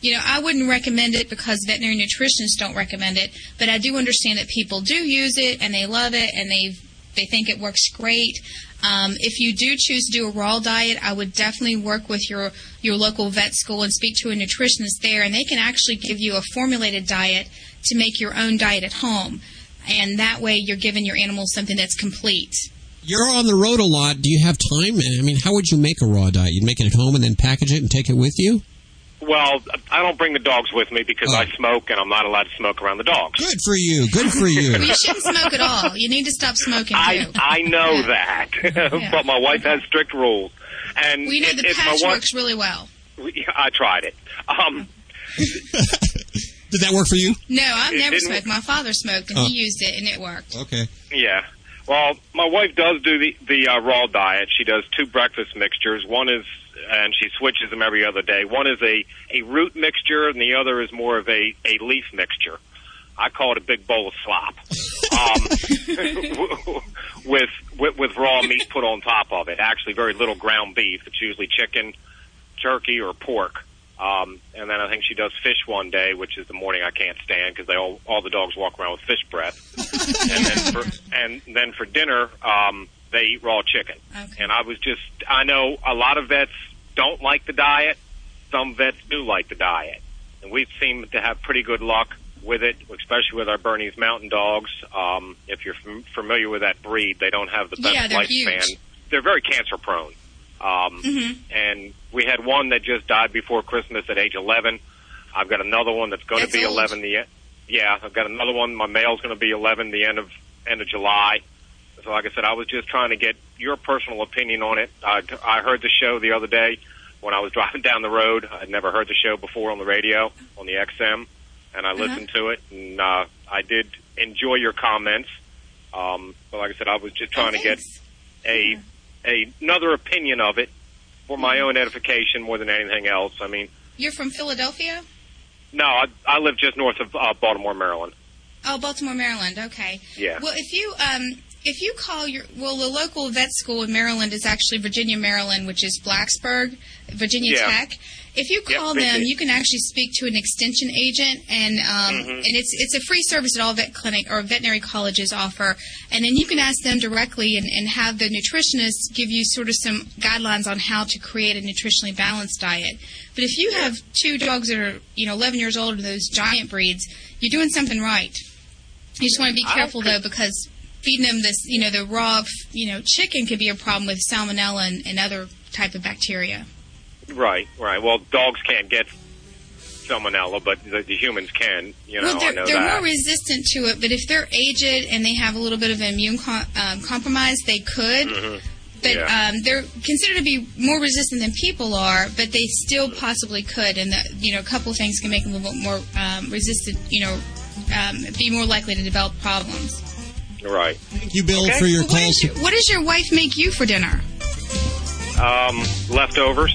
Speaker 8: You know, I wouldn't recommend it because veterinary nutritionists don't recommend it, but I do understand that people do use it and they love it and they they think it works great. Um, if you do choose to do a raw diet, I would definitely work with your your local vet school and speak to a nutritionist there, and they can actually give you a formulated diet to make your own diet at home, and that way you're giving your animals something that's complete.
Speaker 2: You're on the road a lot. Do you have time? I mean, how would you make a raw diet? You'd make it at home and then package it and take it with you?
Speaker 49: Well, I don't bring the dogs with me because I smoke and I'm not allowed to smoke around the dogs.
Speaker 2: Good for you. Good for you.
Speaker 8: Well, you shouldn't smoke at all. You need to stop smoking
Speaker 49: I
Speaker 8: too.
Speaker 49: I know that, but my wife has strict rules, and
Speaker 8: We know
Speaker 49: it-
Speaker 8: the patch
Speaker 49: my wife.
Speaker 8: works really well.
Speaker 49: I tried it. Um,
Speaker 2: Did that work for you?
Speaker 8: No, I've never smoked. My father smoked, and
Speaker 49: Oh.
Speaker 8: he used it, and it worked.
Speaker 2: Okay.
Speaker 49: Yeah. Well, my wife does do the the uh, raw diet. She does two breakfast mixtures. One is, and she switches them every other day. One is a a root mixture, and the other is more of a a leaf mixture. I call it a big bowl of slop, um, with, with with raw meat put on top of it. Actually, very little ground beef. It's usually chicken, turkey, or pork. Um, and then I think she does fish one day, which is the morning I can't stand because they all all the dogs walk around with fish breath. and then for and then for dinner, um, they eat raw chicken. And I was just I know a lot of vets don't like the diet. Some vets do like the diet, and we've seemed to have pretty good luck with it, especially with our Bernese Mountain Dogs. Um, if you're fam- familiar with that breed, they don't have the best
Speaker 8: Yeah, they're
Speaker 49: lifespan.
Speaker 8: huge.
Speaker 49: They're very cancer prone. Um,
Speaker 8: Mhm.
Speaker 49: and we had one that just died before Christmas at age 11. I've got another one that's going
Speaker 8: That's
Speaker 49: to be
Speaker 8: old.
Speaker 49: 11. The yeah, I've got another one. My male's going to be 11 the end of end of July. So, like I said, I was just trying to get your personal opinion on it. I, I heard the show the other day when I was driving down the road. I'd never heard the show before on the radio on the XM, and I listened to it, and uh, I did enjoy your comments. Um, but like I said, I was just trying to get a, a another opinion of it for my own edification more than anything else. I mean,
Speaker 8: You're from Philadelphia?
Speaker 49: no, I, I live just north of uh, Baltimore, Maryland.
Speaker 8: Oh, Baltimore, Maryland. Okay.
Speaker 49: Yeah.
Speaker 8: Well, if you um, if you call your well, the local vet school in Maryland is actually Virginia, Maryland, which is Blacksburg, Virginia
Speaker 50: Yeah.
Speaker 8: Tech. If you call
Speaker 50: they
Speaker 8: them, you can actually speak to an extension agent, and um,
Speaker 50: Mhm.
Speaker 8: and it's it's a free service that all vet clinic or veterinary colleges offer. And then you can ask them directly, and, and have the nutritionist give you sort of some guidelines on how to create a nutritionally balanced diet. But if you have two dogs that are you know 11 years old, and those giant breeds, you're doing something right. You just want to be careful though, because feeding them this, you know, the raw, you know, chicken could be a problem with salmonella and, and other type of bacteria.
Speaker 49: Right, right. Well, dogs can't get salmonella, but the, the humans can. You know,
Speaker 8: well, they're,
Speaker 49: know
Speaker 8: they're
Speaker 49: that.
Speaker 8: more resistant to it, but if they're aged and they have a little bit of immune com- um, compromise, they could.
Speaker 49: Mhm.
Speaker 8: But
Speaker 49: Yeah.
Speaker 8: um, they're considered to be more resistant than people are, but they still possibly could. And the, you know, a couple things can make them a little bit more um, resistant. You know, um, be more likely to develop problems.
Speaker 49: Right.
Speaker 51: Thank you, Bill,
Speaker 49: Okay.
Speaker 51: for your
Speaker 8: Well, what,
Speaker 51: call.
Speaker 8: is what does your wife make you for dinner?
Speaker 49: Um, leftovers.